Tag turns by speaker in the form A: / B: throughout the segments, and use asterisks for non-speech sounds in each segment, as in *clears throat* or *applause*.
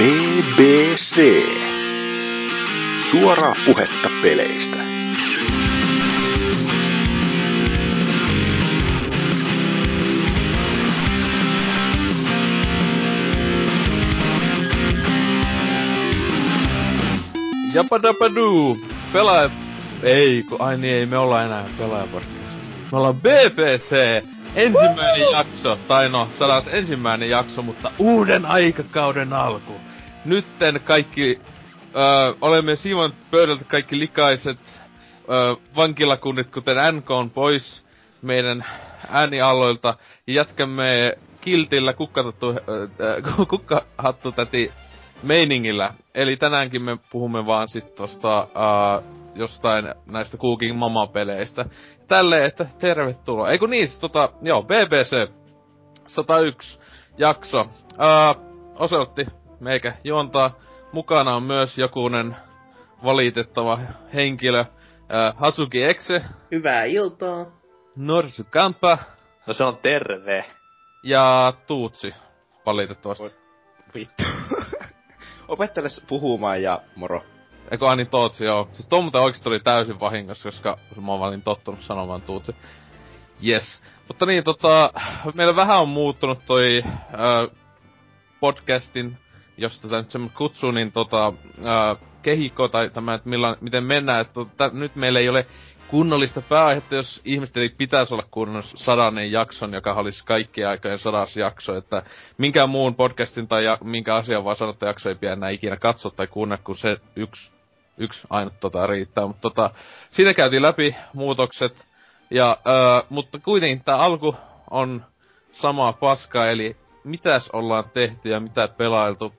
A: BBC. Suoraa puhetta peleistä.
B: Japadapadu! Pelaaja... Ei, kun ai niin, ei me olla enää pelaajapodcast. Me ollaan BBC! Ensimmäinen jakso, tai no, sadas ensimmäinen jakso, mutta uuden aikakauden alku. Nytten kaikki, ö, olemme Simon pöydältä kaikki likaiset ö, vankilakunnit, kuten NK on pois meidän äänialoilta, ja jatkamme kiltillä kukkahattu, äh, *laughs* kukkahattu täti meiningillä. Eli tänäänkin me puhumme vaan sit tosta uh, jostain näistä Cooking Mama-peleistä. Tälleen, että tervetuloa. Eiku niin, tota, joo, BBC 101 jakso. Uh, osoitti meikä juontaa. Mukana on myös jokunen valitettava henkilö. Uh, Hasuki Exe.
C: Hyvää iltaa.
B: Norsu Kampa.
D: No se on terve.
B: Ja Tuutsi, valitettavasti.
D: Vittu. *laughs* Opettele puhumaan ja moro.
B: Eikö Ani Tootsi, joo. Siis tuo muuten oikeesti oli täysin vahingossa, koska mä olin tottunut sanomaan Tuutsi. Yes. Mutta niin, tota, meillä vähän on muuttunut toi äh, podcastin, jos tätä nyt kutsuu, niin tota, äh, kehikko tai tämä, että millan, miten mennään. Että tota, nyt meillä ei ole kunnollista pääaihetta, jos ihmiset ei pitäisi olla kunnon sadannen jakson, joka olisi kaikkien aikojen sadas jakso, että minkään muun podcastin tai ja, minkä asian vaan sanottu jakso ei pidä enää ikinä katsoa tai kuunnella, kun se yksi, yksi ainut tota riittää. Mutta tota, siinä käytiin läpi muutokset, ja, öö, mutta kuitenkin tämä alku on samaa paskaa, eli mitäs ollaan tehty ja mitä pelailtu.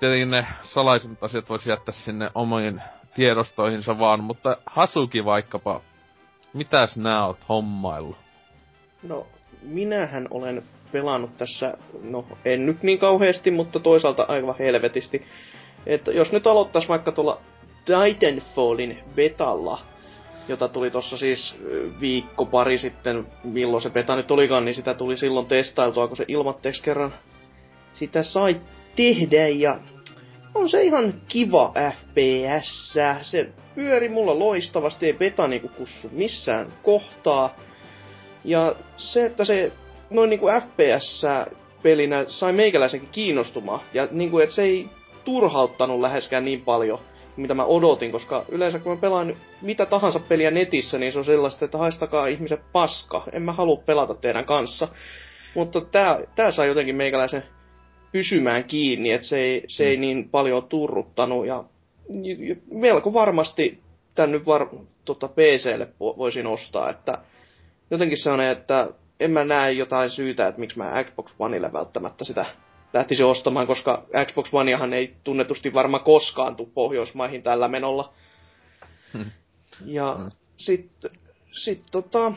B: Tietenkin ne salaiset asiat voisi jättää sinne omiin tiedostoihinsa vaan, mutta Hasuki vaikkapa, mitäs nää oot hommailu?
C: No, minähän olen pelannut tässä, no en nyt niin kauheasti, mutta toisaalta aivan helvetisti. Että jos nyt aloittais vaikka tuolla Titanfallin betalla, jota tuli tossa siis viikko pari sitten, milloin se beta nyt olikaan, niin sitä tuli silloin testailtua, kun se ilmatteeksi kerran sitä sai tehdä ja on se ihan kiva FPS. Se pyöri mulla loistavasti, ei beta niinku kussu missään kohtaa. Ja se, että se noin niinku FPS pelinä sai meikäläisenkin kiinnostumaan. Ja niinku, että se ei turhauttanut läheskään niin paljon, mitä mä odotin, koska yleensä kun mä pelaan mitä tahansa peliä netissä, niin se on sellaista, että haistakaa ihmiset paska. En mä halua pelata teidän kanssa. Mutta tää, tää sai jotenkin meikäläisen pysymään kiinni, että se ei, se ei mm. niin paljon turruttanut. Ja, ja melko varmasti tän nyt var, tota PClle voisin ostaa, että jotenkin se on, että en mä näe jotain syytä, että miksi mä Xbox Oneille välttämättä sitä lähtisi ostamaan, koska Xbox Oneahan ei tunnetusti varmaan koskaan tule Pohjoismaihin tällä menolla. Hmm. Ja hmm. sitten sit tota,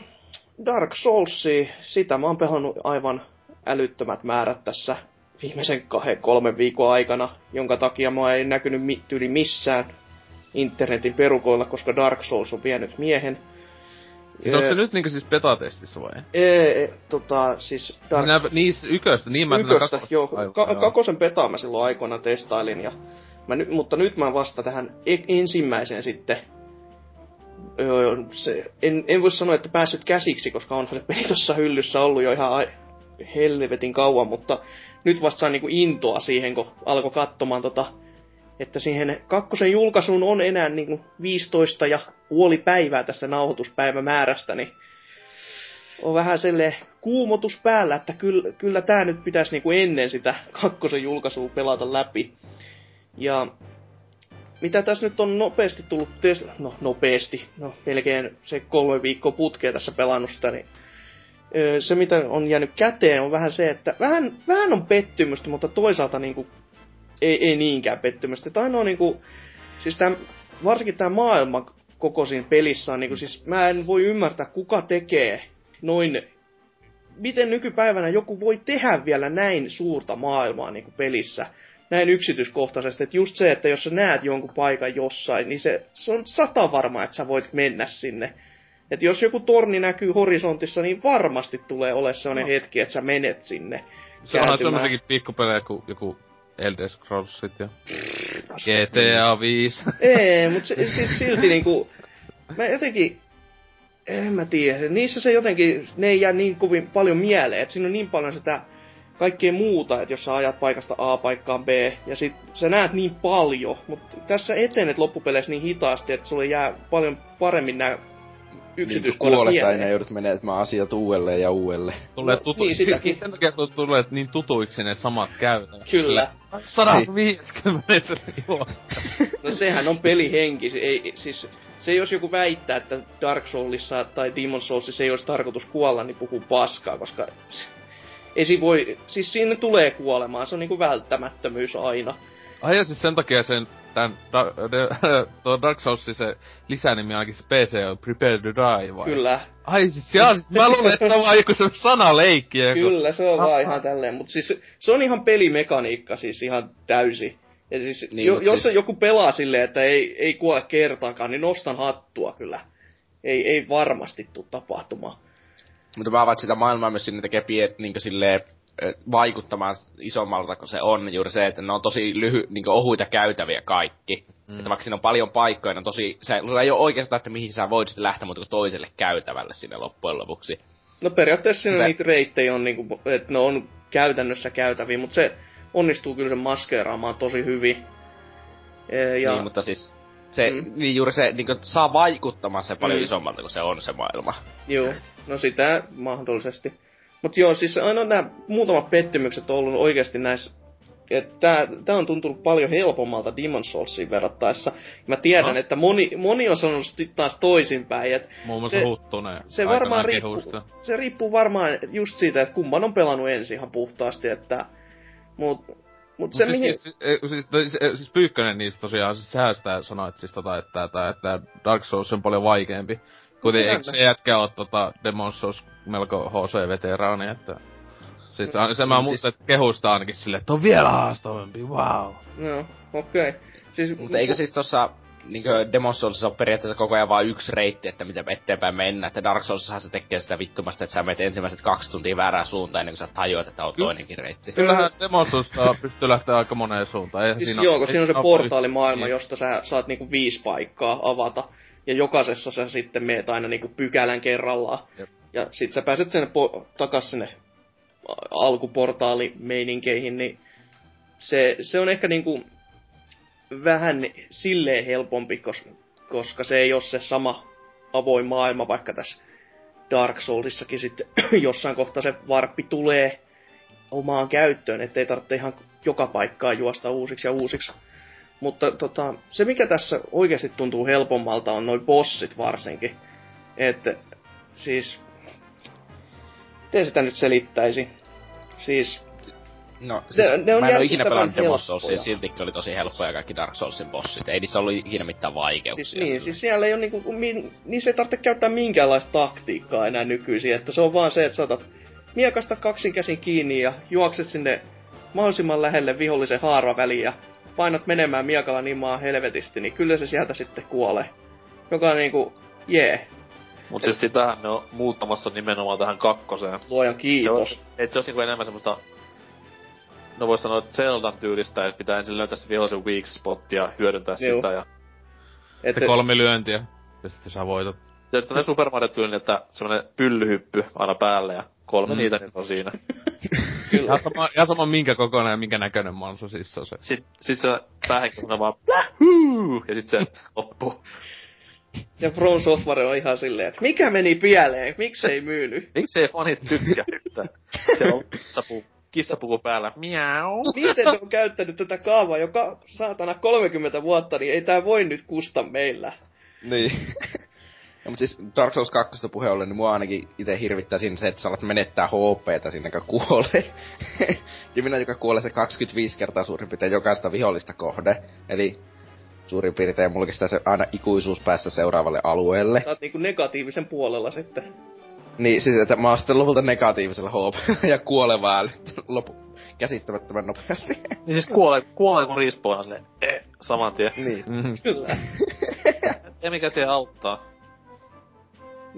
C: Dark Souls, sitä mä oon pelannut aivan älyttömät määrät tässä viimeisen kahden, kolmen viikon aikana, jonka takia mä ei näkynyt mi- yli missään internetin perukoilla, koska Dark Souls on vienyt miehen.
B: Siis onko se nyt niinku siis beta-testissä vai?
C: Ee, tota, siis
B: Dark... Sinä, niistä yköstä, niin mä
C: Yköstä, kakos... joo. Aivan, ka- joo. Kakosen beta mä silloin aikoina testailin, ja mä ny- mutta nyt mä vasta tähän e- ensimmäiseen sitten Öö, se, en, en voi sanoa, että päässyt käsiksi, koska onhan se peli tuossa hyllyssä ollut jo ihan ai- helvetin kauan, mutta nyt vasta sain niinku intoa siihen, kun alkoi katsomaan tota, että siihen kakkosen julkaisuun on enää niinku 15 ja puoli päivää tästä nauhoituspäivämäärästä, niin on vähän sille kuumotus päällä, että kyllä, kyllä tämä nyt pitäisi niinku ennen sitä kakkosen julkaisua pelata läpi. Ja mitä tässä nyt on nopeasti tullut, test- no nopeasti, no melkein se kolme viikkoa putkea tässä pelannut sitä, niin se, mitä on jäänyt käteen, on vähän se, että vähän, vähän on pettymystä, mutta toisaalta niin kuin, ei, ei niinkään pettymystä. Tai ainoa niin kuin, siis tämän, varsinkin tämä maailma koko siinä pelissä on, niin kuin, siis mä en voi ymmärtää, kuka tekee noin, miten nykypäivänä joku voi tehdä vielä näin suurta maailmaa niin kuin pelissä, näin yksityiskohtaisesti, että just se, että jos sä näet jonkun paikan jossain, niin se, se on sata varma, että sä voit mennä sinne että jos joku torni näkyy horisontissa, niin varmasti tulee ole sellainen no. hetki, että sä menet sinne.
B: Se onhan semmoisenkin pikkupelejä kuin joku Elder Scrollsit ja GTA 5.
C: Ei, mutta se, siis silti niinku... Mä jotenkin... En mä tiedä. Niissä se jotenkin... Ne ei jää niin kovin paljon mieleen. Että siinä on niin paljon sitä kaikkea muuta, että jos sä ajat paikasta A paikkaan B, ja sit sä näet niin paljon, mutta tässä etenet loppupeleissä niin hitaasti, että sulle jää paljon paremmin nämä yksityiskohdat
D: niin, kuolet aina joudut menemään asiat uudelleen ja uudelleen.
B: Tulee
C: No,
B: tutu...
C: niin, sitäkin.
B: Sen takia tulee niin tutuiksi ne samat käytännöt.
C: Kyllä.
B: 150 joo.
C: No sehän on pelihenki. Se Ei, siis, se jos joku väittää, että Dark Soulissa tai Demon Soulsissa ei olisi tarkoitus kuolla, niin puhuu paskaa, koska ei siinä voi, siis siinä tulee kuolemaan, se on niinku välttämättömyys aina.
B: Ai ja siis sen takia sen, tän, da, de, *laughs* tuo Dark Soulsin se lisänimi ainakin se PC on Prepare to Die vai?
C: Kyllä,
B: Ai siis, jaa, siis mä luulen, että on vaan joku se sanaleikki. joku-
C: kyllä se on
B: Ah.
C: vaan ihan tälleen, mutta siis se on ihan pelimekaniikka siis ihan täysi. Ja siis,
D: Niin,
C: jo, jos
D: siis-
C: joku pelaa silleen, että ei, ei kuole kertaakaan, niin nostan hattua kyllä. Ei, ei varmasti tule tapahtumaan.
D: Mutta mä avaat sitä maailmaa myös sinne tekee pie, niin silleen, vaikuttamaan isommalta kuin se on. Juuri se, että ne on tosi lyhy, niin ohuita käytäviä kaikki. Mm. Että vaikka siinä on paljon paikkoja, ne on tosi, se, ei ole oikeastaan, että mihin sä voit sitten lähteä muuta kuin toiselle käytävälle sinne loppujen lopuksi.
C: No periaatteessa siinä
D: Hyvä.
C: niitä reittejä on niinku, että ne on käytännössä käytäviä, mutta se onnistuu kyllä sen maskeeraamaan tosi hyvin. E, ja
D: Niin, mutta siis se,
C: Mm.
D: niin juuri se, niin kuin, saa vaikuttamaan se paljon
C: mm.
D: isommalta kuin se on se maailma.
C: Joo, no sitä mahdollisesti. Mutta joo, siis aina nämä muutamat pettymykset on ollut oikeasti näissä että tää on tuntunut paljon helpommalta Demon Soulsiin verrattaessa. Mä tiedän,
B: No.
C: että moni, moni on sanonut taas toisinpäin, että
B: Muun muassa
C: Se-
B: Huttunen.
C: se varmaan riippuu, se riippuu varmaan just siitä, että kumman on pelannut ensin ihan puhtaasti, että mut, mut se
B: Mut siis,
C: mihin...
B: siis, siis, siis, siis, siis Pyykkönen niistä tosiaan, siis sitä sanoit siis tota, että, että, että Dark Souls on paljon vaikeampi. Kuten eikö se jätkä oo tota Demon Souls melko HC-veteraani, että... Siis se, se mä
D: Mut
B: muistan,
D: siis-
B: että kehusta ainakin silleen, että on vielä haastavampi, wow.
C: No, okei. Okay. Siis,
D: Mutta eikö siis tossa niin Demon Soulsissa ole periaatteessa koko ajan vain yksi reitti, että miten eteenpäin mennä. Että Dark Soulsissahan se tekee sitä vittumasta, että sä menet ensimmäiset kaksi tuntia väärään suuntaan ennen kuin sä tajuat, että on toinenkin reitti.
B: Kyllähän Demon Soulsta pystyy lähteä aika moneen suuntaan. Eihän
C: Siis
B: siinä
C: joo, kun siinä on se portaalimaailma,
B: niin.
C: josta sä saat niinku viisi paikkaa avata. Ja jokaisessa sä sitten meet aina niinku pykälän kerrallaan.
B: Jep.
C: Ja sit sä pääset sinne po- takas sinne a- alkuportaalimeiниnkeihin, niin se, se on ehkä niinku vähän silleen helpompi, koska, koska se ei ole se sama avoin maailma, vaikka tässä Dark Soulsissakin sitten *clears throat* jossain kohtaa se varppi tulee omaan käyttöön, ettei tarvitse ihan joka paikkaa juosta uusiksi ja uusiksi. Mutta tota, se mikä tässä oikeasti tuntuu helpommalta on noin bossit varsinkin. Että siis... Miten sitä nyt selittäisi? Siis...
D: No, siis
C: Ne- ne on
D: mä en ole ikinä pelannut Demon. Soulsia, ja siltikin oli tosi helppoja kaikki Dark Soulsin bossit. Ei niissä ollut ikinä mitään vaikeuksia.
C: Siis, niin, siis siellä ei ole niinku, min, niissä ei tarvitse käyttää minkäänlaista taktiikkaa enää nykyisin, että se on vaan se, että saatat miekasta kaksin käsin kiinni ja juokset sinne mahdollisimman lähelle vihollisen haaraväliin ja painat menemään miekalla niin maan helvetisti, niin kyllä se sieltä sitten kuolee. Joka on niinku, jee, yeah,
E: Mut siis sitähän ne on muuttamassa nimenomaan tähän kakkoseen.
C: luojan
E: Se on,
C: kiitos.
E: et se olisi niinku enemmän semmoista... No vois sanoa, että Zeldan tyylistä, että pitää ensin löytää se vihollisen weak spot ja hyödyntää
C: Juu.
E: sitä. Ja
C: Että,
B: Se kolme lyöntiä. Ja sitten sä voitat.
E: tietysti tämmönen Super Mario tyylinen, että semmonen pyllyhyppy aina päälle ja kolme
B: Mm.
E: niitä on siinä. *laughs*
C: kyllä.
B: Ihan sama, ihan sama minkä kokoinen ja minkä näköinen mansu siis se on se.
E: Sit, sit se on vaan plähuu, ja sit se loppuu.
C: Ja From Software on ihan silleen, että mikä meni pieleen, miksei myynyt?
E: Miksei fanit tykkää yhtään? Se on kissapuku, kissapuku päällä. Miau.
C: Miten se on käyttänyt tätä kaavaa joka saatana 30 vuotta, niin ei tää voi nyt kusta meillä.
D: Niin. No, mutta siis Dark Souls 2 puheen ollen, niin mua ainakin itse hirvittää siinä se, että sä alat menettää HPtä sinne, kun kuolee. *laughs* ja minä, joka kuolee se 25 kertaa suurin piirtein jokaista vihollista kohde. Eli suurin piirtein mulla kestää se aina ikuisuus päässä seuraavalle alueelle.
C: Sä oot niinku negatiivisen puolella sitten.
D: Niin, siis että mä oon sitten lopulta negatiivisella HP *laughs* ja kuolen vaan lopu käsittämättömän nopeasti. *laughs*
E: Niin siis kuolee, kuolee kun respawnaa silleen, eh, saman tien.
D: niin.
B: Mm-hmm.
C: Kyllä.
E: Ja mikä se auttaa?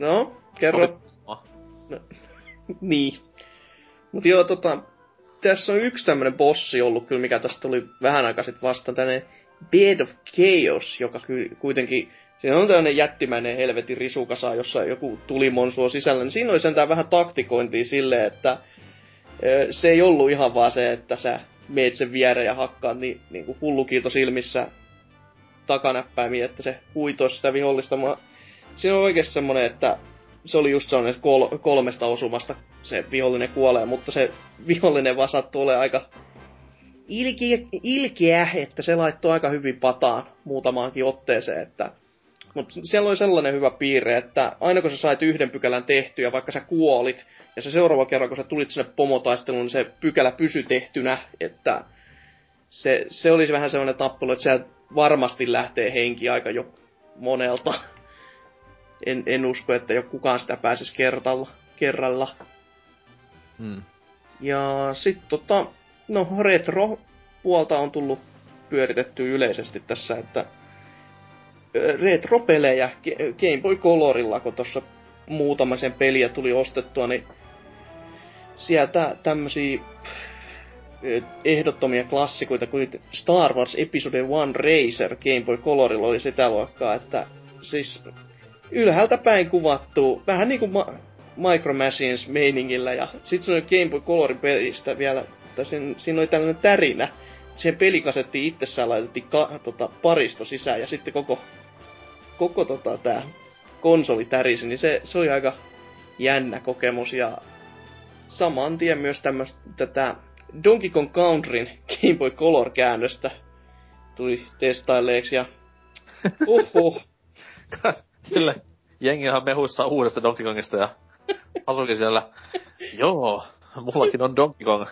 C: No, kerro.
E: Oli- *laughs*
C: niin. Mut joo, tota... tässä on yksi tämmönen bossi ollut kyllä, mikä tästä tuli vähän aikaa sitten vastaan, tämmönen Bed of Chaos, joka ky- kuitenkin, siinä on tämmönen jättimäinen helvetin risukasa, jossa joku tulimonsu on sisällä, niin siinä oli sentään vähän taktikointia silleen, että se ei ollut ihan vaan se, että sä meet sen viereen ja hakkaat niin, niin kuin hullukiito silmissä takanäppäimiä, että se huitoisi sitä vihollista. Siinä on oikeasti semmonen, että se oli just sellainen, että kol- kolmesta osumasta se vihollinen kuolee, mutta se vihollinen vaan sattuu olemaan aika ilkeä, ilkeä, että se laittoi aika hyvin pataan muutamaankin otteeseen, että mutta siellä oli sellainen hyvä piirre, että aina kun sä sait yhden pykälän tehtyä, vaikka sä kuolit, ja se seuraava kerran, kun sä tulit sinne pomotaisteluun, niin se pykälä pysy tehtynä, että se, se olisi vähän sellainen tappelu, että sieltä varmasti lähtee henki aika jo monelta. En, en usko, että jo kukaan sitä pääsisi kertalla, kerralla.
B: Hmm.
C: Ja sitten tota, no retro-puolta on tullut pyöritetty yleisesti tässä, että retro-pelejä Game Boy Colorilla, kun tuossa muutama sen peliä tuli ostettua, niin sieltä tämmösiä ehdottomia klassikoita kuin Star Wars Episode 1 Racer Game Boy Colorilla oli sitä luokkaa, että siis ylhäältä päin kuvattu, vähän niinku ma- Micro Machines meiningillä, ja sit se oli Game Boy Colorin pelistä vielä, tai sen, siinä oli tällainen tärinä, siihen pelikasettiin itsessään laitettiin ka, tota, paristo sisään, ja sitten koko, koko tota, tää konsoli tärisi, niin se, se oli aika jännä kokemus, ja saman tien myös tämmöstä tätä Donkey Kong Countryn Game Boy Color-käännöstä tuli testailleeksi, ja *laughs* uhuh,
E: Sille jengi ihan mehuissa uudesta Donkey Kongista ja asukin siellä. Joo, mullakin on Donkey Kong.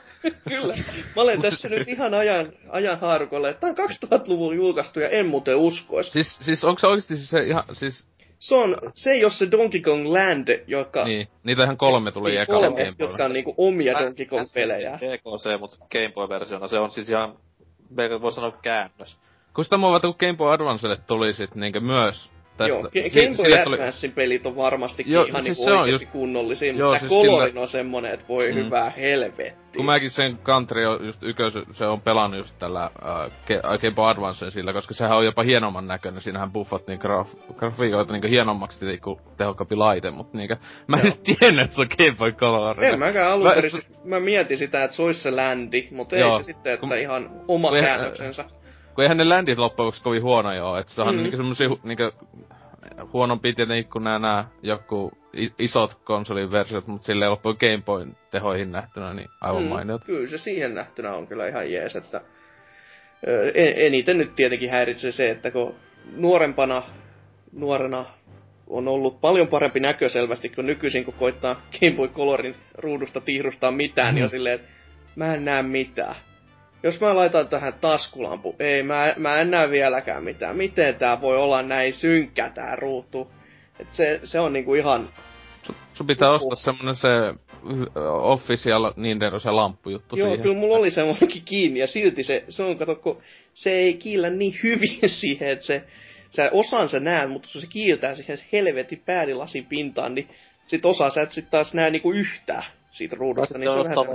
C: Kyllä. Mä olen tässä nyt ihan ajan, ajan haarukolla, että tämä on 2000-luvun julkaistu ja en muuten uskoisi.
B: Siis, siis onko se oikeesti siis se ihan, siis,
C: Se on, se ei ole se Donkey Kong Land, joka...
B: niin, niitä ihan kolme tuli
C: niin,
B: ekalla
C: kolme,
B: Game
C: jotka on niinku omia Donkey Kong-pelejä.
E: GKC, mutta Game Boy-versiona. Se on siis ihan, voi sanoa käännös.
B: Kun sitä mua kun Game Boy Advancelle tuli sit niinkö myös tästä.
C: Joo, Game Boy Advancein pelit on varmastikin
B: Joo,
C: ihan
B: siis
C: niinku oikeesti
B: just-
C: kunnollisia,
B: Joo,
C: mutta
B: siis
C: Colorin
B: sillä-
C: on semmonen, että voi
B: Mm.
C: hyvää helvettiä.
B: Kun mäkin sen country on just ykös, se on pelannut just tällä uh, Game Boy Advancen sillä, koska sehän on jopa hienomman näköinen. Siinähän buffattiin graf, grafiikoita niinku hienommaksi niinku tehokkaampi laite, mutta niinku, mä en edes tiennyt, että se on Game Boy Color.
C: En mäkään alun
B: Mä-
C: perin, siis mä mietin sitä, että se olisi se ländi, mutta ei
B: Joo.
C: se sitten, että
B: Kun-
C: ihan oma
B: kun
C: käännöksensä.
B: Kun eihän ne ländit loppujen kovin huonoja oo, et se on
C: Mm.
B: mm. niinku semmosia niinku huonompi tietenkin kuin nää, nää joku isot konsolin versiot, mut silleen loppujen Game Boyn tehoihin nähtynä, niin aivan mm. mainiot.
C: Kyllä se siihen nähtynä on kyllä ihan jees, että en- eniten nyt tietenkin häiritsee se, että kun nuorempana, nuorena on ollut paljon parempi näkö selvästi kuin nykyisin, kun koittaa Game Boy Colorin ruudusta tihrustaa mitään, niin on
B: Mhm.
C: silleen, että mä en näe mitään. Jos mä laitan tähän taskulampu, ei, mä, mä en näe vieläkään mitään. Miten tää voi olla näin synkkä tää ruutu? Et se, se on niinku ihan
B: Sun pitää
C: Uhu.
B: ostaa semmonen se official Nintendo se lamppujuttu
C: Joo,
B: siihen.
C: kyllä mulla oli semmoinenkin kiinni, ja silti se, se on, kato, kun se ei kiillä niin hyvin *laughs* siihen, että se, sä osan sä näet, mutta kun se kiiltää siihen helvetin päädilasin pintaan, niin sit osaa sä et sit taas näe niinku yhtään siitä ruudusta, niin se on vähän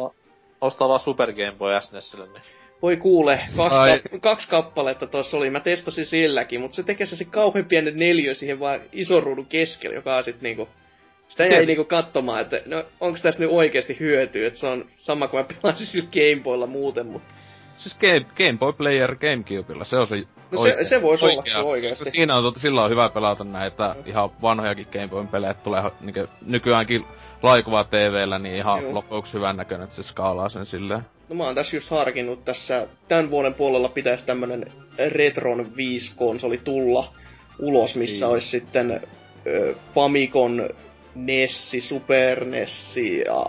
E: ostaa, vaan, Super Game Boy SNESille, niin
C: voi kuule, kaksi,
B: Ai.
C: kap, kaksi kappaletta tuossa oli, mä testasin silläkin, mutta se tekee se kauhean pienen neliö siihen vaan ison ruudun keskelle, joka on sit niinku, sitä jäi niinku katsomaan, että no onko tästä nyt oikeasti hyötyä, että se on sama kuin mä pelasin sillä Game Boylla muuten, mutta
B: Siis Game, Game Boy Player Gamecubella, se on se
C: No se- se vois olla
B: oikea. Se, siinä on, sillä on hyvä pelata näitä ihan vanhojakin Game Boyn pelejä, että tulee niinku, nykyäänkin laikuva TVllä, niin ihan
C: Joo.
B: lopuksi hyvän näköinen, että se skaalaa sen silleen.
C: No mä oon tässä just harkinnut tässä, tämän vuoden puolella pitäisi tämmönen Retron 5-konsoli tulla ulos, missä
D: Niin.
C: olisi sitten ö, Famicom, Nessi, Super Nessi ja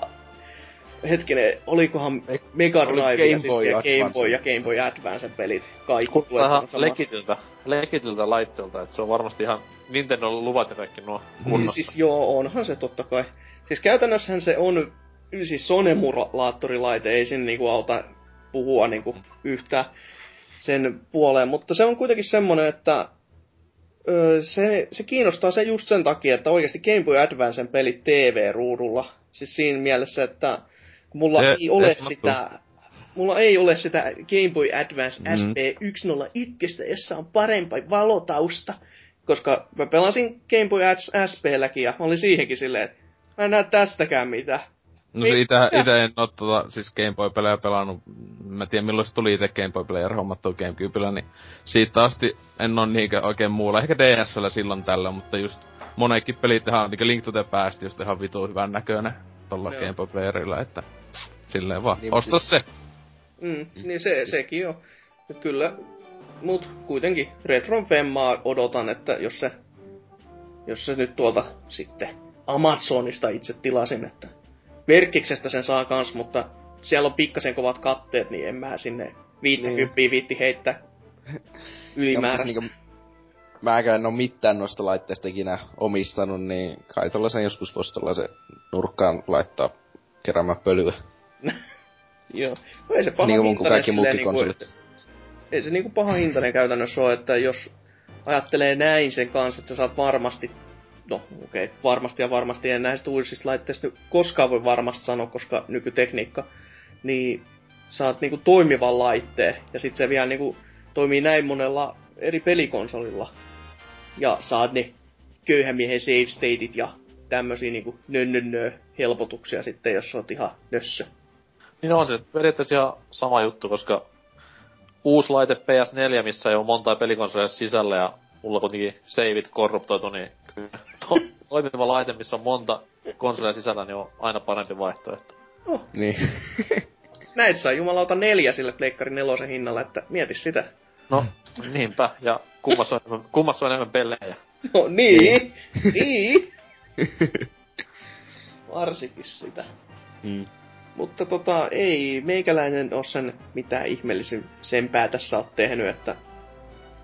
C: hetkinen, olikohan Mega Drive ja, sitten
D: Boy
C: ja Game. Boy ja Game Boy Advance pelit. Kaikki
E: kuulostaa legitiltä, legitiltä laitteelta, että se on varmasti ihan Nintendo luvat ja kaikki nuo
C: Niin
E: kunnossa.
C: siis joo, onhan se totta kai. Siis käytännössähän se on siis Sonemulaattorilaite, ei sen niinku auta puhua niinku yhtä sen puoleen, mutta se on kuitenkin semmonen, että öö, se, se kiinnostaa se just sen takia, että oikeasti Game Boy Advancen pelit TV-ruudulla. Siis siinä mielessä, että mulla
B: Se-
C: ei ole
B: se
C: sitä mulla ei ole sitä Game Boy Advance
B: Mm.
C: SP101, jossa on parempi valotausta. Koska mä pelasin Game Boy SPlläkin ja mä olin siihenkin silleen, että mä en näe tästäkään mitään.
B: No se ite,
C: Mitä?
B: ite en oo tota, siis Game Boy-pelejä pelannut. Mä tiedän milloin se tuli ite Game Boy-pelejä hommattua Gamecubella, niin siitä asti en oo niinkö oikein muulla. Ehkä DSL silloin tällä, mutta just monekin pelit ihan niinku Link to the Past just ihan vitu hyvän näköinen tolla
C: Joo.
B: Game Boy Playerilla, että silleen vaan.
D: Niin,
B: Niin, Osta
D: siis-
B: se!
C: Mm, niin se, sekin on. Et kyllä, mut kuitenkin Retron Femmaa odotan, että jos se, jos se nyt tuolta sitten Amazonista itse tilasin, että Verkkiksestä sen saa kans, mutta siellä on pikkasen kovat katteet, niin en mä sinne 50 niin. viitti heittää *laughs* ylimääräistä.
D: siis niinku, mäkään en oo mitään noista laitteista ikinä omistanut, niin kai tollasen joskus voisi tollasen nurkkaan laittaa keräämään pölyä. *laughs*
C: Joo. No ei se paha
D: Niin kuin kaikki
C: silleen
D: muukin konsolit.
C: että- ei se niinku paha hintainen käytännössä ole, että jos ajattelee näin sen kanssa, että sä saat varmasti, no okei, okay, varmasti ja varmasti. En näistä uusista laitteista koskaan voi varmasti sanoa, koska nykytekniikka, niin saat niinku toimivan laitteen, ja sit se vielä niinku toimii näin monella eri pelikonsolilla, ja saat ne köyhän miehen save stateit ja tämmösiä niinku nönnönnö helpotuksia sitten, jos oot ihan nössö.
E: Niin on se periaatteessa ihan sama juttu, koska uusi laite PS4, missä ei ole montaa pelikonsolia sisällä ja mulla kuitenkin saveit korruptoitu, niin kyllä toimiva laite, missä on monta konsolia sisällä, niin on aina parempi vaihtoehto.
D: Niin. *laughs*
C: Näit saa jumalauta neljä sille Pleikkari nelosen hinnalla, että mieti sitä.
E: No, niinpä, ja kummassa on enemmän, kummassa on enemmän pelejä.
C: No niin, niin. *laughs* Varsinkin sitä.
D: Mm.
C: Mutta tota, ei meikäläinen ole sen mitään ihmeellisen sempää tässä ole tehnyt, että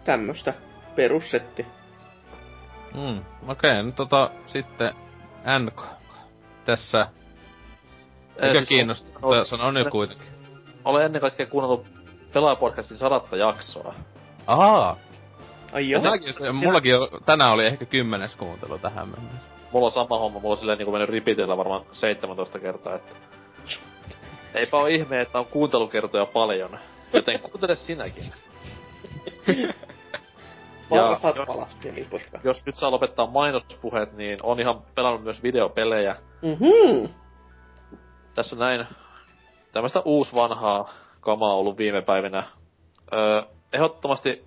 C: tämmöstä perussetti.
B: Mm, okei, okay, no tota, sitten NK. Tässä. Mikä
E: siis
B: kiinnostaa?
E: on-
B: No, Sano nyt kuitenkin.
E: Olen ennen kaikkea kuunnellut Pelaajapodcastin sadatta jaksoa.
B: Ahaa!
C: Ai joo.
B: se, mullakin jo, tänään oli ehkä kymmenes kuuntelu tähän mennessä.
E: Mulla on sama homma, mulla on silleen niinku mennyt ripitellä varmaan 17 kertaa, että... Eipä oo ihme, että on kuuntelukertoja paljon. Joten kuuntele sinäkin. *laughs*
C: Ja poispäin.
E: Jos nyt saa lopettaa mainospuheet, niin on ihan pelannut myös videopelejä.
C: Mhm.
E: Tässä näin tämmöistä uusvanhaa kamaa ollut viime päivinä. Öö, ehdottomasti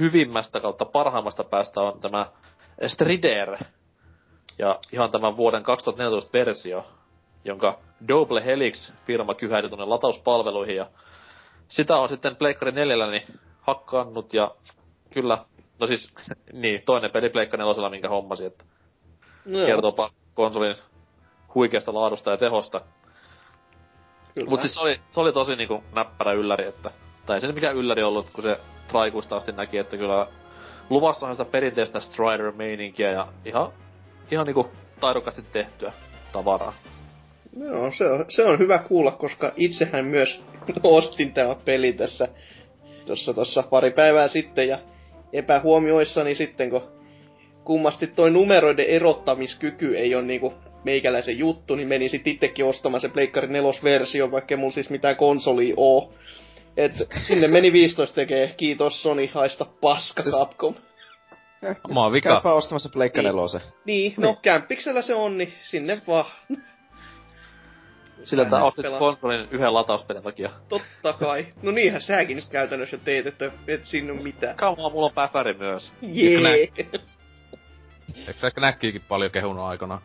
E: hyvimmästä kautta parhaimmasta päästä on tämä Strider. Ja ihan tämän vuoden 2014 versio, jonka Double Helix firma kyhäili tuonne latauspalveluihin. Ja sitä on sitten Pleikkari 4 niin hakkannut ja kyllä, no siis *laughs* niin, toinen peli Pleikka 4, minkä hommasi, että
C: No joo,
E: kertoopa konsolin huikeasta laadusta ja tehosta.
C: kyllä.
E: Mut siis se oli, se oli tosi niinku näppärä ylläri, että... Tai ei se mikään ylläri ollut, kun se traikuista asti näki, että kyllä luvassa on sitä perinteistä Strider-meininkiä ja ihan, ihan niinku taidokkaasti tehtyä tavaraa.
C: Joo, se on, se on hyvä kuulla, koska itsehän myös *laughs* ostin tämä peli tässä tossa, tossa pari päivää sitten ja epähuomioissani sitten, kun kummasti toi numeroiden erottamiskyky ei ole niinku meikäläisen juttu, niin menin sit itsekin ostamaan se Pleikkari 4-versio, vaikka mulla siis mitään konsolia oo. Et sinne meni 15 tekee, kiitos Sony, haista paska
D: Siis-
C: Capcom.
B: Mä oon vika.
D: Käyt vaan ostamassa Pleikka
C: Niin. Niin, no kämppiksellä se on, niin sinne vaan.
E: Sillä että
C: Näin
E: ostit konsolin yhden latauspelin takia.
C: Totta kai. No niinhän säkin nyt käytännössä teet, että et siinä ole mitään.
E: Kauan mulla on päpäri myös.
C: Jee!
B: Eikö sä näkkiikin paljon kehunut aikana?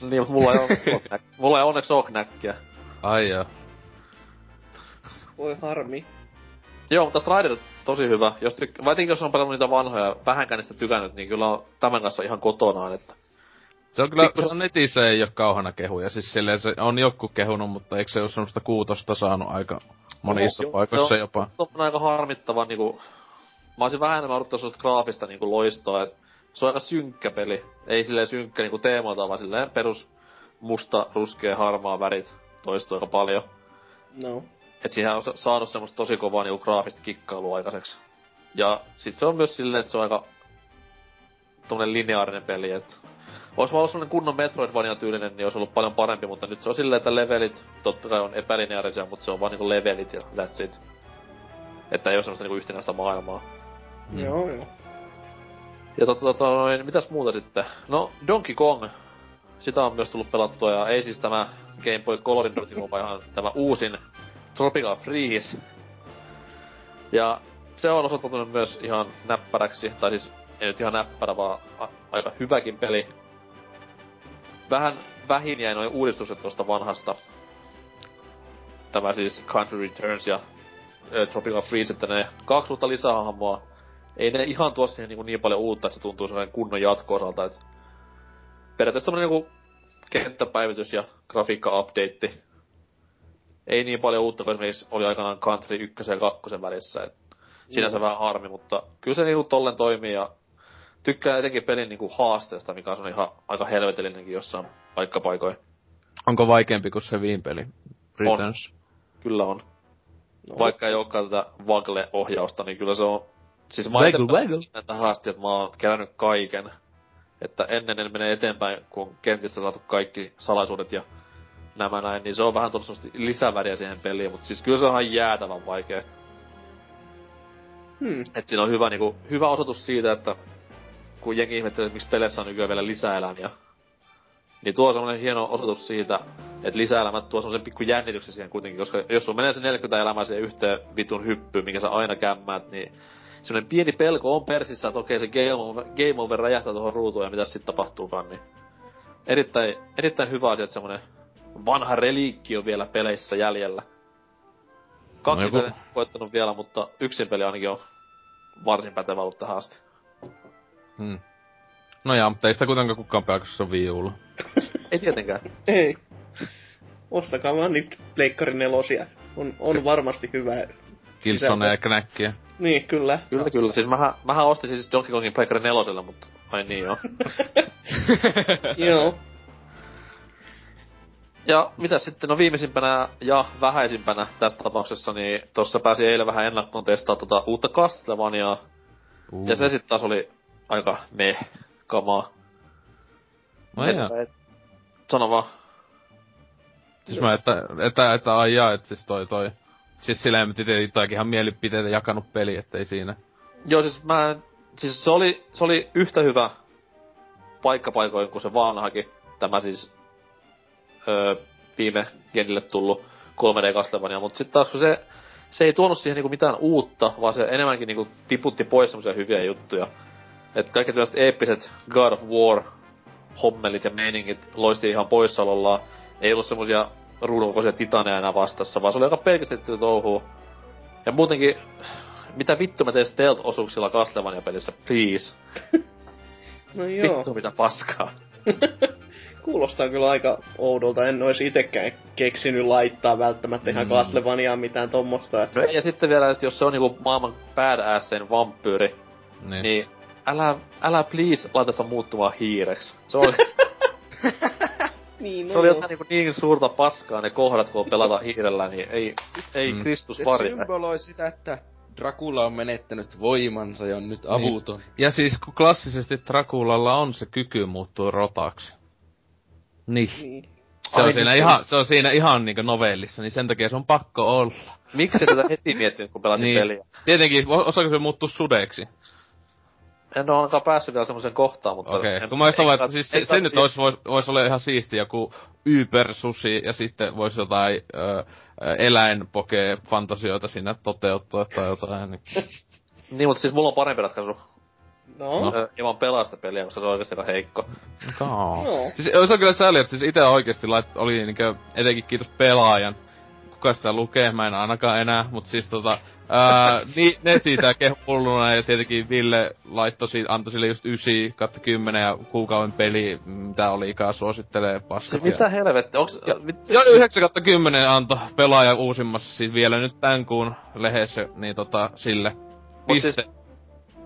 E: Niin, mutta mulla ei knäk- *laughs* Mulla ei onneksi oo knäkkiä.
B: Ai joo.
C: Voi harmi.
E: Joo, mutta Strider tosi hyvä. Jos tyk- Varsinkin jos on pelannut niitä vanhoja, vähänkään niistä tykännyt, niin kyllä on tämän kanssa ihan kotonaan, että...
B: Se on kyllä,
E: Pikku-
B: se on netissä ei oo kauhana kehuja. Siis silleen se on joku kehunut, mutta eikö se oo semmoista kuutosta saanut aika monissa
E: Joo,
B: paikoissa
E: joo.
B: jopa?
E: on aika harmittava niinku... Mä olisin vähän enemmän odottanut sellaista graafista niinku loistoa, et se on aika synkkä peli. Ei silleen synkkä niinku teemoilta, vaan silleen perus musta, ruskea, harmaa värit toistuu aika paljon.
C: No.
E: Et siihen on sa- saanut semmoista tosi kovaa niinku graafista kikkailua aikaiseksi. Ja sit se on myös silleen, että se on aika tommonen lineaarinen peli, et Ois vaan ollut sellainen kunnon Metroidvania tyylinen, niin olisi ollut paljon parempi, mutta nyt se on silleen, että levelit totta kai on epälineaarisia, mutta se on vaan niinku levelit ja that's it. Että ei ole semmoista niinku yhtenäistä maailmaa.
C: Mm. Joo, joo.
E: Ja tota, tota, noin, mitäs muuta sitten? No, Donkey Kong. Sitä on myös tullut pelattua, ja ei siis tämä Game Boy Colorin Donkey Kong, vaan ihan tämä uusin Tropical Freeze. Ja se on osoittautunut myös ihan näppäräksi, tai siis ei nyt ihan näppärä, vaan a- aika hyväkin peli. Vähän vähin jäi noin uudistukset tuosta vanhasta. Tämä siis Country Returns ja ö, Tropical Freeze, että ne kaksi uutta lisähahmoa. Ei ne ihan tuo siihen niin, niin paljon uutta, että se tuntuu sellainen kunnon jatko-osalta, että periaatteessa tämmönen niinku kenttäpäivitys ja grafiikka-update. Ei niin paljon uutta kuin esimerkiksi oli aikanaan Country 1 ja 2 välissä. Et sinänsä vähän harmi, mutta kyllä se niinku tollen toimii ja tykkää etenkin pelin niinku haasteesta, mikä on ihan aika helvetellinenkin jossain paikkapaikoin.
B: Onko vaikeampi kuin se viinpeli? Returns.
E: Kyllä on.
C: No,
E: Vaikka ei olekaan tätä Wagle-ohjausta, niin kyllä se on... Siis mä
B: Waggle, waggle.
E: asti, että mä oon kerännyt kaiken. Että ennen en mene eteenpäin, kun on kentistä saatu kaikki salaisuudet ja nämä näin, niin se on vähän tullut semmoista lisäväriä siihen peliin, mutta siis kyllä se on ihan jäätävän vaikea.
C: Hmm.
E: Et siinä on hyvä, niinku, hyvä osoitus siitä, että kun jengi ihmettelee, että miksi peleissä on nykyään vielä lisäelämiä, niin tuo on semmoinen hieno osoitus siitä, että lisäelämät tuo semmoisen pikku jännityksen siihen kuitenkin, koska jos sulla menee se 40 elämää siihen yhteen vitun hyppyyn, minkä sä aina kämmäät, niin semmoinen pieni pelko on persissä, että okei se game over, game over räjähtää tuohon ruutuun ja mitä sitten tapahtuukaan, niin erittäin, erittäin hyvä asia, että semmoinen vanha reliikki on vielä peleissä jäljellä. Kaksi
B: No joku-
E: peliä en koittanut vielä, mutta yksin peli ainakin on varsin pätevä ollut tähän asti.
B: Hmm. No jaa, mutta ei sitä kuitenkaan kukaan pelaa, koska se on Wii Ulla. *laughs*
E: Ei tietenkään.
C: Ei. Ostakaa vaan niitä Pleikkari nelosia. On, on varmasti hyvä.
B: Killzone ja Knäkkiä.
C: Niin, kyllä.
E: Kyllä, kyllä. Siis mähän, mähän ostin siis Donkey Kongin Playcard 4, mutta ai niin joo. *laughs*
C: Joo.
E: Ja mitä sitten, no viimeisimpänä ja vähäisimpänä tässä tapauksessa, niin tossa pääsi eilen vähän ennakkoon testaa tota uutta Castlevaniaa.
B: Uh.
E: Ja se sitten taas oli aika meh kamaa.
B: No.
E: Että- et- Sano vaan.
B: Siis mä, että, että, että ai jaa, että siis toi toi. Siis silleen, että itse toikin ihan mielipiteitä jakanut peli, ettei siinä.
E: Joo, siis mä en, siis se oli, se oli yhtä hyvä paikkapaikoin kuin se vanhakin. Tämä siis öö, viime genille tullut 3D Castlevania, mutta sitten taas kun se, se ei tuonut siihen niinku mitään uutta, vaan se enemmänkin niinku tiputti pois semmosia hyviä juttuja. Et kaikki tällaiset eeppiset God of War hommelit ja meiningit loisti ihan poissaolollaan. Ei ollut semmosia ruudunkokoisia titaneja enää vastassa, vaan se oli aika pelkistetty touhuu. Ja muutenkin, mitä vittu mä teen stealth-osuuksilla Castlevania-pelissä, please. *laughs*
C: No joo.
E: Vittu mitä paskaa. *laughs*
C: Kuulostaa kyllä aika oudolta. En olisi itekään keksinyt laittaa välttämättä ihan
B: Mm.
C: Castlevaniaa mitään tommosta. Että...
E: No ja sitten vielä, että jos se on niinku maailman badassin vampyyri,
B: Niin.
E: niin älä, älä please laita sitä muuttumaan hiireksi. Se oli, *laughs*
C: Niin,
E: se oli jotain niinku niin suurta paskaa ne kohdat, kun pelata hiirellä, niin ei, ei
B: Mm.
E: Kristus
D: Se
E: varjele.
D: symboloi sitä, että Dracula on menettänyt voimansa ja on nyt avuton.
B: Ja siis kun klassisesti Draculalla on se kyky muuttua rotaksi. Niin.
C: Niin.
B: Se on, siinä
E: niin.
B: ihan, se on siinä ihan niinku novellissa, niin sen takia se on pakko olla.
E: Miksi tätä heti miettinyt, kun pelasin
B: Niin.
E: peliä?
B: Tietenkin, osaako se muuttua sudeksi?
E: En ole ainakaan päässyt vielä semmoiseen kohtaan, mutta...
B: Okei,
E: en-
B: kun mä
E: en-
B: että siis se, se nyt vois, vois, vois olla ihan siisti joku ybersusi ja sitten voisi jotain ö, eläinpokee fantasioita siinä toteuttaa tai jotain. Niin. *laughs*
E: Niin, mutta siis mulla on parempi ratkaisu.
C: No.
B: No.
E: Ö, Ilman pelaa sitä peliä, koska se on oikeesti aika heikko.
B: Kaa.
C: No.
B: Siis se on kyllä sääli, että siis ite oikeesti lait, oli niinkö, etenkin kiitos pelaajan. Kuka sitä lukee, mä en ainakaan enää, mut siis tota, niin, ne siitä kehulluna ja tietenkin Ville laittoi antoi sille just 9 kautta 10 ja kuukauden peli, mitä olikaan, suosittelee paskat.
E: Mitä helvettiä, onks...
B: Ja-
E: mit,
B: Joo, 9 kautta 10 antoi pelaaja uusimmassa, siis vielä nyt tän kuun lehdessä, niin tota, sille.
E: Mut siis,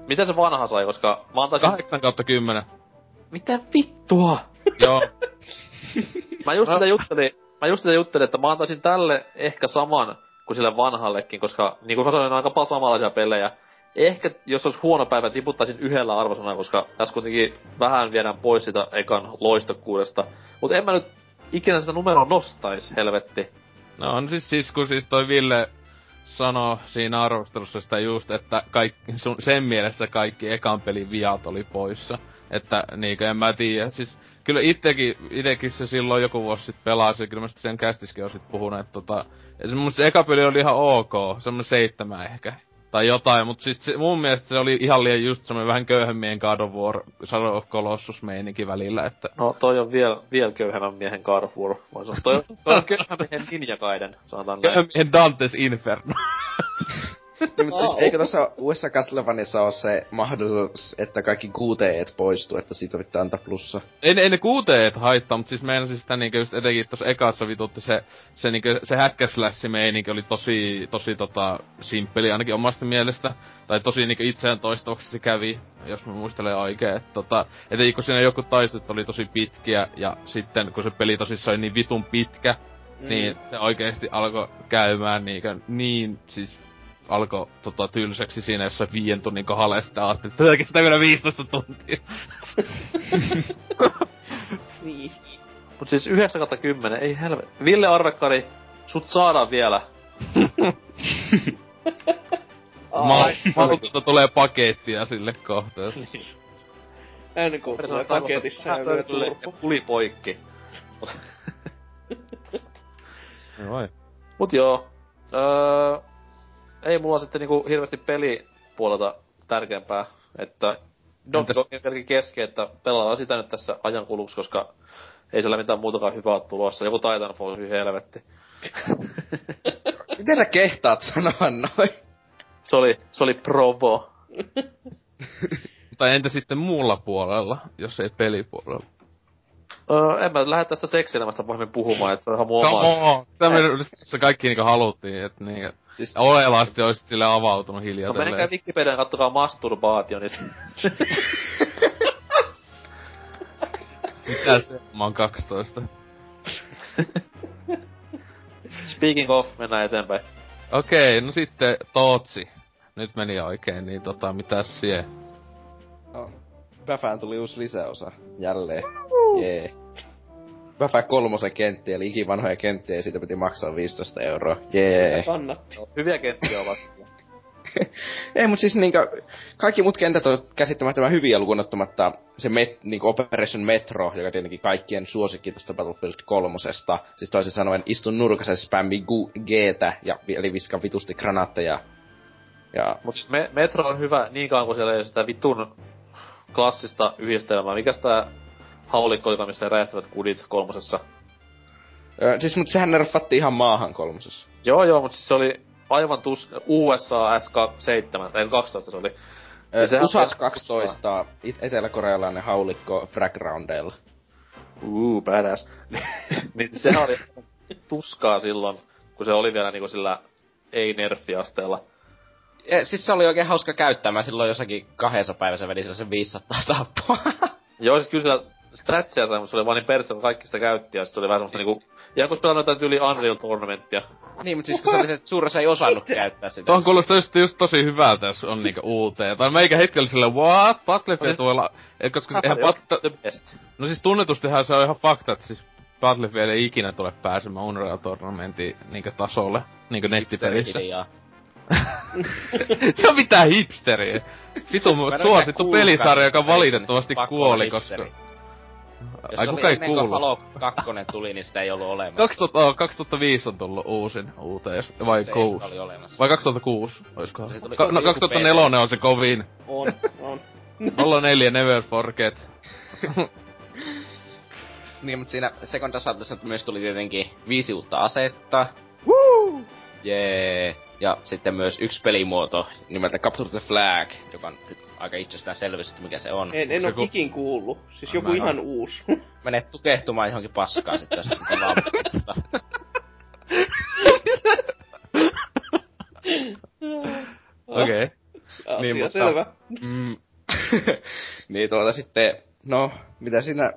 E: mitä se vanha sai, koska mä antaisin...
B: 8 kautta 10.
E: Mitä vittua?
B: Joo. *laughs*
E: Mä just
B: No.
E: sitä juttelin, mä just sitä juttelin, että mä antaisin tälle ehkä saman kuin sille vanhallekin, koska niin kuin sanoin, on aika paljon samanlaisia pelejä. ehkä jos olisi huono päivä, tiputtaisin yhdellä arvosanalla, koska tässä kuitenkin vähän viedään pois sitä ekan loistokkuudesta. Mutta en mä nyt ikinä sitä numeroa nostais, helvetti.
B: No on siis, siis kun siis toi Ville sanoi siinä arvostelussa sitä just, että kaikki, sun, sen mielestä kaikki ekan pelin viat oli poissa. Että niinkö, en mä tiedä. Siis kyllä itsekin, itekin se silloin joku vuosi sitten pelasi, kyllä mä sit sen kästiskin on sit puhunut, että tota, se mun se eka peli oli ihan ok, semmonen seitsemän ehkä. Tai jotain, mutta sit se, mun mielestä se oli ihan liian just semmonen vähän köyhemmien God of War, Shadow of Colossus meininki välillä, että...
E: No toi on vielä viel köyhemmän miehen God of War. Voin sanoa, toi, on- toi on köyhemmän miehen Ninja Gaiden, sanotaan näin.
B: Köyhemmien Dante's Inferno. *laughs*
D: Niin, mutta siis eikö tässä uudessa Castlevaniassa ole se mahdollisuus, että kaikki QTEt poistuu, että siitä pitää antaa plussa?
B: ei, ne- ei ne kuuteet haittaa, mutta siis meinasin sitä niinkö just etenkin tossa ekassa vitutti se, se niinkö, se häkkäslässi meininki oli tosi, tosi tota, simppeli ainakin omasta mielestä. Tai tosi niinkö itseään toistavaksi se kävi, jos mä muistelen oikein. Että tota, etenkin kun siinä joku taistot oli tosi pitkiä, ja sitten kun se peli tosissaan oli niin vitun pitkä, mm. niin se oikeesti alkoi käymään niinkö, niin siis alkoi tota, tylsäksi siinä jossain viien tunnin kohdalla, ja sitten ajattelin, että tätäkin sitä vielä 15 tuntia. *laughs*
C: Niin.
E: Mut siis 9 kautta 10, ei helvet. Ville Arvekkari, sut saadaan vielä. *laughs*
B: Ma- Masulta tulee pakettia sille kohta.
C: Ennen kuin tulee paketissa ja lyö turpo.
E: Tuli poikki.
B: Vai.
E: Mut joo. Öö, ei mulla sitten niinku hirveästi pelipuolelta tärkeämpää, että Donkey Kongin pelkin kesken, että pelataan sitä nyt tässä ajan kuluksi, koska ei siellä mitään muutakaan hyvää ole tulossa. Joku Titanfall, hyi helvetti. *laughs*
D: Miten sä kehtaat sanoa noin?
E: Se oli, se oli provo. *laughs*
B: Tai entä sitten muulla puolella, jos ei pelipuolella?
E: Öö, en mä lähde tästä seksielämästä pahemmin puhumaan, että se on ihan mun
B: Come
E: oma.
B: on! Tämä me se kaikki niinku haluttiin, että niinku...
D: Siis,
B: Olelasti olisit sille avautunut
E: No
B: hiljaa.
E: menkää Wikipediaan kattokaa masturbaatio, niin se- *laughs*
B: Mitä se? Mä oon 12. *laughs*
E: Speaking of, mennään eteenpäin.
B: Okei, no sitten Tootsi. Nyt meni oikein, niin tota, mitäs sie?
D: no, Bäfään tuli uusi lisäosa. Jälleen. Jee. Bäfä kolmosen kenttiä, eli ikivanhoja kenttiä, ja siitä piti maksaa 15 euroa. Jee.
C: Kannatti.
E: No, hyviä kenttiä ovat. *laughs*
D: Ei, mut siis niinkö, kaikki muut kentät on käsittämättömän hyviä lukuun ottamatta se met, niinkö Operation Metro, joka tietenkin kaikkien suosikki tästä Battlefield kolmosesta. Siis toisin sanoen istun nurkassa spämmi Gtä, ja, eli viskan vitusti granaatteja. Ja
E: Mut siis me, Metro on hyvä niin kauan kuin siellä ei ole sitä vitun klassista yhdistelmää. Mikäs tää haulikko oli, missä räjähtävät kudit kolmosessa?
D: Ö, siis mut sehän nerfattiin ihan maahan kolmosessa.
E: Joo joo, mut siis se oli aivan tus... USA SK7, tai 12 se oli.
D: Ö,
E: Ja sehän
D: USAS
E: on-
D: 12, it- eteläkorealainen haulikko Fragroundella.
E: Uu, badass. *laughs* niin sehän oli tuskaa silloin, kun se oli vielä niinku sillä ei-nerfi-asteella.
D: Ja, siis se oli oikein hauska käyttää. Mä silloin jossakin kahdessa päivässä vedin sellaisen 500 tappoa.
E: Joo, siis kyllä sillä stratsia sai, mutta se oli vaan niin perse, kun kaikki sitä käytti, ja sit se oli vähän semmoista niinku... Ihan kun pelannut jotain tyyli Unreal Tournamenttia.
D: niin, mutta siis kun se oli se, että suuressa ei osannut käyttää sitä.
B: Tuohon kuulostaa just, just tosi hyvältä, jos on niinku uuteen. Tai meikä hetki oli silleen, what? Battlefield voi olla... Et koska siis eihän pat... No siis tunnetustihan se on ihan fakta, että siis Battlefield ei ikinä tule pääsemään Unreal Tournamentin niinkö tasolle, niinkö nettipelissä. *laughs* Se on mitään hipsteriä. Vitu suosittu pelisarja, joka valitettavasti kuoli, koska...
D: Jos
B: Ai kuka ei kuullut?
D: Halo 2 tuli, niin sitä ei ollut olemassa.
B: 2000, oh, 2005 on tullut uusin uuteen, vai
D: Se
B: 6?
D: oli olemassa.
B: Vai 2006, oiskohan?
D: Se tuli-
B: Ka- no
D: joku
B: 2004 on se kovin.
C: On, on. *laughs*
B: 04 Never Forget. *laughs*
D: Niin, mutta siinä Second Assaultissa myös tuli tietenkin viisi uutta asetta. Woo! Jee! Ja sitten myös yksi pelimuoto nimeltä Capture the Flag, joka on aika itsestäänselvyys, että mikä se on.
C: En, en
B: Se
C: oo
B: ku-
C: ikin kuullut. Siis
B: Ai,
C: joku ihan
B: oo.
C: uusi. *laughs*
D: Menet tukehtumaan johonkin paskaan sitten, jos on vaan
B: Okei.
C: Asia
B: Niin, mutta-
C: selvä.
B: Mm, *laughs*
D: niin tuota sitten, no, mitä siinä,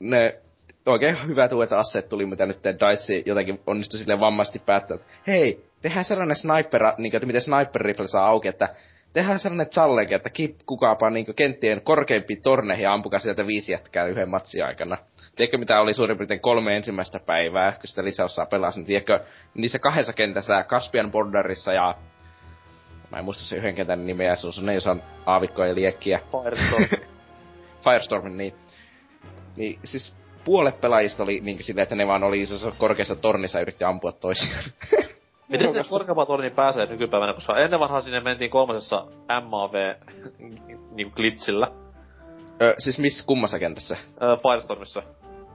D: ne oikein hyvät uudet asseet tuli, mitä nyt Dice jotenkin onnistui silleen vammaisesti päättää, että hei, tehdään sellainen sniper, niin kuin, että miten sniper rifle saa auki, että tehdään sellainen challenge, että kip kukaapa niinku kenttien korkeimpiin torneihin ja ampukaa sieltä viisi jätkää yhden matsin aikana. Tiedätkö mitä oli suurin piirtein kolme ensimmäistä päivää, kun sitä lisäosaa pelasin. Niin tiedätkö, niissä kahdessa kentässä, Caspian Borderissa ja... Mä en muista se yhden kentän nimeä, se on sellainen, jossa on aavikkoja ja liekkiä.
E: Firestorm. *laughs*
D: Firestormin, niin... Niin siis puolet pelaajista oli niin silleen, että ne vaan oli isossa korkeassa tornissa ja yritti ampua toisiaan. *laughs*
E: Miten se korkeampaan torniin pääsee nykypäivänä, koska ennen vanhaa sinne mentiin kolmasessa MAV *laughs* niin glitchillä.
D: Ö, siis missä kummassa kentässä?
E: Ö, Firestormissa.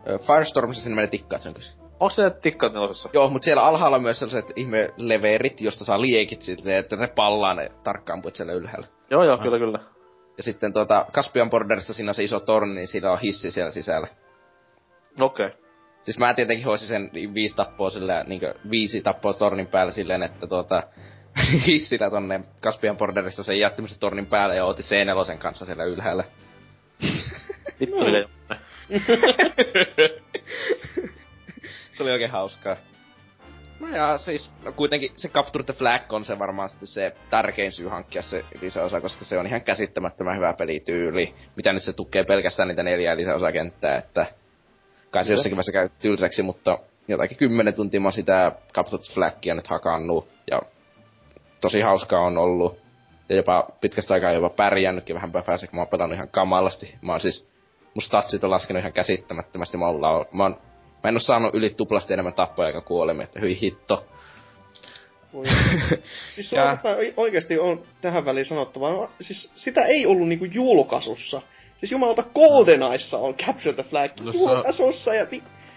D: Ö, Firestormissa sinne menee tikkaat nykyisin.
E: Onko se tikkaat nelosessa?
D: Joo, mutta siellä alhaalla on myös sellaiset ihme leverit, josta saa liekit sitten, että ne pallaa ne tarkkaan puit siellä ylhäällä.
E: Joo, joo, kyllä, kyllä.
D: Ja sitten tuota, Caspian Borderissa siinä on se iso torni, niin siinä on hissi siellä sisällä.
E: Okei. Okay.
D: Siis mä tietenkin hoisin sen viisi tappoa sillä, niin viisi tappoa tornin päällä silleen, että tuota, *laughs* hissillä tonne Caspian Borderissa sen jättämisen tornin päälle ja otin C4 kanssa siellä ylhäällä. *laughs*
E: Vittu no. *laughs*
D: se oli oikein hauskaa. No ja siis, no kuitenkin se Capture the Flag on se varmaan sitten se tärkein syy hankkia se lisäosa, koska se on ihan käsittämättömän hyvä pelityyli. Mitä nyt se tukee pelkästään niitä neljää lisäosakenttää, että kai se jossakin vaiheessa käy tylsäksi, mutta jotakin kymmenen tuntia mä sitä the Flagia nyt hakannut, ja tosi hauskaa on ollut. Ja jopa pitkästä aikaa jopa pärjännytkin vähän päässä, kun mä oon pelannut ihan kamalasti. Mä oon siis, mun statsit on laskenut ihan käsittämättömästi. Mä, oon, mä oon Mä en oo saanut yli tuplasti enemmän tappoja eikä kuolemia, että hyi hitto. *laughs*
C: siis ja... oikeastaan oikeasti on tähän väliin sanottava, siis sitä ei ollut niinku julkaisussa. Siis jumalauta GoldenEyessa on Capture the Flag. No, julkaisussa ja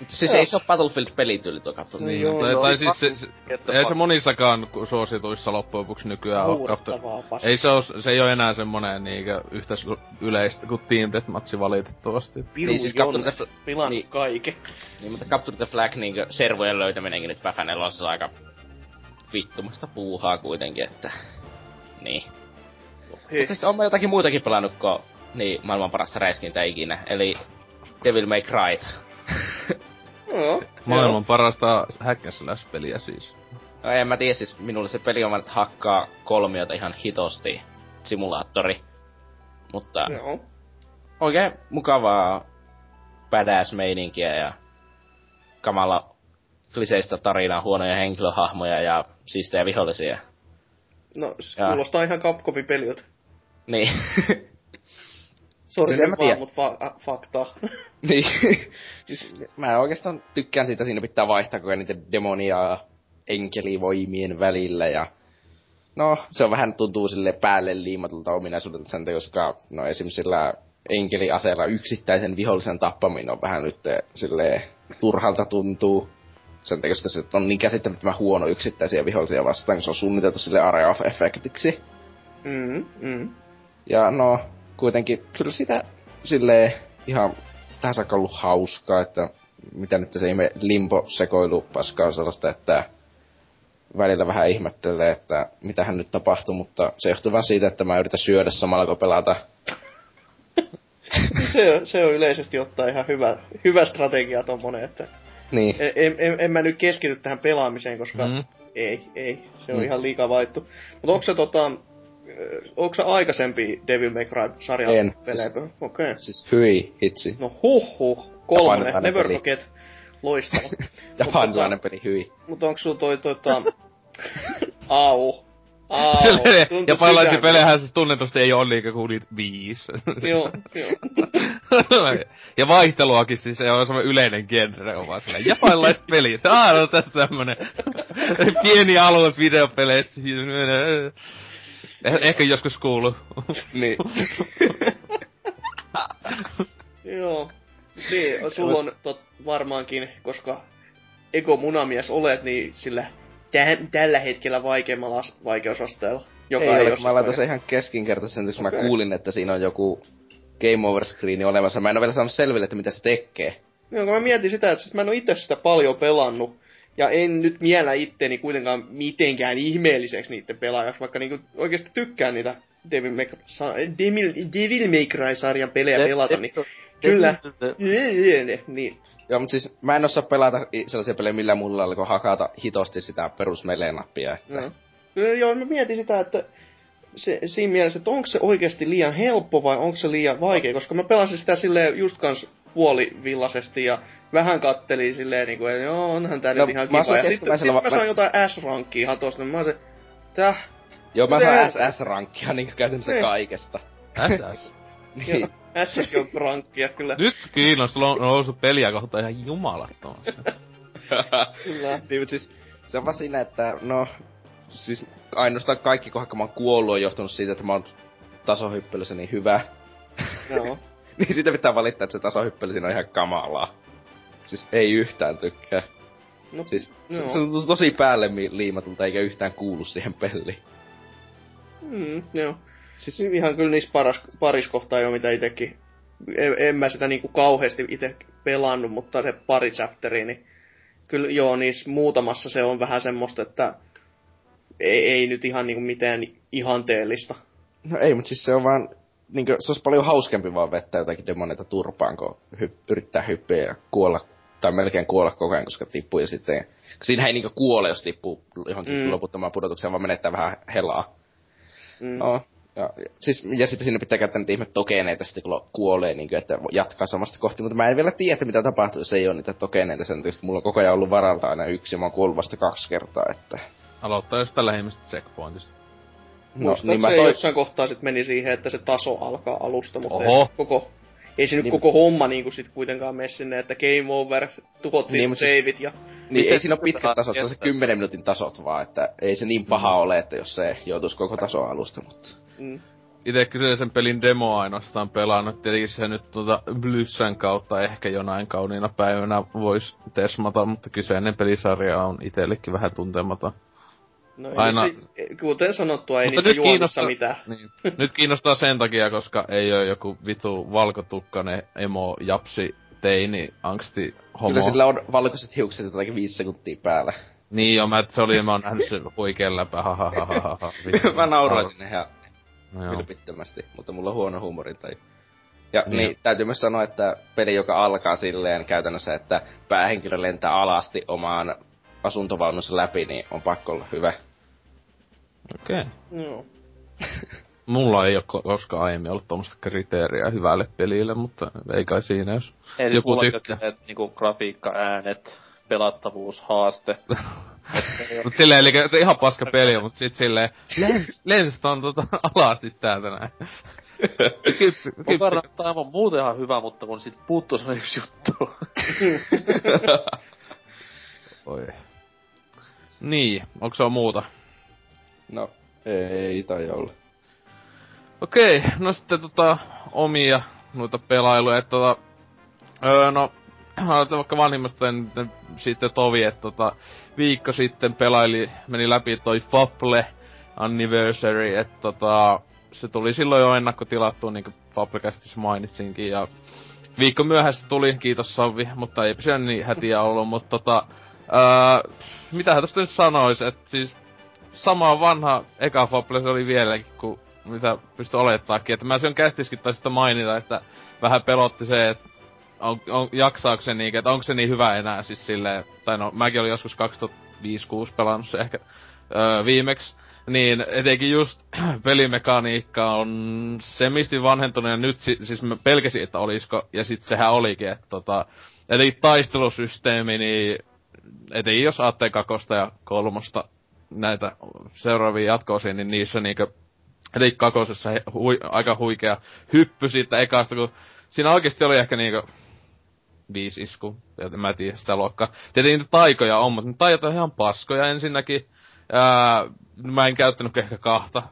D: mutta siis ei se ole Battlefield-pelityyli tuo Captain
B: niin, joo, tai, tai siis se, se, ei se monissakaan suosituissa loppujen lopuksi nykyään ole Ei se, ole, se ei ole enää semmonen niinkö yhtä yleistä kuin Team Deathmatch valitettavasti.
C: Piru niin, siis Capture the Flag... Niin, kaiken.
D: Niin, mutta Capture the Flag niinkö servojen löytäminenkin nyt Päfänellä on aika vittumasta puuhaa kuitenkin, että... Niin. Mutta siis on mä jotakin muutakin pelannut kuin niin, maailman parasta räiskintä ikinä, eli Devil May Cry. *laughs*
B: No, Maailman joo. parasta hack peliä siis.
D: No en mä tiedä, siis minulle se peli on, että hakkaa kolmiota ihan hitosti simulaattori. Mutta joo. oikein mukavaa badass meininkiä ja kamala kliseistä tarinaa, huonoja henkilöhahmoja ja siistejä vihollisia.
C: No, ja... kuulostaa ihan Capcomin peliltä.
D: Niin. *laughs*
C: Sori, en vaan, mut fa- fakta. *laughs*
D: niin. siis mä oikeastaan tykkään siitä, siinä pitää vaihtaa koko niiden demonia ja enkelivoimien välillä ja... No, se on vähän tuntuu sille päälle liimatulta ominaisuudelta sen koska no esimerkiksi sillä enkeliaseella yksittäisen vihollisen tappaminen on vähän nyt sille turhalta tuntuu. Sen takia, koska se on niin käsittämättömän huono yksittäisiä vihollisia vastaan, kun se on suunniteltu sille area of effectiksi.
C: Mm, mm.
D: Ja no, kuitenkin kyllä sitä silleen ihan tähän saakka ollut hauskaa, että mitä nyt se ihme limbo-sekoilu paskaa sellaista, että välillä vähän ihmettelee, että mitä hän nyt tapahtuu, mutta se johtuu vaan siitä, että mä yritän syödä samalla kun pelata. *laughs*
C: se, on, se on yleisesti ottaa ihan hyvä, hyvä strategia tommonen, että
D: niin.
C: en, en, en, mä nyt keskity tähän pelaamiseen, koska mm. ei, ei, se on mm. ihan liikaa vaihtu. Mutta onko se tota, onko se aikaisempi Devil May Cry-sarjan
D: en.
C: pelejä? Siis, Okei. Okay.
D: Siis hyi, hitsi.
C: No huh huh, kolme, Never peli. Forget, loistava. *laughs*
D: Japanilainen peli, hyi.
C: Mutta onko sulla toi tota... *laughs* Au. Au.
B: Japanilaisia pelejähän siis tunnetusti ei ole liikaa kuin niitä viisi. *laughs*
C: joo, joo.
B: ja vaihteluakin siis se on semmoinen yleinen genre, on vaan silleen japanilaiset pelit. Ah, no tässä tämmönen pieni alue videopeleissä. Eh, ehkä joskus kuulu. *laughs* *laughs*
C: niin. Joo. Niin, sulla on tot, varmaankin, koska ego munamies olet, niin sillä täh- tällä hetkellä vaikeimmalla vaikeusasteella.
D: Joka ei, ei ole, mä laitan sen ihan keskinkertaisen, jos okay. mä kuulin, että siinä on joku game over screeni olemassa. Mä en ole vielä saanut selville, että mitä se tekee.
C: Joo, mä mietin sitä, että mä en ole itse sitä paljon pelannut. Ja en nyt miellä itteni kuitenkaan mitenkään ihmeelliseksi niiden pelaajaksi, vaikka niinku oikeasti tykkään niitä Devil May, Devil, Devil May Cry-sarjan pelejä de, pelata, niin kyllä. niin.
D: Joo, mutta siis mä en osaa pelata sellaisia pelejä millä mulla oli, kun hakata hitosti sitä perus nappia Että...
C: No. Joo, mä mietin sitä, että se, siinä mielessä, että onko se oikeasti liian helppo vai onko se liian vaikea, koska mä pelasin sitä silleen just kans puolivillaisesti ja vähän kattelin silleen, niin kuin, että joo, onhan tää
D: No,
C: nyt ihan
D: mä
C: kiva. Ja sitten sit mä
D: mä-
C: sain jotain S-rankkia ihan tosta, niin mä se, täh,
D: Joo, mä saan SS-rankkia niin käytännössä
C: Niin.
D: kaikesta.
B: SS. *laughs*
D: Niin.
C: S on rankkia kyllä.
B: Nyt kiinnostaa, sulla on noussut peliä kohta ihan jumalattomasti. *laughs*
C: kyllä.
D: niin, mutta siis se on vaan siinä, että no, siis ainoastaan kaikki kohdat, mä oon kuollut, on johtunut siitä, että mä oon tasohyppelyssä niin hyvä.
C: Joo. *laughs* *laughs*
D: niin siitä pitää valittaa, että se tasohyppely siinä on ihan kamalaa. Siis ei yhtään tykkää.
C: No,
D: Siis se,
C: Joo.
D: se on tosi päälle liimatulta eikä yhtään kuulu siihen peliin.
C: mm, joo.
D: Siis,
C: Ihan kyllä niissä paras, pariskohtaa jo, mitä itekin. En, en mä sitä niinku kauheasti itse pelannut, mutta se pari chapteri, niin kyllä joo, niissä muutamassa se on vähän semmoista, että ei, ei nyt ihan niinku mitään ihanteellista.
D: no ei, mutta siis se on vaan, niinkö, se olisi paljon hauskempi vaan vettää jotakin demoneita turpaan, kun hy- yrittää hyppiä ja kuolla, tai melkein kuolla koko ajan, koska tippuu ja sitten, siinä ei niinkö kuole, jos tippuu johonkin
C: Mm.
D: loputtomaan pudotukseen, vaan menettää vähän helaa.
C: Mm.
D: No, ja, ja, siis, ja sitten siinä pitää käyttää niitä ihme tokeneita sitten, kun kuolee, niin kuin, että jatkaa samasta kohti. Mutta mä en vielä tiedä, mitä tapahtuu, jos ei ole niitä tokeneita sen että mulla on koko ajan ollut varalta aina yksi, ja mä oon kuollut vasta kaksi kertaa, että...
B: Aloittaa jostain lähimmästä checkpointista.
D: No,
C: Muistan,
D: niin
C: niin
D: mä
C: se
D: toi...
C: jossain kohtaa sit meni siihen, että se taso alkaa alusta, mutta ei
B: Oho.
C: se koko, ei se nyt
D: Niin,
C: koko homma niinku sit kuitenkaan mene sinne, että game over, tuhottiin
D: Niin, siis-
C: saveit ja...
D: Niin,
E: Miten
D: ei siinä ole pitkät tasot, se on se
E: kestää?
D: 10 minuutin tasot vaan, että ei se niin paha ole, että jos se joutuisi koko taso alusta, mutta...
C: Mm.
B: Itse kyseisen pelin demo ainoastaan pelannut. Tietenkin se nyt tuota Blyssän kautta ehkä jonain kauniina päivänä voisi tesmata, mutta kyseinen pelisarja on itsellekin vähän tuntematon.
C: No,
B: Aina-
C: Aina... se, kuten sanottua, ei
B: Mutta
C: niissä
B: nyt
C: juonissa
B: kiinnostaa-
C: mitään. *laughs*
B: Niin. Nyt kiinnostaa sen takia, koska ei ole joku vitu valkotukkainen emo japsi teini angsti homo.
D: Kyllä sillä on valkoiset hiukset jotakin viisi sekuntia päällä.
B: Niin jo, mä, se oli, mä oon nähnyt sen huikean läpä, ha, ha, ha, ha, ha, *laughs*
D: mä nauraisin ihan
B: No, joo.
D: vilpittömästi, mutta mulla on huono huumorintaju. Ja
B: Niin.
D: niin. niin, täytyy myös sanoa, että peli, joka alkaa silleen käytännössä, että päähenkilö lentää alasti omaan asuntovaununsa läpi, niin on pakko olla hyvä.
B: Okei. Okay.
C: Joo. *laughs*
B: Mulla ei ole ko- koskaan aiemmin ollut tuommoista kriteeriä hyvälle pelille, mutta ei kai siinä, jos
E: Ei siis
B: joku
E: mulla
B: tykkää.
E: tykkää. niinku grafiikka, äänet, pelattavuus, haaste. *laughs*
B: Mut silleen, eli ihan paska peli, mut sit silleen, lens, *laughs* lens on tota alasti täältä näin.
E: Mun verran tää on muuten ihan hyvä, mutta kun sit puuttuu semmonen yksi juttu.
B: Oi. Niin, onko se on muuta?
D: No, ei tai olla.
B: Okei, no sitten tota omia noita pelailuja, että tota, öö, no, *clears throat* aloitetaan vaikka vanhimmasta en- sitten tovi, että tota, viikko sitten pelaili, meni läpi toi Fable Anniversary, että tota, se tuli silloin jo ennakkotilattu, niin kuin Fablecastissa mainitsinkin, ja viikko myöhässä tuli, kiitos Savi, mutta ei se niin hätiä ollut, mutta tota, öö, mitähän tästä nyt sanois, että siis sama vanha eka Fable se oli vieläkin, kuin mitä pystyi olettaakin. Että mä sen kästiskin taisi mainita, että vähän pelotti se, että on, on, jaksaako se niin, että onko se niin hyvä enää siis silleen, tai no mäkin olin joskus 2005-2006 pelannut se ehkä öö, viimeksi, niin etenkin just *clears throat* pelimekaniikka on semisti vanhentunut ja nyt si- siis mä pelkäsin, että olisiko, ja sit sehän olikin, että tota, etenkin taistelusysteemi, niin etenkin jos aatte kakosta ja kolmosta näitä seuraavia jatkoosia, niin niissä niinkö eli kakosessa hui, aika huikea hyppy siitä ekasta, kun siinä oikeasti oli ehkä niinkö viisi isku, en mä tiedä sitä luokkaa. Tietenkin niitä taikoja on, mutta ne taijat on ihan paskoja ensinnäkin. Ää, mä en käyttänyt ehkä kahta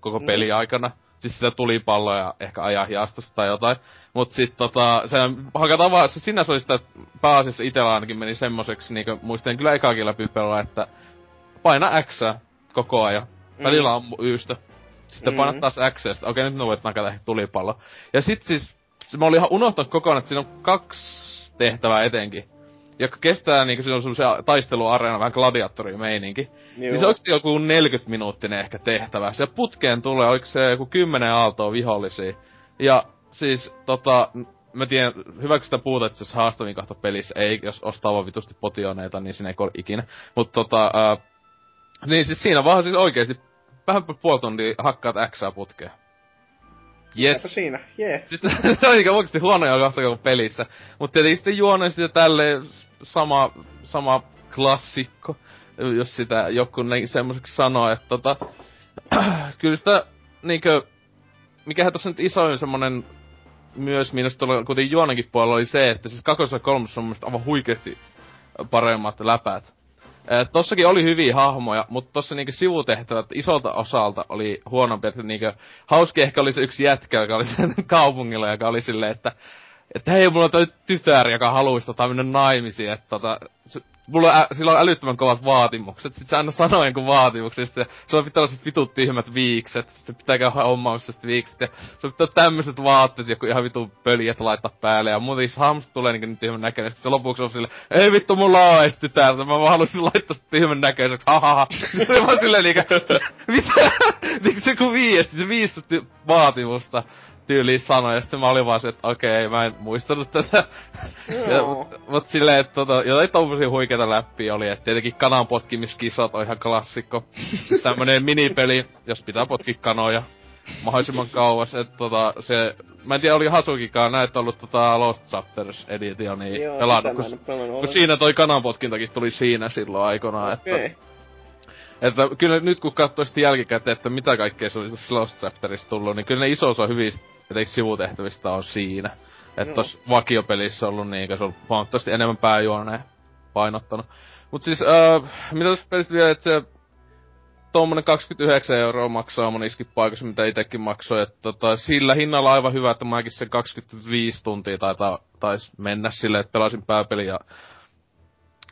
B: koko
C: Mm.
B: peli aikana. Siis sitä tulipalloa ja ehkä ajaa hiastosta tai jotain. Mut sit tota, se hakata vaan, se sinänsä oli sitä pääasiassa itellä ainakin meni semmoseksi, niinku muistin kyllä ekaakin läpi pelaa, että paina X koko ajan. Välillä on yystä. Sitten
C: Mm.
B: painat taas X ja okei nyt ne voit nakata tulipallo. Ja sit siis, mä olin ihan unohtanut kokonaan, että siinä on kaksi tehtävää etenkin. Joka kestää niinku, siinä on semmosia taisteluareena, vähän gladiattorimeininki.
C: Joo.
B: Niin se onko joku 40 minuuttinen ehkä tehtävä. Se putkeen tulee, oliko se joku 10 aaltoa vihollisia. Ja siis tota, mä tiedän, hyväkö sitä puhuta, että se haastavin kahta pelissä ei, jos ostaa vaan vitusti potioneita, niin siinä ei ole ikinä. Mutta tota, ää, niin siis siinä vaan siis oikeesti vähän puoli tuntia hakkaat Xää putkeen. Yes.
C: Siinä, jee. Yeah.
B: Siis *laughs* se on niinku oikeesti huonoja kohta kuin pelissä. Mutta tietenkin sitten juonen sitten tälleen sama, sama klassikko, jos sitä joku niin semmoiseksi sanoo, että tota, *clears throat* kyllä sitä niinkö, mikähän tässä nyt isoin semmonen myös minusta tuolla kuitenkin juonenkin puolella oli se, että siis kakosessa ja kolmosessa on mun aivan huikeasti paremmat läpät. Eh, tossakin oli hyviä hahmoja, mutta tossa niinku sivutehtävät isolta osalta oli huonompi, että niinku, hauski ehkä oli se yksi jätkä, joka oli *laughs* sen kaupungilla, joka oli silleen, että että hei, mulla on tytär, joka haluaisi tota mennä naimisiin, että tota, mulla ä, sillä on älyttömän kovat vaatimukset. Sitten se aina sanoo jonkun vaatimuksen, sitten se on pitää olla sit vitut tyhmät viikset, sitten pitää käydä hommaamassa viikset, ja on pitää tämmöiset vaatteet, joku ihan vitun pöljet laittaa päälle, ja muuten hamsta tulee niinku niin tyhmän näköinen, sitten se lopuksi on silleen, ei vittu, mulla on edes tytärtä, mä vaan haluaisin laittaa sitä tyhmän näköiseksi, hahaha. Sitten se vaan silleen niinku, *laughs* mitä, niinku se kun viesti, se viisi vaatimusta tyyliin sanoi, ja sitten mä olin vaan se, että okei, okay, mä en muistanut tätä. ja, mut, mut silleen, että tota, jotain tommosia huikeita läppiä oli, että tietenkin kanan potkimiskisat on ihan klassikko. *laughs* Tämmönen minipeli, jos pitää potkia kanoja mahdollisimman kauas, että tota, se, mä en tiedä, oli Hasukikaan näet ollut tota Lost Chapters Edition, niin
C: Joo,
B: pelannut, kun, kun siinä toi kananpotkintakin tuli siinä silloin aikoinaan,
C: Okei.
B: että että kyllä nyt kun katsoo sitten jälkikäteen, että mitä kaikkea se oli Lost Chapterissa tullut, niin kyllä ne iso osa hyvistä etenkin sivutehtävistä on siinä. Että tossa vakiopelissä on ollut niin, se on huomattavasti enemmän pääjuoneen painottanut. Mut siis, äh, mitä tässä pelistä vielä, että se tuommoinen 29 euroa maksaa moniskin paikassa, mitä itekin maksoi. Että tota, sillä hinnalla aivan hyvä, että mäkin sen 25 tuntia taitaa, tais mennä silleen, että pelasin pääpeli ja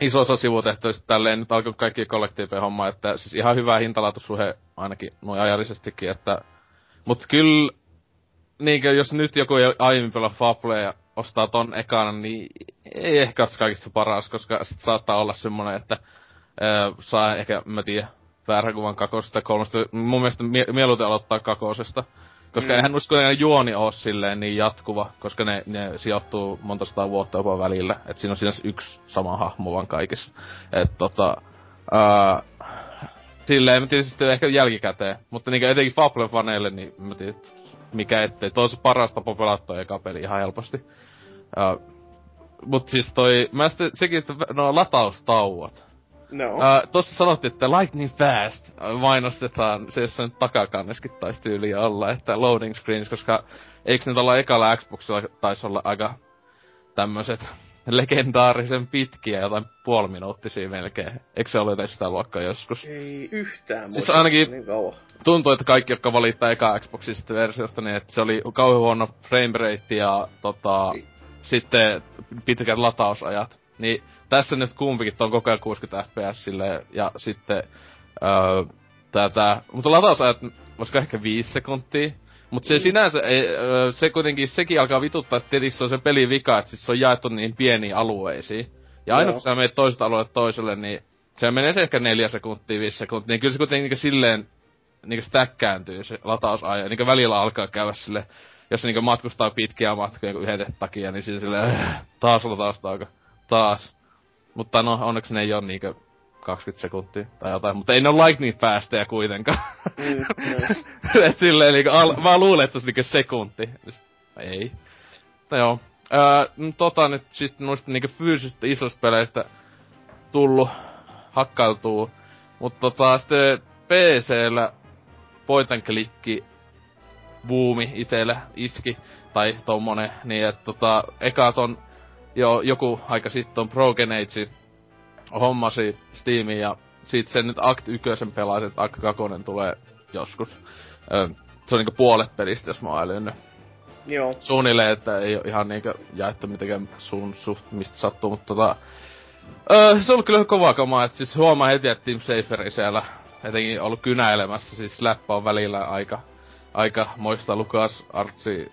B: iso osa sivutehtävistä tälleen nyt alkoi kaikki kollektiivien homma, että siis ihan hyvä hintalaatusuhe ainakin noin ajallisestikin, että mut kyllä niinkö jos nyt joku ei aiemmin pelaa Fablea ja ostaa ton ekana, niin ei ehkä ole kaikista paras, koska sit saattaa olla semmonen, että ää, saa ehkä, mä tiedän, väärän kuvan kakosesta tai kolmosta. Mun mielestä mie- mieluiten aloittaa kakosesta. Koska
C: Mm.
B: eihän usko, että juoni oo silleen niin jatkuva, koska ne, ne sijoittuu monta sataa vuotta jopa välillä. Et siinä on siinä yksi sama hahmo vaan kaikissa. Et tota... Ää, silleen, mä tietysti ehkä jälkikäteen. Mutta niinku etenkin Fable faneille, niin mä tiedän, mikä ettei. On se paras tapa pelata eka peli ihan helposti. Ää, mut siis toi, mä sitten sekin, että no lataustauot.
C: No.
B: Uh, tossa sanottiin, että lightning fast mainostetaan, se jossain takakanneskin taisi tyyli olla, että loading screens, koska eikö nyt olla ekalla Xboxilla taisi olla aika tämmöset legendaarisen pitkiä, jotain puoliminuuttisia melkein. Eikö se ole edes sitä luokkaa joskus?
C: Ei yhtään
B: Siis ainakin-
C: niin kauan.
B: Tuntuu, että kaikki, jotka valittaa eka Xboxista versiosta, niin että se oli kauhean huono frame rate ja tota,
D: Niin.
B: sitten pitkät latausajat. Niin tässä nyt kumpikin on koko ajan 60 fps silleen, ja sitten öö, tätä, mutta latausajat olisiko ehkä 5 sekuntia. Mutta se sinänsä, ei, öö, se kuitenkin, sekin alkaa vituttaa, että tietysti se on se pelin vika, että siis se on jaettu niin pieniin alueisiin. Ja aina kun sä menet toiselta alueelle toiselle, niin se menee se ehkä neljä sekuntia, viisi sekuntia, niin kyllä se kuitenkin niinku silleen niinku stäkkääntyy se latausaja, niinku välillä alkaa käydä sille, jos se niinku matkustaa pitkiä matkoja kuin yhden takia, niin siinä silleen, äh, taas lataustauko, taas. Mutta no, onneksi ne ei oo niinku 20 sekuntia tai jotain, mutta ei ne ole lightning fasteja kuitenkaan.
C: Mm, no. *laughs*
B: Et silleen niinku, al- mä luulen, että se olisi niinku sekunti. Just, ei. Mutta joo. Öö, no tota nyt sit noista niinku fyysisistä isosta peleistä tullu hakkailtuu. Mutta tota sitten PCllä point and klikki buumi itellä iski, tai tommonen, niin että tota, eka ton jo joku aika sitten on Broken Age hommasi Steamiin ja sit sen nyt Act 1 pelasin, että Act 2 tulee joskus. Ö, se on niinku puolet pelistä, jos mä oon älynyt.
C: Joo.
B: Suunnilleen, että ei oo ihan niinku jaettu mitenkään suun suht mistä sattuu, mutta tota... Öö, se on ollut kyllä kovaa kamaa, että siis huomaa heti, että Tim Saferi siellä etenkin ollut kynäilemässä, siis läppä on välillä aika, aika moista Lukas Artsi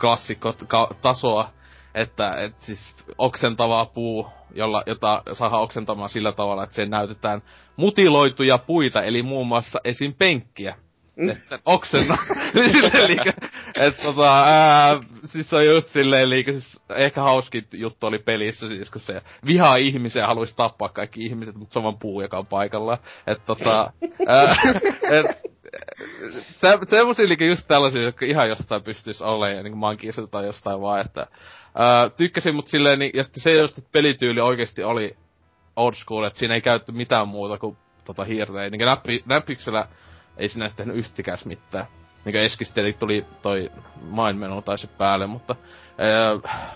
B: klassikko tasoa, että et siis oksentavaa puu, jolla, jota saadaan oksentamaan sillä tavalla, että sen näytetään mutiloituja puita, eli muun muassa esim. penkkiä.
C: Mm.
B: Että *laughs* silleen liikä, että tota, ää, siis on just silleen liikä, siis ehkä hauskin juttu oli pelissä, siis kun se vihaa ihmisiä ja haluaisi tappaa kaikki ihmiset, mutta se on vaan puu, joka on paikallaan. Että tota, ää, *laughs* et, se, semmosia niinku just tällaisia, jotka ihan jostain pystyis olemaan, niinku mankiisilta tai jostain vaan, että... Ää, tykkäsin, mut silleen, niin, ja sitten se just, että pelityyli oikeesti oli old school, että siinä ei käytetty mitään muuta kuin tota hiirtä. Niinku näppi, näppiksellä ei sinänsä tehnyt yhtikäs mitään. Eskistä tietenkin tuli toi mainmenu tai se päälle, mutta ää,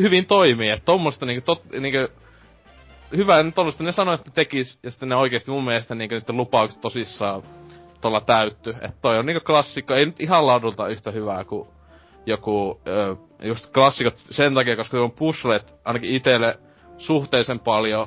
B: hyvin toimii, että tommoista niinku, tot, niinku hyvä, että tollasta ne sanoi, että tekis, ja sitten ne oikeesti mun mielestä niinku niiden lupaukset tosissaan tolla täytty. Että toi on niinku klassikko, ei nyt ihan laadulta yhtä hyvää kuin joku, ö, just klassikot sen takia, koska on puzzlet ainakin itelle suhteellisen paljon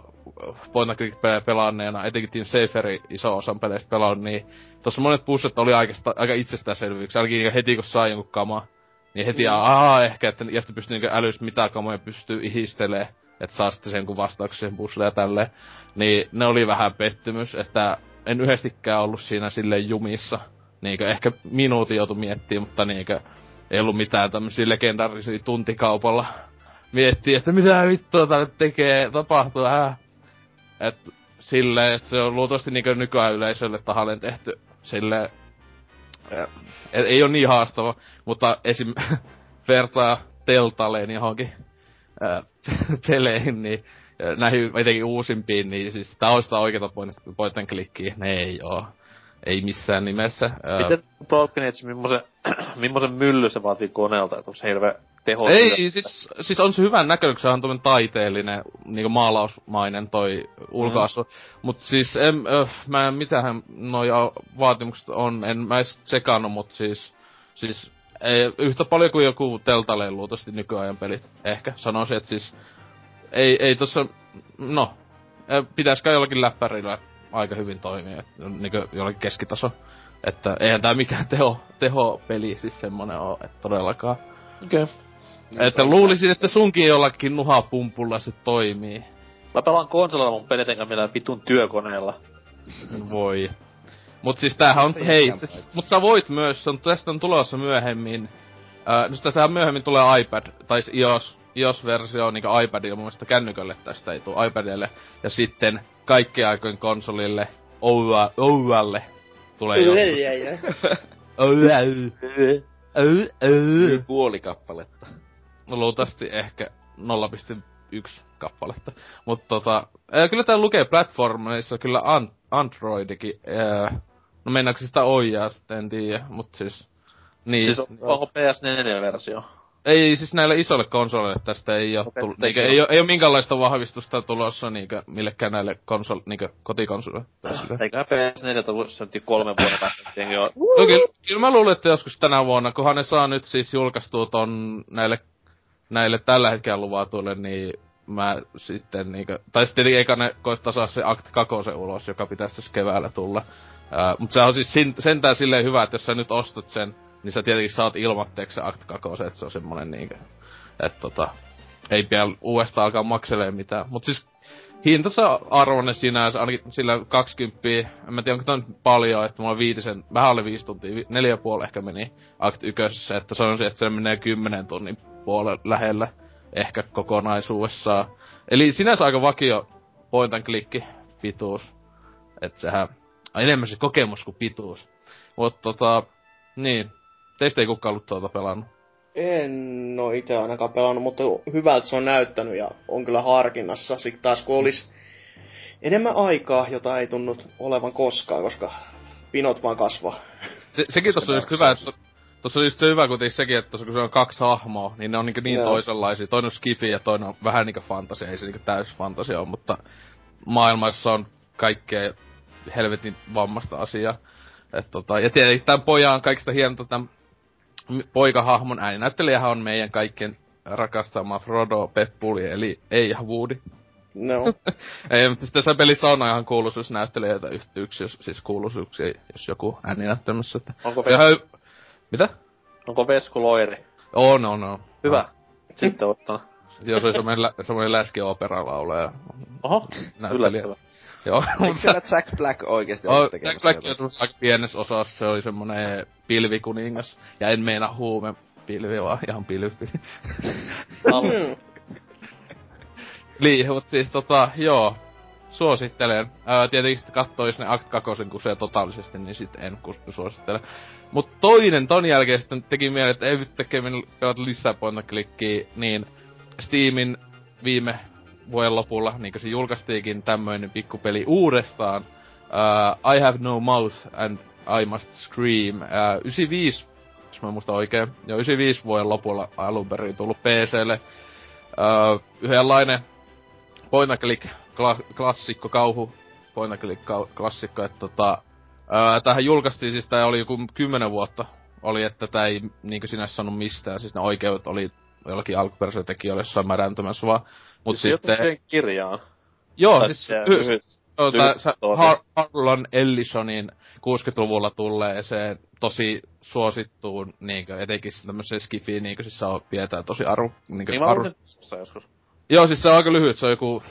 B: point and click pelejä pelanneena, etenkin Team Saferi iso osan peleistä pelannut, niin tossa monet puzzlet oli aika, aika itsestäänselvyyksiä, ainakin niinku heti kun saa jonkun kama, niin heti mm. aah ehkä, että ja sitten pystyy niinku älys mitä kamoja pystyy ihistelee, että saa sitten sen kun vastauksen puzzleen ja tälleen. Niin ne oli vähän pettymys, että en yhdestikään ollut siinä sille jumissa. Niinkö ehkä minuutin joutu miettimään, mutta niinkö ei ollut mitään tämmösiä legendaarisia tuntikaupalla miettiä, että mitä vittua täällä tekee, tapahtuu, äh. Et silleen, että se on luultavasti niinkö nykyään yleisölle tahalleen tehty silleen, et, ei ole niin haastava, mutta esim. *laughs* vertaa Teltaleen johonkin ää, *laughs* peleihin, niin näihin etenkin uusimpiin, niin siis tää on sitä oikeeta point, point ne ei oo. Ei missään nimessä.
E: Miten Broken millaisen, *clears throat* millaisen mylly se vaatii koneelta, että onko se hirveä teho?
B: Ei, siis, siis on se hyvän näköinen, se on tuommoinen taiteellinen, niinku maalausmainen toi ulkoasu. Mm. Mut siis, en, öh, mä en, mitähän noja vaatimukset on, en mä edes tsekannut, mut siis, siis ei, yhtä paljon kuin joku Teltaleen luultavasti nykyajan pelit. Ehkä sanoisin, että siis ei, ei tossa, no, pitäisikö jollakin läppärillä aika hyvin toimia, että niinku jollakin keskitaso. Että eihän tää mikään teho, teho-peli siis semmonen oo, että todellakaan.
E: Okei. Okay.
B: Että luulisin, että sunkin jollakin nuhapumpulla se toimii.
E: Mä pelaan konsolilla mun pelit enkä millään vitun työkoneella.
B: Voi. Mut siis tämähän on, hei, siis, mut sä voit myös, se on, tästä on tulossa myöhemmin. Äh, no tästä myöhemmin tulee iPad, tai iOS, iOS-versio niinku iPadilla, mun mielestä kännykölle tästä ei tuu iPadille. Ja sitten kaikkien aikojen konsolille, Oualle, tulee joskus. *laughs*
D: Puoli kappaletta.
B: No luultavasti ehkä 0,1 kappaletta. Mutta tota, ää, kyllä tää lukee platformeissa kyllä an, Androidikin. Ää, no mennäänkö sitä ojaa sitten, en tiedä, mut siis... Niin.
E: Siis on, onko PS4-versio?
B: Ei, siis näille isoille konsoleille tästä ei oo okay, tullut, ei, oo, ei oo minkäänlaista vahvistusta tulossa niinkö millekään näille konsol, niinkö kotikonsoleille.
E: Eiköhän PS4 tullut se nyt kolme vuoden päästä jo.
B: No, kyllä, kyllä mä luulen, että joskus tänä vuonna, kunhan ne saa nyt siis julkaistua ton näille, näille tällä hetkellä luvatuille, niin mä sitten niinkö, tai sitten eikä ne koittaa saa se Act 2 ulos, joka pitäisi tässä keväällä tulla. Uh, mutta se on siis sentään silleen hyvä, että jos sä nyt ostat sen, niin sä tietenkin saat ilmatteeksi se Act 2, että se on semmonen niinkö, että tota, ei pian uudestaan alkaa makselee mitään. Mut siis hintansa arvonne sinänsä, ainakin sillä 20, en mä tiedä onko toi paljon, että mulla viitisen, vähän alle viisi tuntia, neljä puoli ehkä meni Act 1, että se on se, että se menee kymmenen tunnin puolelle lähellä ehkä kokonaisuudessaan. Eli sinänsä aika vakio point and pituus. että sehän on enemmän se kokemus kuin pituus. Mutta tota, niin, Teistä ei kukaan ollut tuota pelannut.
C: En oo itse ainakaan pelannut, mutta hyvältä se on näyttänyt ja on kyllä harkinnassa. Sitten taas kun olisi enemmän aikaa, jota ei tunnut olevan koskaan, koska pinot vaan kasvaa.
B: Se, sekin tossa on just hyvä, että Tuossa on just hyvä kuitenkin sekin, että tossa, kun se on kaksi hahmoa, niin ne on niin, niin toisenlaisia. Toinen on skifi ja toinen on vähän niinku fantasia, ei se niinku täys fantasia ole, mutta maailmassa on kaikkea helvetin vammasta asiaa. Et tota, ja tietenkin tämän pojan kaikista hienota tämän poikahahmon ääninäyttelijähän on meidän kaikkien rakastama Frodo Peppuli, eli ei Woody.
C: No. *laughs*
B: ei, mutta siis tässä pelissä on ihan kuuluisuusnäyttelijöitä yksi, jos, siis kuuluisuuksia, jos joku ääninäyttämässä. Että...
E: Onko Vesku... Hö...
B: Mitä?
E: Onko Vesku Loiri?
B: On, on, on.
E: Hyvä. No. Sitten ottanut.
B: Joo, se on semmoinen, lä- semmoinen läski operalaulaja.
E: Oho, yllättävää.
B: Joo,
D: Eikö siellä Jack Black oikeesti
B: oh, Jack Black on aika pienessä osassa, se oli semmonen pilvikuningas. Ja en meina huume pilvi, vaan ihan pilvi. *laughs* niin, mut siis tota, joo. suosittelen. Ää, tietenkin sitten katsoo, jos ne Act 2 kusee totaalisesti, niin sitten en suosittele. Mut toinen ton jälkeen sitten teki mieleen, että ei nyt tekee pelata lisää klikkiä, niin Steamin viime vuoden lopulla, niin se julkaistiinkin tämmöinen pikkupeli uudestaan. Uh, I have no mouth and I must scream. Uh, 95, jos mä muistan oikein, jo 95 vuoden lopulla alun perin tullut PClle. Uh, yhdenlainen point click kla- klassikko, kauhu point click klassikko, että tota, uh, tähän julkaistiin siis, tää oli joku 10 vuotta oli, että tää ei niinkö sinänsä sanonut mistään, siis ne oikeudet oli jollakin alkuperäisellä tekijöillä jossain märäntämässä vaan. Mut
E: Siis
B: sitten...
E: kirjaan.
B: Joo,
E: Tai
B: siis
E: lyhyt-.
B: Har- Harlan Ellisonin 60-luvulla tulleeseen tosi suosittuun, niinkö, etenkin tämmöiseen skifiin, niinkö siis se on, pidetään tosi aru, niinkö,
E: Niin
B: aru...
E: että joskus.
B: Joo, siis se on aika lyhyt, se on joku,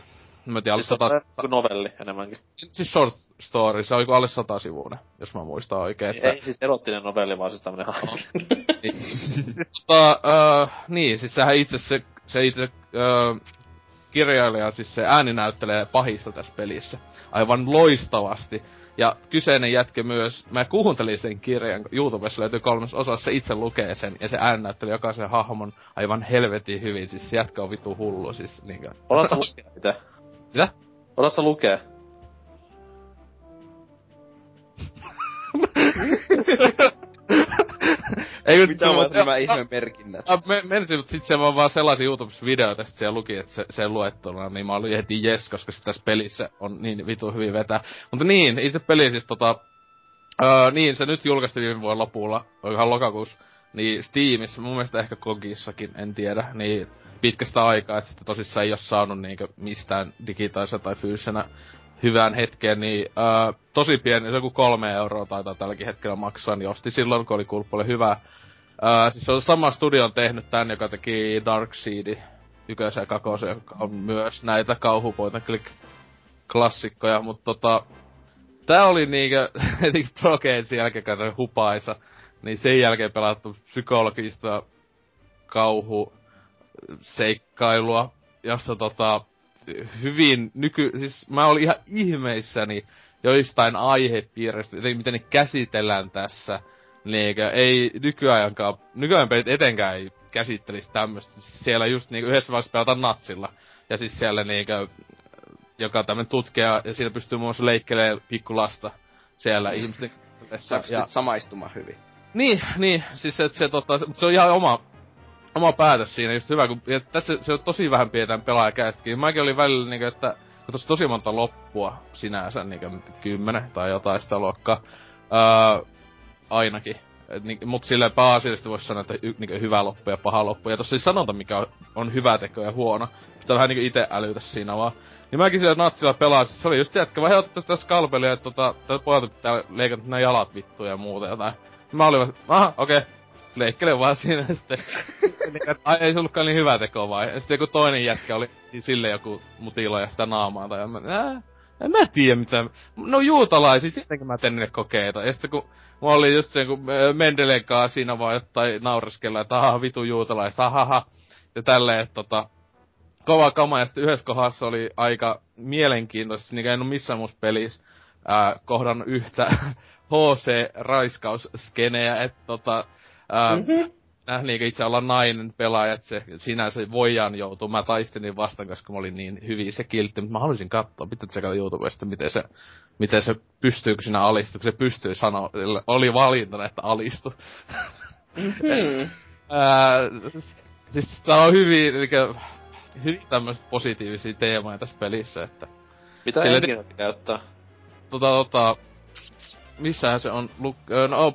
B: mä en tiedä, alle
E: Siis se
B: sata,
E: on novelli enemmänkin.
B: siis short story, se on joku alle sata sivuinen, jos mä muistan oikein, että...
E: Ei siis erottinen novelli, vaan siis tämmönen hahmo.
B: Tota, uh, niin, siis sehän itse se, se itse uh, kirjailija, siis se ääni näyttelee pahista tässä pelissä. Aivan loistavasti. Ja kyseinen jätkä myös, mä kuuntelin sen kirjan, YouTubessa löytyy kolmas osassa, se itse lukee sen, ja se ääni näytteli jokaisen hahmon aivan helvetin hyvin, siis se jätkä on vitu hullu, siis niinkö.
E: Oletko lukea itse?
B: Mitä?
E: Oletko lukea? *laughs*
B: Ei nyt
D: Mitä ovat nämä ihme merkinnät?
B: Ah, me, mutta sit se vaan, vaan sellaisia YouTubessa videoita, että siellä luki, että se, se luettuna, niin mä olin heti jes, koska se tässä pelissä on niin vitu hyvin vetää. Mutta niin, itse peli siis tota, öö, niin se nyt julkaistiin viime vuoden lopulla, ihan lokakuussa, niin Steamissa, mun mielestä ehkä Kogissakin, en tiedä, niin pitkästä aikaa, että sitä tosissaan ei ole saanut niinkö mistään digitaalisena tai fyysisenä hyvään hetkeen, niin öö, tosi pieni, se joku kolme euroa taitaa tälläkin hetkellä maksaa, niin osti silloin, kun oli kulppuille hyvä. Öö, siis se on sama studio on tehnyt tän, joka teki Darkseid ykösen ja kakosen, joka on myös näitä kauhupoita click klassikkoja, mutta tota, tää oli niinkö, *laughs* heti Progeitsin jälkeen katsoin hupaisa, niin sen jälkeen pelattu psykologista kauhu seikkailua, jossa tota, hyvin nyky... Siis mä olin ihan ihmeissäni joistain aihepiiristä, jotenkin miten ne käsitellään tässä. Niinkö, ei nykyajankaan, nykyajan pelit etenkään ei käsittelisi tämmöstä. Siellä just niinku yhdessä vaiheessa pelataan natsilla. Ja siis siellä niinkö, joka tämmönen tutkija, ja siinä pystyy muun muassa leikkelemään pikkulasta siellä ihmisten.
D: Saako
B: Ja,
D: ja... samaistumaan hyvin?
B: niin, niin, siis et se, tota, se, se on ihan oma, oma päätös siinä, just hyvä, kun tässä se on tosi vähän pidetään pelaajakäistäkin. Mäkin olin välillä niinku, että kun tossa tosi monta loppua sinänsä, niinku kymmenen tai jotain sitä luokkaa, öö, ainakin. Niin, mut silleen pääasiallisesti voisi sanoa, että y, niinku, hyvä loppu ja paha loppu. Ja tossa ei sanota, mikä on, on hyvä teko ja huono. Pitää vähän niinku ite älytä siinä vaan. Niin mäkin siellä natsilla pelasin. Se oli just se, että vai otettu sitä skalpelia, että tota, pojalta pitää leikata nämä jalat vittu ja muuta jotain. Mä olin aha, okei. Okay. Leikkele vaan siinä *laughs* sitten. Ai ei se ollutkaan niin hyvä teko vai? Sitten joku toinen jätkä oli sille joku mutilo ja sitä naamaa tai mä, ää, en mä tiedä mitä. No juutalaisia, sittenkö mä teen niille kokeita. Ja sitten kun mulla oli just se, kun ö, Mendelen kanssa siinä vaan jotain naureskella, että aha, vitu juutalaiset, ahaha. Ja tälleen, että tota, kova kama, ja sitten yhdessä kohdassa oli aika mielenkiintoista, niin en ole missään muussa pelissä ää, kohdannut yhtä *laughs* HC-raiskausskenejä, että tota, ää, mm-hmm. Äh, niin itse olla nainen pelaaja, että se sinänsä voidaan joutua. Mä taistelin vastaan, koska mä olin niin hyvin se kiltti, mutta mä haluaisin katsoa, pitää tsekata YouTubesta, miten se, miten se pystyykö sinä alistu, kun se pystyy sanoa, oli valintana, että alistu.
C: Hmm. *laughs*
B: Ää, siis tää on hyvin, eli, hyvin tämmöistä positiivisia teemoja tässä pelissä, että
E: Mitä enkin käyttää?
B: tota, tota, missähän se on, luk, ö, no,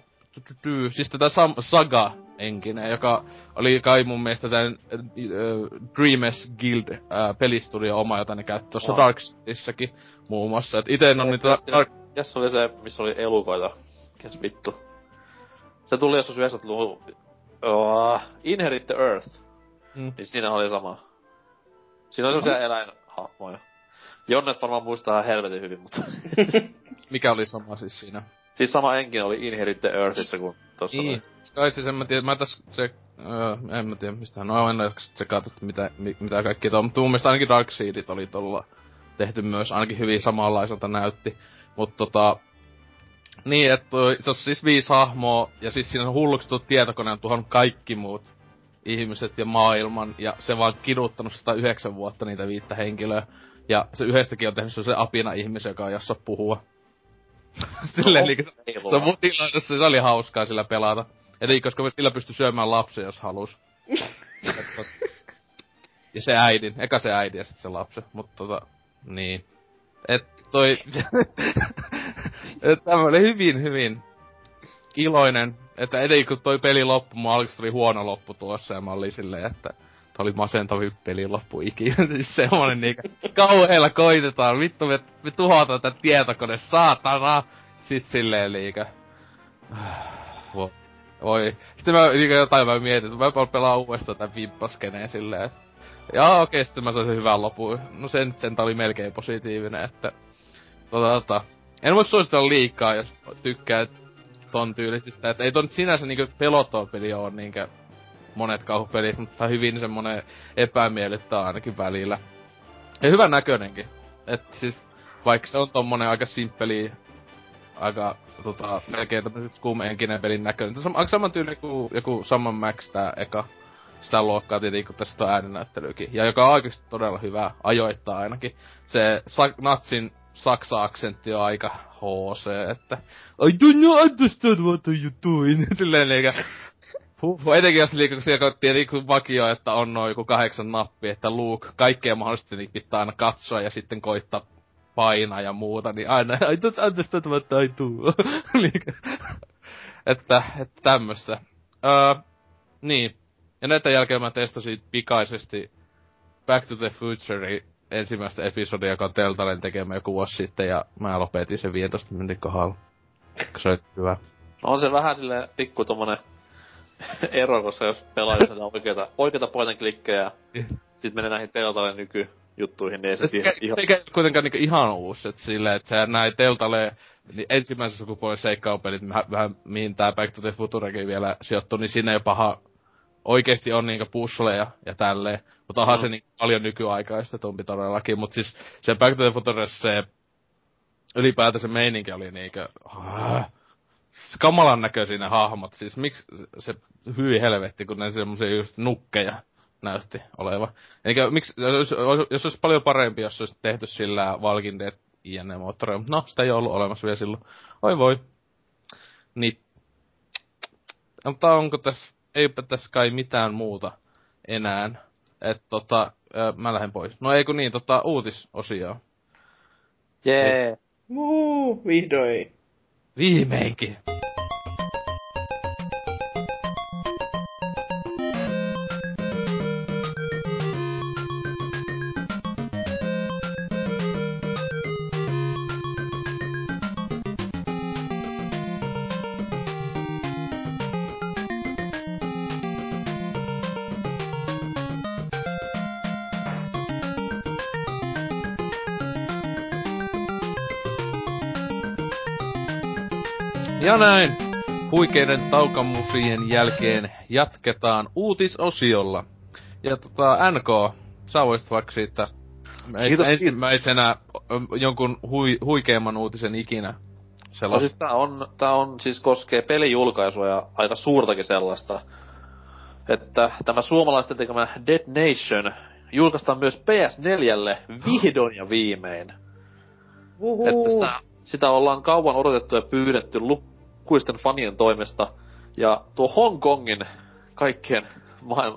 B: siis tätä Sam- Saga enkinen, joka oli kai mun mielestä tän äh, Dreamers Guild äh, pelistudio oma, jota ne käytti tuossa
E: Wow.
B: Darksissakin muun muassa. Et ite en on niitä Dark...
E: Jes oli se, missä oli elukoita. Kes vittu. Se tuli joskus 90-luvun... Oh, Inherit the Earth.
B: Mm.
E: Niin siinä oli sama. Siinä oli semmosia eläinhahmoja. Jonnet varmaan muistaa helvetin hyvin, mutta... *laughs*
B: Mikä oli sama siis siinä?
E: Siis sama enkin oli Inherit the Earthissa kuin tossa
B: Niin. Kai siis en mä tiedä, mä tässä se, öö, en mä tiedä mistä, no en ole tsekata, että mitä, mi, mitä kaikki tuo, mutta mun mielestä ainakin Darkseidit oli tuolla tehty myös, ainakin hyvin samanlaiselta näytti. Mutta tota, niin, että tuossa siis viisi hahmoa, ja siis siinä on hulluksi tuo tietokone on tuhannut kaikki muut ihmiset ja maailman, ja se vaan kiduttanut 109 vuotta niitä viittä henkilöä. Ja se yhdestäkin on tehnyt se apina ihmisen, joka ei osaa puhua. *laughs* Silleen, no, eli se, se on mutiloidussa, se oli hauskaa sillä pelata. Eli koska sillä pystyi syömään lapsia, jos halus. *laughs* ja se äidin, eka se äiti ja sitten se lapsi, mutta tota, niin. Et toi, *laughs* tämä oli hyvin, hyvin iloinen, että edelleen kun toi peli loppui, mun alkuun tuli huono loppu tuossa ja mä olin silleen, että Tää oli masentavin peli loppu ikinä. *laughs* siis semmonen niinku, kauheella koitetaan, vittu me, me tuhotaan tätä tietokone, saatana! Sit silleen liikä. *sighs* Voi. Sitten mä niinku jotain mä mietin, että mä pelaan uudestaan tän vippaskeneen silleen, että ja okei, okay, sitten mä sain sen hyvän lopun. No sen, sen oli melkein positiivinen, että... Tota, tota. En voi suositella liikaa, jos tykkää ton tyylisistä. Että ei ton sinänsä niinku pelottava peli oo niinkö monet kauhupelit, mutta hyvin semmonen epämiellyttää ainakin välillä. Ja hyvän näköinenkin. Et siis, vaikka se on tommonen aika simppeli, aika tota, melkein tämmösen Scum pelin näköinen. Se on aika saman tyyli kuin joku Summon Max tää eka sitä luokkaa tietenkin, kun tässä on ääninäyttelykin. Ja joka on oikeasti todella hyvä, ajoittaa ainakin. Se sa- Natsin saksa-aksentti on aika HC, että I do not understand what are you doing. *laughs* Silleen eikä Huh, etenkin jos liikaa, kun siellä tietenkin vakio, että on noin joku kahdeksan nappi, että Luke, kaikkea mahdollisesti niin pitää aina katsoa ja sitten koittaa painaa ja muuta, niin aina, I don't understand what I do. että, että tämmöstä. Öö, niin. Ja näitä jälkeen mä testasin pikaisesti Back to the Future ensimmäistä episodia, joka on Teltalen tekemä joku vuosi sitten, ja mä lopetin sen 15 minuutin kohdalla. Se oli hyvä.
E: No on se vähän silleen pikku tommonen *laughs* ero, koska jos pelaa näitä oikeita, oikeita point and klikkejä, sit menee näihin Teltalle nykyjuttuihin, niin ei se siihen
B: ihan... Eikä kuitenkaan niinku ihan uusi, että silleen, että se näin Teltalle niin ensimmäisen sukupuolen seikkailupelit, vähän mihin tää Back to the Futurekin vielä sijoittuu, niin siinä ei paha oikeesti on niinku puzzleja ja tälleen. Mutta onhan mm. se niinku paljon nykyaikaista tumpi todellakin. Mut siis se Back to the Future se ylipäätään se meininki oli niinkö... Ah, kamalan näköisiä ne hahmot. Siis miksi se hyi helvetti, kun ne semmosia just nukkeja näytti oleva. Eli miksi, jos, jos olisi paljon parempi, jos olisi tehty sillä Walking Dead INE moottoreilla, no sitä ei ollut olemassa vielä silloin. Oi voi. Niin. Mutta onko tässä, eipä tässä kai mitään muuta enää. Et tota, mä lähden pois. No ei kun niin, tota, uutisosioon.
E: Jee. Yeah.
C: Muu, vihdoin.
B: Viimeinkin. Ja näin. Huikeiden taukamusien jälkeen jatketaan uutisosiolla. Ja tota, NK, sä voisit vaikka siitä Kiitos, ensimmäisenä jonkun hui, huikeimman uutisen ikinä
E: No siis tää on, tää on, siis koskee pelijulkaisua ja aika suurtakin sellaista. Että tämä suomalaisten tekemä Dead Nation julkaistaan myös PS4 vihdoin ja viimein. Uhu. Että sitä, sitä ollaan kauan odotettu ja pyydetty lukuisten fanien toimesta. Ja tuo Hongkongin kaikkien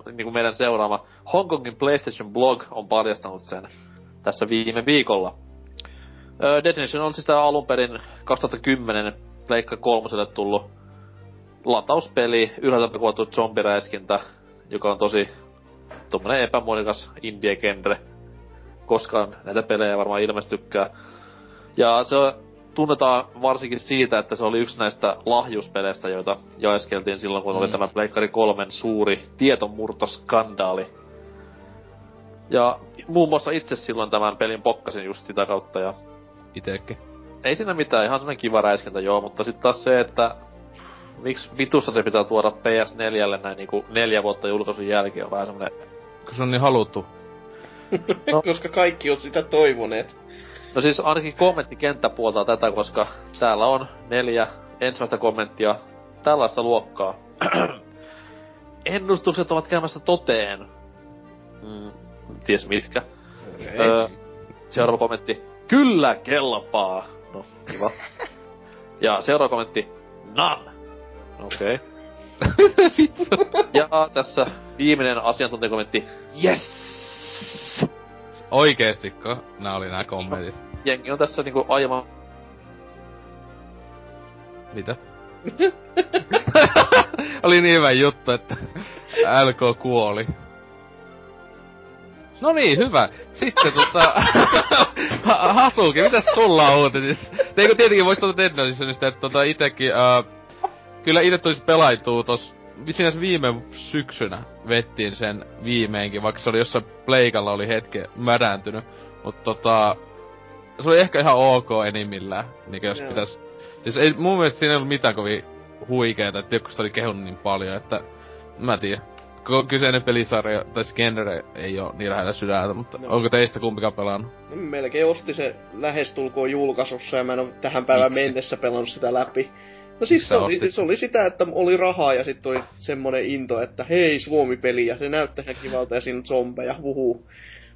E: niin kuin meidän seuraama Hongkongin PlayStation Blog on paljastanut sen tässä viime viikolla. Öö, Dead Nation on siis tää alun perin 2010 Pleikka kolmoselle tullut latauspeli, ylhäältä kuvattu zombiräiskintä, joka on tosi tommonen epämuodikas indie-genre. Koskaan näitä pelejä varmaan ilmestykää. Ja se tunnetaan varsinkin siitä, että se oli yksi näistä lahjuspeleistä, joita jaeskeltiin silloin, kun mm. oli tämä Pleikkari kolmen suuri tietomurtoskandaali. Ja muun muassa itse silloin tämän pelin pokkasin just sitä kautta ja...
B: Itekin.
E: Ei siinä mitään, ihan semmonen kiva räiskintä joo, mutta sitten taas se, että miksi vitussa se pitää tuoda PS4 näin niinku neljä vuotta julkaisun jälkeen on vähän semmonen...
B: Kun se on niin haluttu.
C: no. *laughs* Koska kaikki on sitä toivoneet.
E: No siis ainakin kommenttikenttä puoltaa tätä, koska täällä on neljä ensimmäistä kommenttia tällaista luokkaa. *clears throat* Ennustukset ovat käymässä toteen. Mm, ties mitkä. Öö, seuraava kommentti. Kyllä kelpaa. No, kiva. *laughs* ja seuraava kommentti. None. Okei. Okay. *laughs* ja tässä viimeinen asiantuntijakommentti. Yes!
B: Oikeestiko nää oli nää kommentit?
E: Jengi on tässä niinku aivan...
B: Mitä? *laughs* oli niin hyvä juttu, että LK kuoli. No niin, hyvä. Sitten tota... *laughs* Hasuki, mitäs sulla on uutisissa? Eikö tietenkin vois tuota Dead että tota itekin... Uh, kyllä ite tulisi pelaituu tos... Sinänsä viime syksynä vettiin sen viimeinkin, vaikka se oli jossain pleikalla oli hetke mädäntynyt. Mut tota... Se oli ehkä ihan ok enimmillään, niin jos Joo. pitäis... Siis ei, mun mielestä siinä ei ollut mitään kovin huikeeta, että joku oli kehunut niin paljon, että... Mä tiedän kyseinen pelisarja tai genre ei ole niin lähellä sydäntä, mutta no. onko teistä kumpikaan pelannut?
C: No, melkein osti se lähestulkoon julkaisussa ja mä en ole tähän päivään Miksi? mennessä pelannut sitä läpi. No siis se oli, se oli, sitä, että oli rahaa ja sitten oli semmonen into, että hei Suomi-peli ja se näyttää ihan kivalta ja siinä on zombeja, huhu.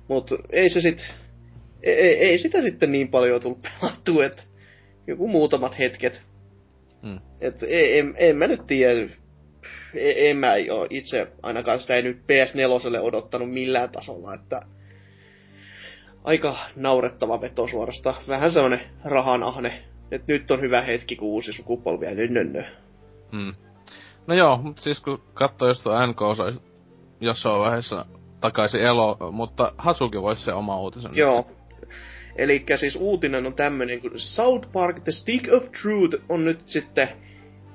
C: Mut ei se sit, ei, ei, ei sitä sitten niin paljon tullut pelattu, että joku muutamat hetket. Hmm. Et en, en mä nyt tiedä, E- en mä ole itse ainakaan sitä ei nyt PS4 odottanut millään tasolla, että aika naurettava veto suorasta. Vähän semmonen rahanahne, että nyt on hyvä hetki, kun uusi sukupolvi ja nö,
B: hmm. No joo, mutta siis kun katsoo, jos tuo NK saisi jossain vaiheessa takaisin elo, mutta Hasuki voisi se oma uutisen.
C: Joo. Eli siis uutinen on tämmönen, kun South Park The Stick of Truth on nyt sitten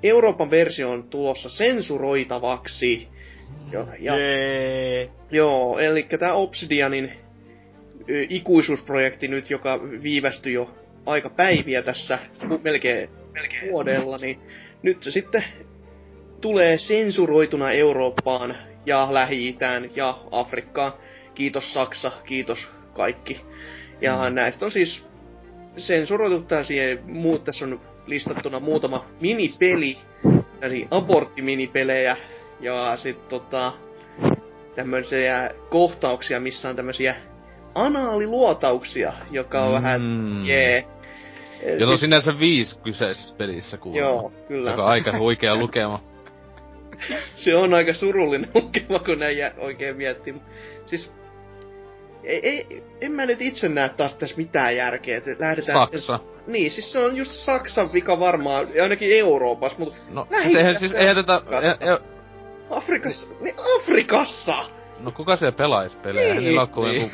C: Euroopan versio on tulossa sensuroitavaksi. Ja, yeah. Joo, eli tämä Obsidianin ikuisuusprojekti nyt, joka viivästyi jo aika päiviä tässä melkein, melkein vuodella, niin nyt se sitten tulee sensuroituna Eurooppaan ja lähi ja Afrikkaan. Kiitos Saksa, kiitos kaikki. Ja mm. näistä on siis sensuroitu siihen, muut tässä on listattuna muutama minipeli, tällaisia aborttiminipelejä, ja sitten tota, tämmöisiä kohtauksia, missä on tämmöisiä anaaliluotauksia, joka on mm. vähän jee.
B: Yeah. Ja on sinänsä viisi kyseisessä pelissä kuulemma.
C: Joo, kyllä.
B: Joka on aika huikea *laughs* lukema.
C: se on aika surullinen lukema, kun näin oikein miettii. Siis ei, ei, en mä nyt itse näe taas tässä mitään järkeä, että lähdetään...
B: Saksa.
C: Niin, siis se on just Saksan vika varmaan, ainakin Euroopassa, mutta...
B: No, siis eihän, siis eihän tätä...
C: E, e, Afrikassa, niin Afrikassa!
B: No kuka siellä pelaisi pelejä? Niin. Niillä on niin.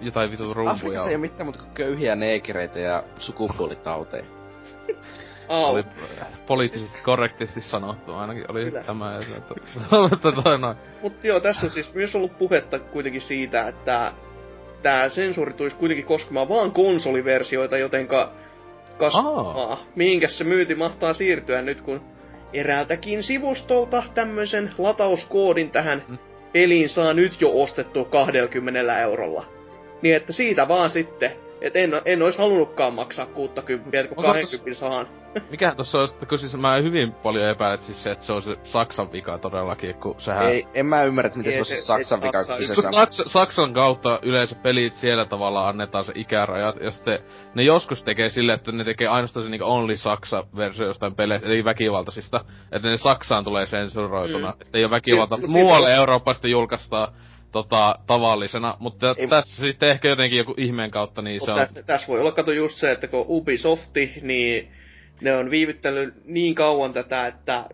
B: jotain vitun rumpuja.
D: Afrikassa ei ole mitään kuin köyhiä neekereitä ja sukupuolitauteja. *laughs*
C: Oh.
B: Oli poliittisesti korrektisti sanottu, ainakin oli Kyllä. tämä. *laughs* Mutta
C: joo, tässä on siis myös ollut puhetta kuitenkin siitä, että tämä sensuuri tulisi kuitenkin koskemaan vaan konsoliversioita, jotenka kas... Ah. mihinkä se myyti mahtaa siirtyä nyt, kun eräältäkin sivustolta tämmöisen latauskoodin tähän mm. peliin saa nyt jo ostettu 20 eurolla. Niin että siitä vaan sitten et en, en ois halunnutkaan maksaa 60, kun 20 saan.
B: Mikähän tossa on, kun siis mä hyvin paljon epäilen, siis se, että se on se Saksan vika todellakin, kun sehän...
D: Ei, en mä ymmärrä, että miten se, se olisi Saksan vika
B: kyseessä. Saks, Saksan kautta yleensä pelit siellä tavallaan annetaan se ikärajat, ja sitten ne joskus tekee silleen, että ne tekee ainoastaan se niinku only Saksa-versio jostain peleistä, eli väkivaltaisista, että ne Saksaan tulee sensuroituna, mm. että ei ole väkivalta. Muualle Euroopasta julkaistaan tota, tavallisena, mutta Ei, tässä sitten ehkä jotenkin joku ihmeen kautta, niin se on... Tässä,
C: tässä voi olla kato just se, että kun Ubisofti, niin ne on viivyttänyt niin kauan tätä, että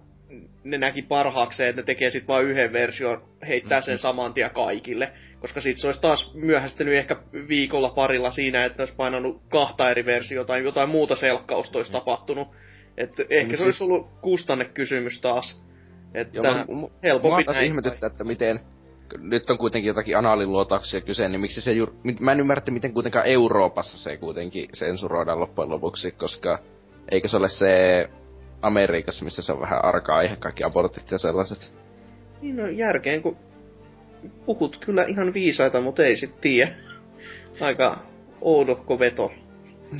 C: ne näki parhaakseen, että ne tekee sitten vain yhden version, heittää sen saman tien kaikille. Koska sit se olisi taas myöhästynyt ehkä viikolla parilla siinä, että olisi painanut kahta eri versiota tai jotain muuta selkkausta olisi mm. tapahtunut. Et ehkä se siis... olisi ollut kustannekysymys taas. Että Joo, mä, helpompi
D: näin. ihmetyttää, että miten nyt on kuitenkin jotakin anaaliluotauksia kyse, niin miksi se juuri... Mä en ymmärrä, miten kuitenkaan Euroopassa se kuitenkin sensuroidaan loppujen lopuksi, koska eikö se ole se Amerikassa, missä se on vähän arka aihe, kaikki abortit ja sellaiset.
C: Niin no järkeen, kun puhut kyllä ihan viisaita, mutta ei sit tiedä. Aika, oudokko veto.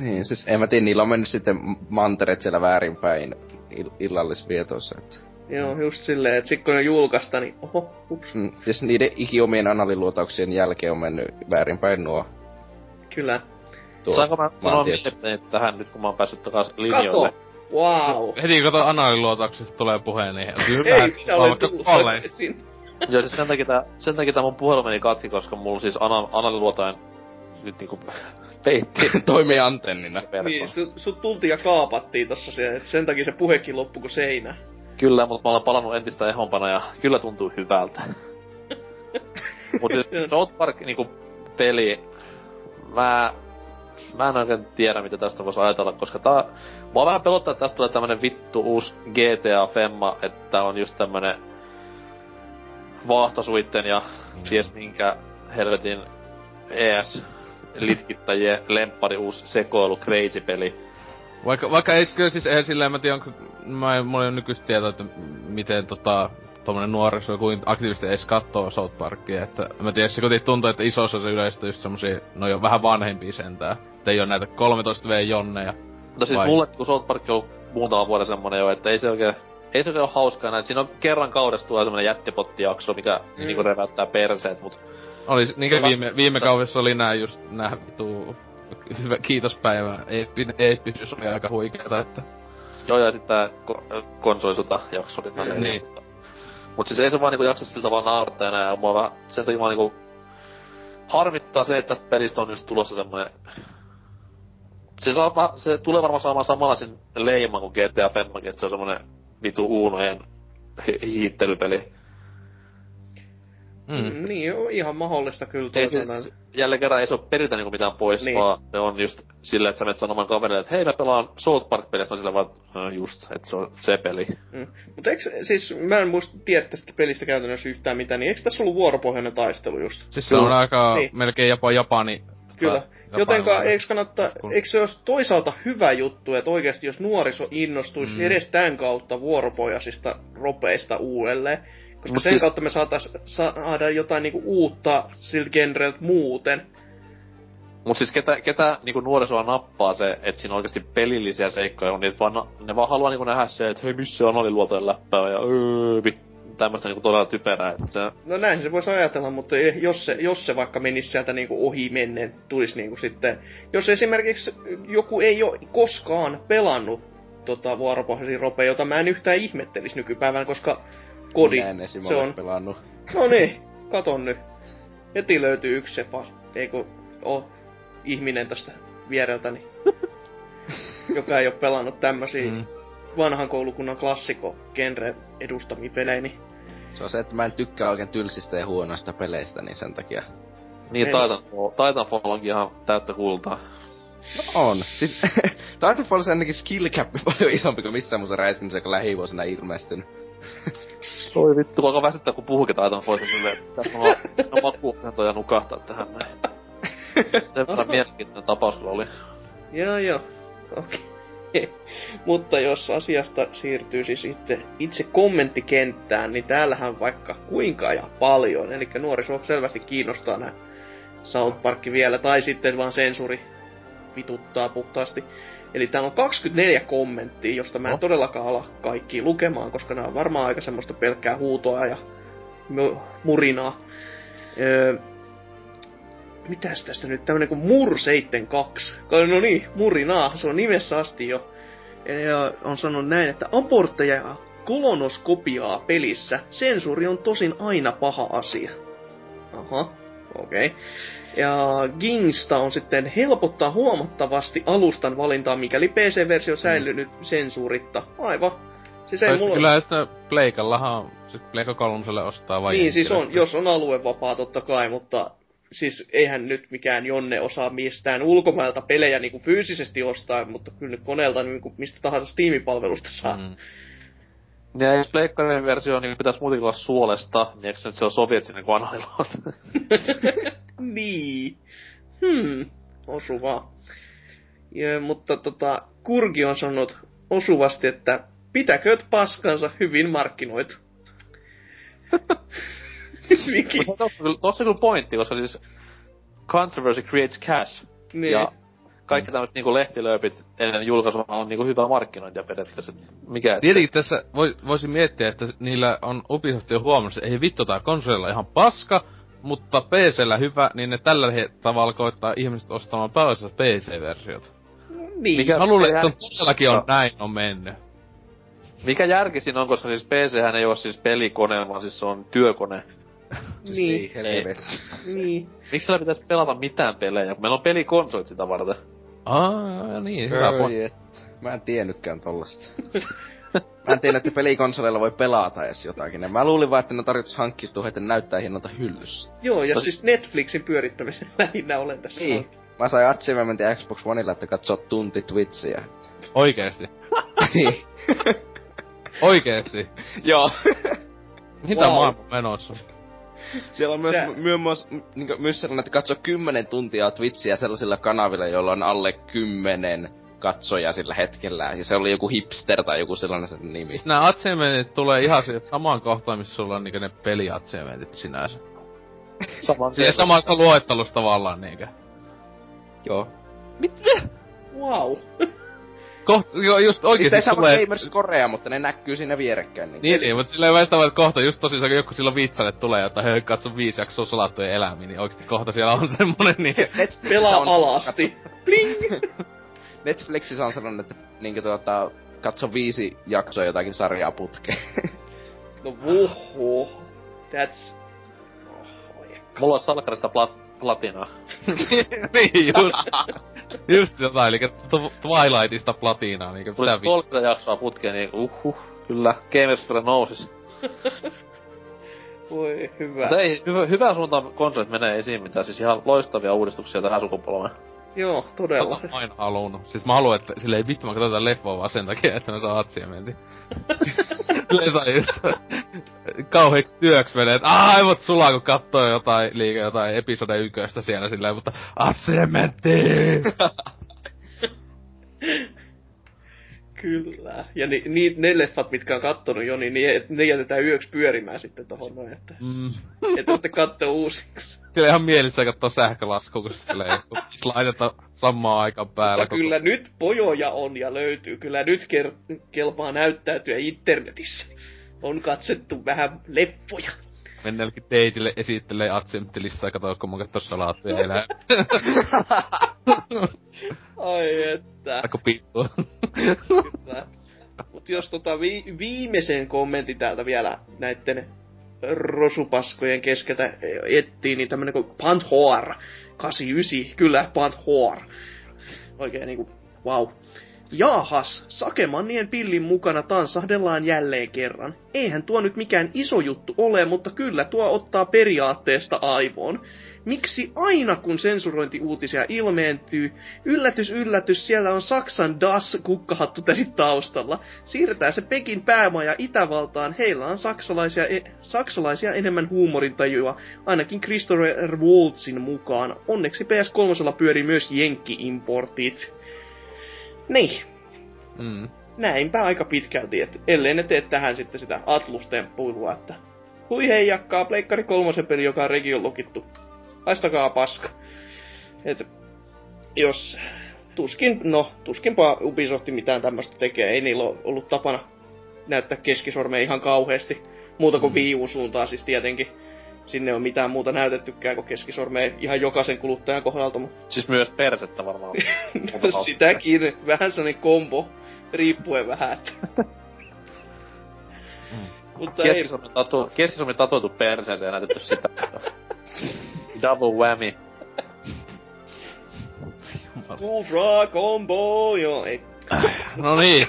D: Niin, siis en mä tiedä, niillä on mennyt sitten mantereet siellä väärinpäin ill- illallisvietossa, että...
C: Joo, just silleen, että sit kun ne julkaista, niin oho, ups,
D: Mm, siis niiden ikiomien analiluotauksien jälkeen on mennyt väärinpäin nuo
C: kyllä.
D: tuo
E: Saanko mä sanoa mielipiteeni tähän nyt, kun mä oon päässyt takas
C: Kato!
E: linjoille?
C: Wow!
B: Heti kun tuon analyluotauksesta tulee puheen, niin hyvähän
C: minä olen
B: vaikka.
E: Joo, siis sen takia, tää, sen takia tää mun puhelu meni katki, koska mulla siis ana, analiluotain nyt niinku *laughs* peitti *laughs*
D: Toimii antennina.
C: Niin, sut tultiin ja kaapattiin tossa siellä, et sen takia se puhekin loppui kuin seinä.
E: Kyllä, mutta mä olen palannut entistä ehompana ja kyllä tuntuu hyvältä. *laughs* Mut siis South Park niinku peli, mä, mä en oikein tiedä mitä tästä voisi ajatella, koska tää, mua vähän pelottaa, että tästä tulee tämmönen vittu uusi GTA Femma, että on just tämmönen vaahtosuitten ja ties minkä helvetin ES litkittäjien lemppari uusi sekoilu crazy peli.
B: Vaikka, vaikka ei kyllä siis eihän silleen, mä tiedän, onko, mä en, mulla ei ole nykyistä tietoa, että miten tota, tommonen nuoriso, kuinka aktiivisesti edes kattoo South Parkia, että mä tiedän, se kuitenkin tuntuu, että isossa se yleistä just semmosia, no jo vähän vanhempia sentään. Että ei oo näitä 13V jonneja.
E: No siis
B: Vai?
E: mulle kun South Park on ollut muutama vuoden semmonen jo, että ei se oikein, ei se oikein ole hauskaa näin. Siinä on kerran kaudessa tulee semmonen jättipottijakso, mikä mm. niinku reväyttää perseet, mut
B: Oli,
E: Tota-
B: viime, viime kaudessa oli nää just nää vitu *laughs* hyvä kiitospäivä, eeppin, eeppisyys oli aika huikeeta, että
E: joo ja sitten tää ko- konsolisota jakso oli
B: Niin.
E: niin. Mut siis ei se vaan niinku jaksa siltä vaan naurattaa enää, ja mua vähän, sen takia vaan niinku harmittaa se, että tästä pelistä on just tulossa semmonen se, saa, se tulee varmaan saamaan samanlaisen leiman kuin GTA 5, että se on semmonen vitu uunojen hi- hiittelypeli.
B: Mm.
C: Mm. Niin, on ihan mahdollista kyllä
E: Ei
C: toisaalta.
E: siis, jälleen kerran ei se ole peritä niinku mitään pois,
C: Niin.
E: vaan se on just silleen, että sä menet sanomaan kaverille, että hei mä pelaan South Park-peliä, se on sillä vaan, no just, että se on se peli.
C: Mm. Mutta eikö, siis mä en muista tiedä tästä pelistä käytännössä yhtään mitään, niin eikö tässä ollut vuoropohjainen taistelu just?
B: Siis se on aika
C: Niin.
B: melkein jopa Japani.
C: Kyllä. Jotenka eikö kannattaa,
B: Kun-
C: eikö se olisi toisaalta hyvä juttu, että oikeasti jos nuoriso innostuisi
B: Mm.
C: mm. edes tämän kautta vuoropohjaisista ropeista uudelleen, koska
E: Mut
C: sen
E: siis-
C: kautta me saatais saada jotain niinku uutta siltä genreltä muuten.
E: Mut siis ketä, ketä niinku nuorisoa nappaa se, että siinä oikeasti pelillisiä seikkoja on, niin vaan, ne vaan haluaa niinku nähdä se, että hei missä on oli luotojen läppää ja öö, vit, tämmöstä niinku todella typerää, että
C: No näin se voisi ajatella, mutta jos se, jos se vaikka menisi sieltä niinku ohi menneen, tulisi niinku sitten... Jos esimerkiksi joku ei ole koskaan pelannut tota vuoropohjaisia ropeja, jota mä en yhtään ihmettelisi nykypäivänä, koska kodi,
D: Minä en esim.
C: se
D: ole
C: on...
D: pelannut.
C: No niin, *laughs* katon nyt. Heti löytyy yksi sepa, eikö oo ihminen tästä viereltäni, *laughs* joka ei ole pelannut tämmösiä
B: Mm.
C: vanhan koulukunnan klassikko genre edustamia pelejä, niin
D: Se on se, että mä en tykkää oikein tylsistä ja huonoista peleistä, niin sen takia.
E: niin
C: Ei.
E: Titanfall, Titanfall onkin ihan täyttä kultaa.
D: On. Siis *laughs* Titanfall on ainakin skill cap paljon isompi kuin missään muussa räiskinnissä, joka lähivuosina ilmestynyt.
E: Oi vittu, alkaa väsyttää kun puhukin Titanfallista silleen, että tässä on no makuusentoja ja nukahtaa tähän näin. *laughs* Sen verran mielenkiintoinen tapaus kyllä oli.
C: Joo, joo. Okei. *laughs* Mutta jos asiasta siirtyy siis itse, itse kommenttikenttään, niin täällähän vaikka kuinka ja paljon. Eli nuoriso selvästi kiinnostaa nämä South Park vielä, tai sitten vaan sensuri vituttaa puhtaasti. Eli täällä on 24 kommenttia, josta mä en
E: No.
C: todellakaan ala kaikki lukemaan, koska nämä on varmaan aika semmoista pelkkää huutoa ja mu- murinaa. Öö, mitäs tästä nyt, tämmönen kuin Mur72. No niin, murinaa, se on nimessä asti jo. Ja on sanonut näin, että abortteja ja kolonoskopiaa pelissä. Sensuuri on tosin aina paha asia. Aha, okei. Okay. Ja Gingsta on sitten helpottaa huomattavasti alustan valintaa, mikäli PC-versio säilynyt sensuuritta. Aivan. Siis ei mulla...
B: kyllä sitten Pleikallahan, se Pleika kolmoselle ostaa vai
C: Niin, siis on, jos on aluevapaa totta kai, mutta siis eihän nyt mikään Jonne osaa mistään ulkomailta pelejä niinku fyysisesti ostaa, mutta kyllä nyt koneelta niinku mistä tahansa Steam-palvelusta saa. Mm.
B: Mm.
E: Ja jos Pleikkarin versio niin pitäisi muutenkin olla suolesta, niin eikö se nyt se on sovjetsin kuin analiluot?
C: niin. *laughs* Hmm, osuvaa. Ja, mutta tota, Kurki on sanonut osuvasti, että pitäkööt paskansa hyvin markkinoitu. *laughs*
E: Tossa on kyllä- tossa on kyllä pointti, koska siis controversy creates cash.
C: Niin.
E: Ja kaikki tämmöiset niinku lehtilööpit ennen julkaisua on niinku hyvää markkinointia periaatteessa. Mikä.
B: Tietenkin tässä voi, voisin miettiä, että niillä on Ubisoft jo huomannut, että ei vittu tää konsolilla ihan paska, mutta PCllä hyvä, niin ne tällä tavalla koittaa ihmiset ostamaan pääosassa PC-versiot.
C: niin.
B: Mikä mä luulen, että se on todellakin on
E: No.
B: näin on mennyt.
E: Mikä järki siinä on, koska siis PC hän ei oo siis pelikone, vaan siis se on työkone. *laughs*
D: Siis
C: Niin.
D: ei helvetti.
C: Niin.
E: Miksi sillä pitäisi pelata mitään pelejä, kun meillä on pelikonsolit sitä varten?
B: Aa, niin, hyvä pointti.
D: Mä en tiennytkään tollasta. *laughs* Mä en tiennyt, että pelikonsoleilla voi pelata edes jotakin. Ja Mä luulin vaan, että ne tarjotus hankkiutuu heti näyttää hinnalta hyllyssä.
C: Joo, ja
E: Tos-
C: siis Netflixin pyörittämisen *laughs* lähinnä olen tässä.
D: Niin. Mä sain achievementin Xbox Oneilla, että katsoo tunti Twitchiä.
B: Oikeesti. *laughs*
D: niin. *laughs*
B: Oikeesti.
D: Joo.
B: Mitä
C: Wow.
B: maailman menossa?
D: Siellä on myös,
C: Sä-
D: my, myös, niin myös sellainen, että katsoo 10 tuntia Twitchiä sellaisilla kanavilla, joilla on alle 10 katsoja sillä hetkellä. Ja se oli joku hipster tai joku sellainen sen nimi.
B: Siis nää achievementit tulee ihan siihen samaan kohtaan, missä sulla on niinku ne peli-achievementit sinänsä.
E: Saman
B: Siinä samassa luettelussa tavallaan niinkö.
D: Joo.
C: Wow.
B: Koht, jo, just
D: Siis
B: oikeesti
D: ei sama
B: tulee...
D: Gamers Korea, mutta ne näkyy siinä vierekkäin. Niin.
B: Niin, niin, mutta silleen välttämättä kohta, just tosi kun joku silloin vitsalle tulee, että hei, katso viisi jaksoa salattuja elämiä, niin oikeesti kohta siellä on semmonen niin... *laughs*
D: Netflixissä
C: Pelaa alasti. Bling! *laughs*
D: Netflixissä on sellainen, että niinkö tuota, katso viisi jaksoa jotakin sarjaa putkeen. *laughs*
C: No voho. That's... Oho,
E: Mulla on salkkarista plat- platinaa. *laughs*
B: niin, just. just jotain, eli Tw- Twilightista platinaa, niinkö
E: Tuli
B: mitä vi...
E: 30 jaksoa putkeen, niin uhuh, kyllä. Gamers kyllä nousis. *laughs*
C: Voi hyvä.
E: Mutta ei, hyvä, hyvä suuntaan konsolit menee esiin, mitä siis ihan loistavia uudistuksia tähän sukupolveen.
C: Joo, todella.
B: Mä aina halunnut. Siis mä haluan, että silleen vittu mä katsotaan leffoa vaan sen takia, että mä saan atsiementin. *laughs* Jotain just kauheeksi työksi menee, että aivot sulaa kun kattoo jotain liikaa jotain episode yköstä siellä silleen, mutta atsiementti! *laughs*
C: Kyllä. Ja ni, ni, ne leffat, mitkä on kattonut jo, niin ne, ne jätetään yöksi pyörimään sitten tohon noin, että
B: Mm. *laughs*
C: et tarvitse katsoa uusiksi.
B: Sillä ihan mielissä kattoo sähkölasku, kun silleen, kun laitetaan samaan aikaan päälle.
C: Ja kyllä nyt pojoja on ja löytyy. Kyllä nyt ker- kelpaa näyttäytyä internetissä. On katsettu vähän leppoja.
B: Mennäänkin deitille esittelee atsiemttilistaa ja katsoo, kun mä katsoo salaattia elää. *laughs*
C: Ai että.
B: Aika pittua.
C: Mut jos tota vi- viimeisen kommentin täältä vielä näitten rosupaskojen keskeltä etsii, niin tämmönen kuin Panthor 89, kyllä Panthor. Oikein niinku, wow. Jaahas, Sakemannien pillin mukana tanssahdellaan jälleen kerran. Eihän tuo nyt mikään iso juttu ole, mutta kyllä tuo ottaa periaatteesta aivoon. Miksi aina kun sensurointiuutisia ilmeentyy, yllätys yllätys, siellä on Saksan Das kukkahattutärit taustalla. Siirretään se Pekin päämaja Itävaltaan, heillä on saksalaisia, e- saksalaisia enemmän huumorintajua, ainakin Christopher Waltzin mukaan. Onneksi PS3 pyörii myös Jenkki-importit. Niin,
B: Mm.
C: näinpä aika pitkälti, että ellei ne tee tähän sitten sitä Atlus-temppuilua, että hui hei jakkaa, Pleikkari kolmosen peli, joka on region lukittu. Haistakaa paska. Et, jos tuskin, no, tuskinpa Ubisofti mitään tämmöistä tekee, ei niillä ole ollut tapana näyttää keskisormeja ihan kauheasti. Muuta kuin mm. Wii U:n suuntaan siis tietenkin. Sinne on mitään muuta näytettykään kuin keskisormeja ihan jokaisen kuluttajan kohdalta, mutta *laughs*
E: Siis myös persettä varmaan. *laughs*
C: sitäkin vähän sellainen kombo, riippuen vähän, että... Mutta ei,
E: Keskisormen, tatu, tatuoitu perseeseen ja näytetty sitä. *laughs* Double whammy.
C: Ultra combo, joo, ei. *laughs*
B: No niin.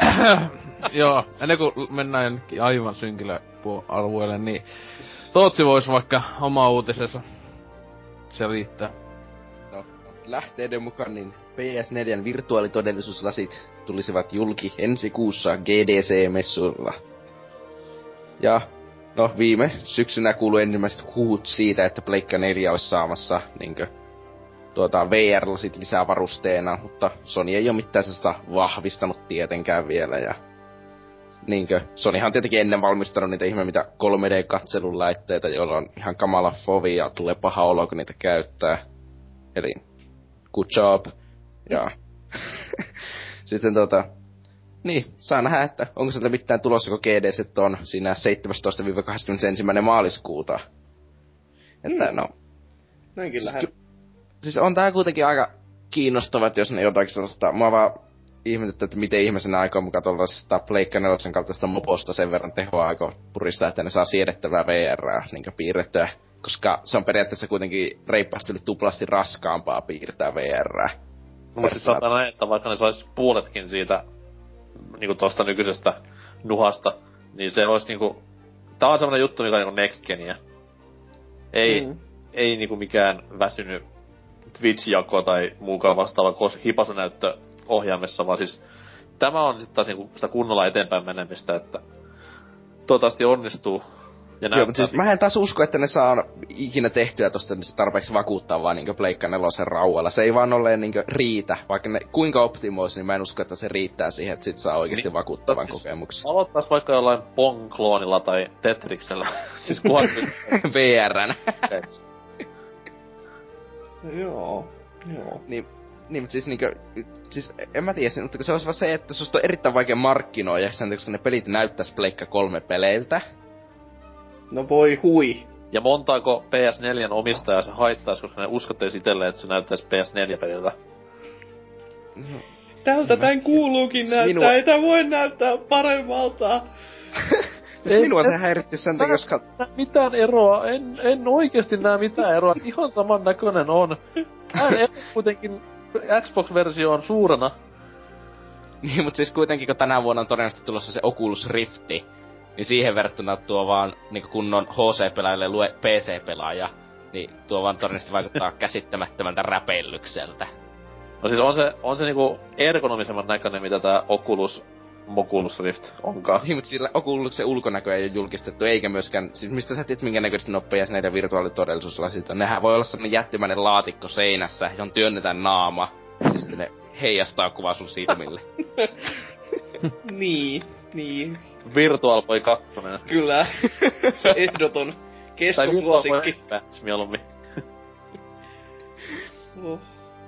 B: *clears throat* Joo, ennen kuin mennään jonnekin aivan synkille pu- alueelle, niin Tootsi vois vaikka oma uutisensa selittää.
D: No, lähteiden mukaan niin PS4 virtuaalitodellisuuslasit tulisivat julki ensi kuussa GDC-messuilla. Ja no viime syksynä kuului ensimmäiset huut siitä, että Pleikka 4 olisi saamassa niinkö tuota VR-lasit lisää varusteena, mutta Sony ei ole mitään sellaista vahvistanut tietenkään vielä ja niinkö, Sonyhan on tietenkin ennen valmistanut niitä ihme mitä 3D-katselun laitteita, joilla on ihan kamala fovi ja tulee paha olo, kun niitä käyttää. Eli good job. Ja *laughs* sitten tota, niin, saa nähdä, että onko sieltä mitään tulossa, kun GDC on siinä 17-21. maaliskuuta. Että
C: Hmm.
D: no,
C: Näinkin
D: Siis
C: lähellä.
D: siis on tää kuitenkin aika kiinnostava, että jos ne jotakin sellaista, mua vaan ihmetyttä, että miten ihmisenä aikoo mukaan tuollaisesta Pleikka 4 kaltaista moposta sen verran tehoa aikoo puristaa, että ne saa siedettävää VR niin piirrettyä. Koska se on periaatteessa kuitenkin reippaasti tuplasti raskaampaa piirtää VR.
E: Mutta siis sanotaan näin, että vaikka ne sais puoletkin siitä niinku tosta nykyisestä nuhasta, niin se olisi niinku... Tää on semmonen juttu, mikä on niinku next geniä. Ei, mm. Ei niinku mikään väsynyt Twitch-jako tai muukaan vastaava kos- hipasunäyttö ohjaamessa, vaan siis tämä on sitten taas niinku sitä kunnolla eteenpäin menemistä, että toivottavasti onnistuu. Ja
D: Joo, mutta siis mä en taas usko, että ne saa ikinä tehtyä tosta niin se tarpeeksi vakuuttaa vaan niinku Pleikka nelosen rauhalla. Se ei vaan ole niinku riitä. Vaikka ne kuinka optimois, niin mä en usko, että se riittää siihen, että sit saa oikeasti
E: Niin,
D: vakuuttavan
E: siis-
D: kokemuksen.
E: Aloittais vaikka jollain Pong-kloonilla tai Tetriksellä. *laughs* siis kunhan *laughs*
D: VRn. *laughs*
C: Joo. Joo.
D: niin, niin, mutta siis niinkö, siis en mä tiedä, mutta kun se olisi vaan se, että susta on erittäin vaikea markkinoida, sen takia, koska ne pelit näyttäis Pleikka kolme peleiltä.
C: No voi hui.
E: Ja montaako PS4 omistajaa se haittaisi, koska ne uskottaisi itselleen, että se näyttäisi PS4-peliltä.
C: Tältä tän kuuluukin
D: Siis
C: näyttää,
D: minua-
C: ei tää voi näyttää paremmalta.
D: Siis *laughs* minua se häiritti sen takia, koska
E: mitään eroa, en, en oikeesti näe mitään eroa, ihan saman näköinen on. Ero kuitenkin Xbox-versio on suurena.
D: Niin, mutta siis kuitenkin kun tänä vuonna on todennäköisesti tulossa se Oculus Rifti, niin siihen verrattuna tuo vaan niin kunnon HC-pelaajille lue PC-pelaaja, niin tuo vaan todennäköisesti vaikuttaa *laughs* käsittämättömältä räpeillykseltä.
E: No siis on se, on se niinku ergonomisemman näköinen, mitä tää Oculus Moculus Rift onkaan.
D: Niin, mutta sillä Oculusen ulkonäkö ei ole julkistettu, eikä myöskään, siis mistä sä tiedät, minkä näköisesti nopeja näitä virtuaalitodellisuuslasit on. Nehän voi olla sellainen jättimäinen laatikko seinässä, johon työnnetään naama, ja sitten ne heijastaa kuvaa sun silmille. *laughs*
C: Niin, niin.
E: Virtual Boy 2.
C: Kyllä. *laughs* Ehdoton
E: Tai Virtual Boy
C: kestosuosikki.
E: Advance mieluummin.
C: Oh,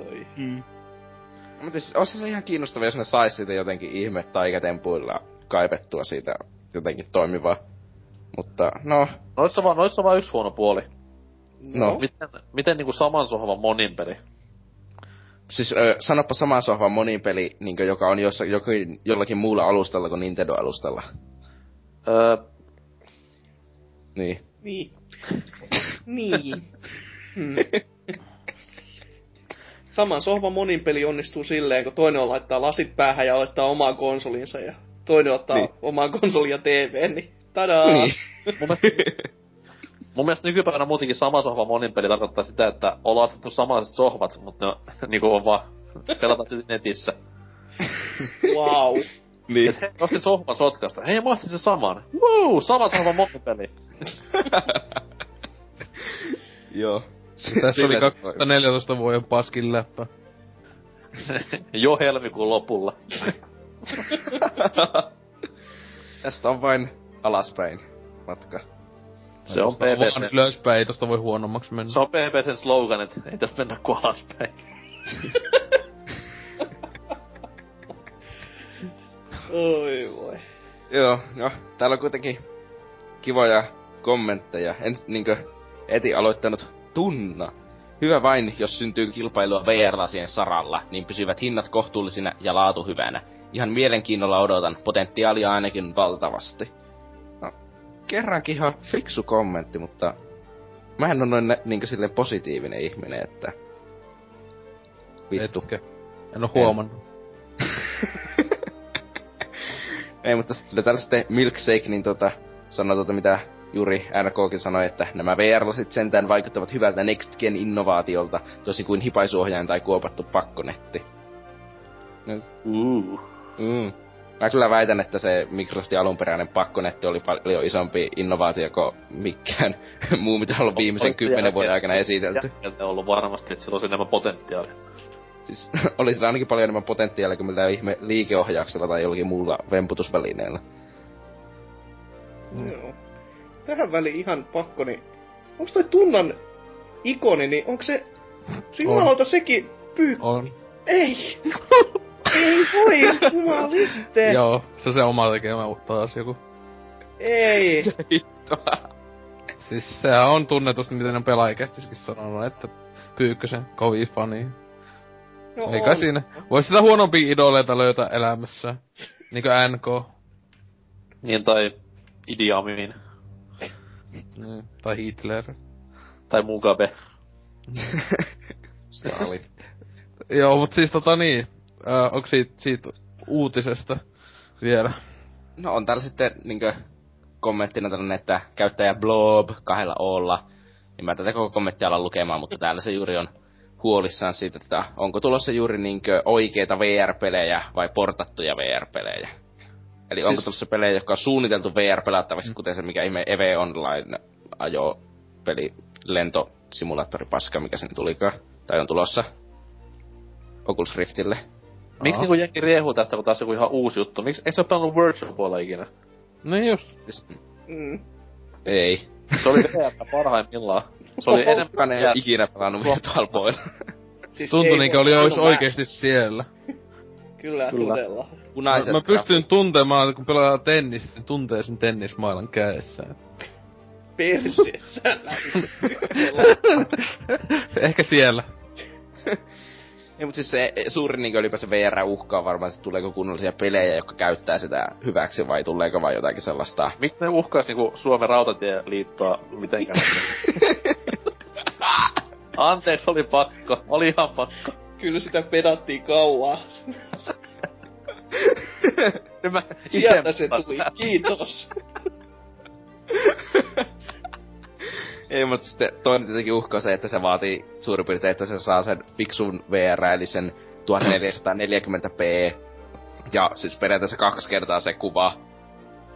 C: oi.
D: Mutta siis olisi se ihan kiinnostava, jos ne sais siitä jotenkin ihme taikatempuilla kaipettua siitä jotenkin toimivaa. Mutta no,
E: Noissa vaan, noissa on vaan yksi huono puoli.
D: No.
E: Miten, miten niinku saman sohvan monin peli?
D: Siis ö, sanoppa saman sohvan monipeli, niin joka on jossa, jokin, jollakin muulla alustalla kuin Nintendo-alustalla.
E: Öö,
D: Niin.
C: Niin. *laughs* niin. Hmm. Saman sohvan monin peli onnistuu silleen, kun toinen on laittaa lasit päähän ja laittaa omaa konsolinsa ja toinen ottaa
D: niin.
C: omaa konsolia TV, niin tadaa!
D: Niin.
E: Mun, mielestä, nykypäivänä muutenkin sama sohva monin peli tarkoittaa sitä, että on laitettu samanlaiset sohvat, mutta ne on, *laughs* niinku on vaan pelata sitten netissä. *laughs*
C: Wow.
D: niin.
E: Et he sohvan sotkasta. Hei, mä sen saman. Wow, sama sohva monin peli. *laughs*
D: Joo.
B: Tässä oli
D: Sillä se
B: 2014 vuoden paskin läppä.
E: jo helmikuun lopulla.
D: Tästä on vain alaspäin matka.
E: Se on
B: Tosta vaan
E: PPC.
B: ylöspäin, ei tosta voi huonommaksi mennä.
E: Se on PPCn slogan, että ei tästä mennä kuin alaspäin. *laughs*
C: Oi voi.
D: Joo, no, täällä on kuitenkin kivoja kommentteja. En niinkö eti aloittanut tunna. Hyvä vain, jos syntyy kilpailua VR-lasien saralla, niin pysyvät hinnat kohtuullisina ja laatu hyvänä. Ihan mielenkiinnolla odotan, potentiaalia ainakin valtavasti. Kerrankin ihan fiksu kommentti, mutta mä en ole noin niinkö silleen positiivinen ihminen, että... Vittu.
B: Etkö? En oo huomannut. *laughs*
D: Ei, mutta sitten täällä sitten Milkshake, niin tota, sanoi tota, mitä juuri NKkin sanoi, että nämä VR-lasit sentään vaikuttavat hyvältä Next Gen innovaatiolta, toisin kuin hipaisuohjain tai kuopattu pakkonetti.
E: Uh.
D: mm. Mä kyllä väitän, että se Microsoftin alunperäinen pakkonetti oli paljon isompi innovaatio kuin mikään *laughs* muu, mitä on ollut viimeisen kymmenen vuoden aikana esitelty.
E: On ollut varmasti, että sillä olisi enemmän potentiaalia.
D: Siis *laughs* oli sillä ainakin paljon enemmän potentiaalia kuin millään ihme liikeohjauksella tai jollakin muulla vemputusvälineellä.
C: Joo. Tähän väliin ihan pakko, niin... Onks toi tunnan ikoni, niin onko se... Jumalauta sekin Py...
B: On.
C: Ei! *laughs* Ei voi, jumaliste! *laughs*
B: Joo, se on se oma tekemä taas joku.
C: Ei!
B: Siis sehän on tunnetusti, miten ne pelaajakästiskin sanonut, että Pyykkösen kovin fani.
C: No
B: Eikä
C: on.
B: siinä. Vois sitä huonompia idoleita löytää elämässä. Niinkö NK.
E: Niin tai Idi Amin.
B: Niin. Tai Hitler.
E: Tai Mugabe.
D: Stalin. *laughs*
B: Joo, mut siis tota niin. Äh, onko siitä, siitä uutisesta vielä?
D: No on täällä sitten niinkö kommenttina tällainen, että käyttäjä Blob kahdella olla. Niin mä tätä koko kommenttia alan lukemaan, mutta täällä se juuri on huolissaan siitä, että onko tulossa juuri niinkö oikeita VR-pelejä vai portattuja VR-pelejä. Eli siis... onko tulossa pelejä, jotka on suunniteltu VR-pelattaviksi, kuten se mikä ihme EVE Online ajo peli lentosimulaattori paska, mikä sen tulikaan, tai on tulossa Oculus Riftille.
E: Miksi niinku jengi riehuu tästä, kun taas joku ihan uusi juttu? Miksi, eikö se ole pelannut Virtual puolella ikinä?
B: No just.
D: Siis,
C: Mm.
D: ei.
E: Se oli VR parhaimmillaan. Se oli enemmän...
D: Ei ikinä pelannut Virtual Boylla.
C: Siis
B: Tuntui
C: ei
B: niinkö oli ois oikeesti siellä.
C: Kyllä,
E: Kyllä.
C: todella.
D: Punaiset
B: Mä pystyn tuntemaan, kun pelaa tennistä, niin tuntee sen tennismailan kädessä.
C: Perseessä. *laughs*
B: Ehkä siellä. *laughs*
D: Ei, mutta siis se suurin niin ylipäänsä VR-uhka on varmaan, että tuleeko kunnollisia pelejä, jotka käyttää sitä hyväksi, vai tuleeko vaan jotakin sellaista...
E: Miksi ne uhkais niinku Suomen rautatieliittoa mitenkään? *laughs* Anteeksi, oli pakko. Oli ihan pakko.
C: Kyllä sitä pedattiin kauan. *laughs*
E: Mä
C: Sieltä se tuli. Kiitos. *laughs*
D: Ei, mutta sitten toinen tietenkin uhka on se, että se vaatii suurin piirtein, että se saa sen fiksun VR, eli sen 1440p. Ja siis periaatteessa kaksi kertaa se kuva.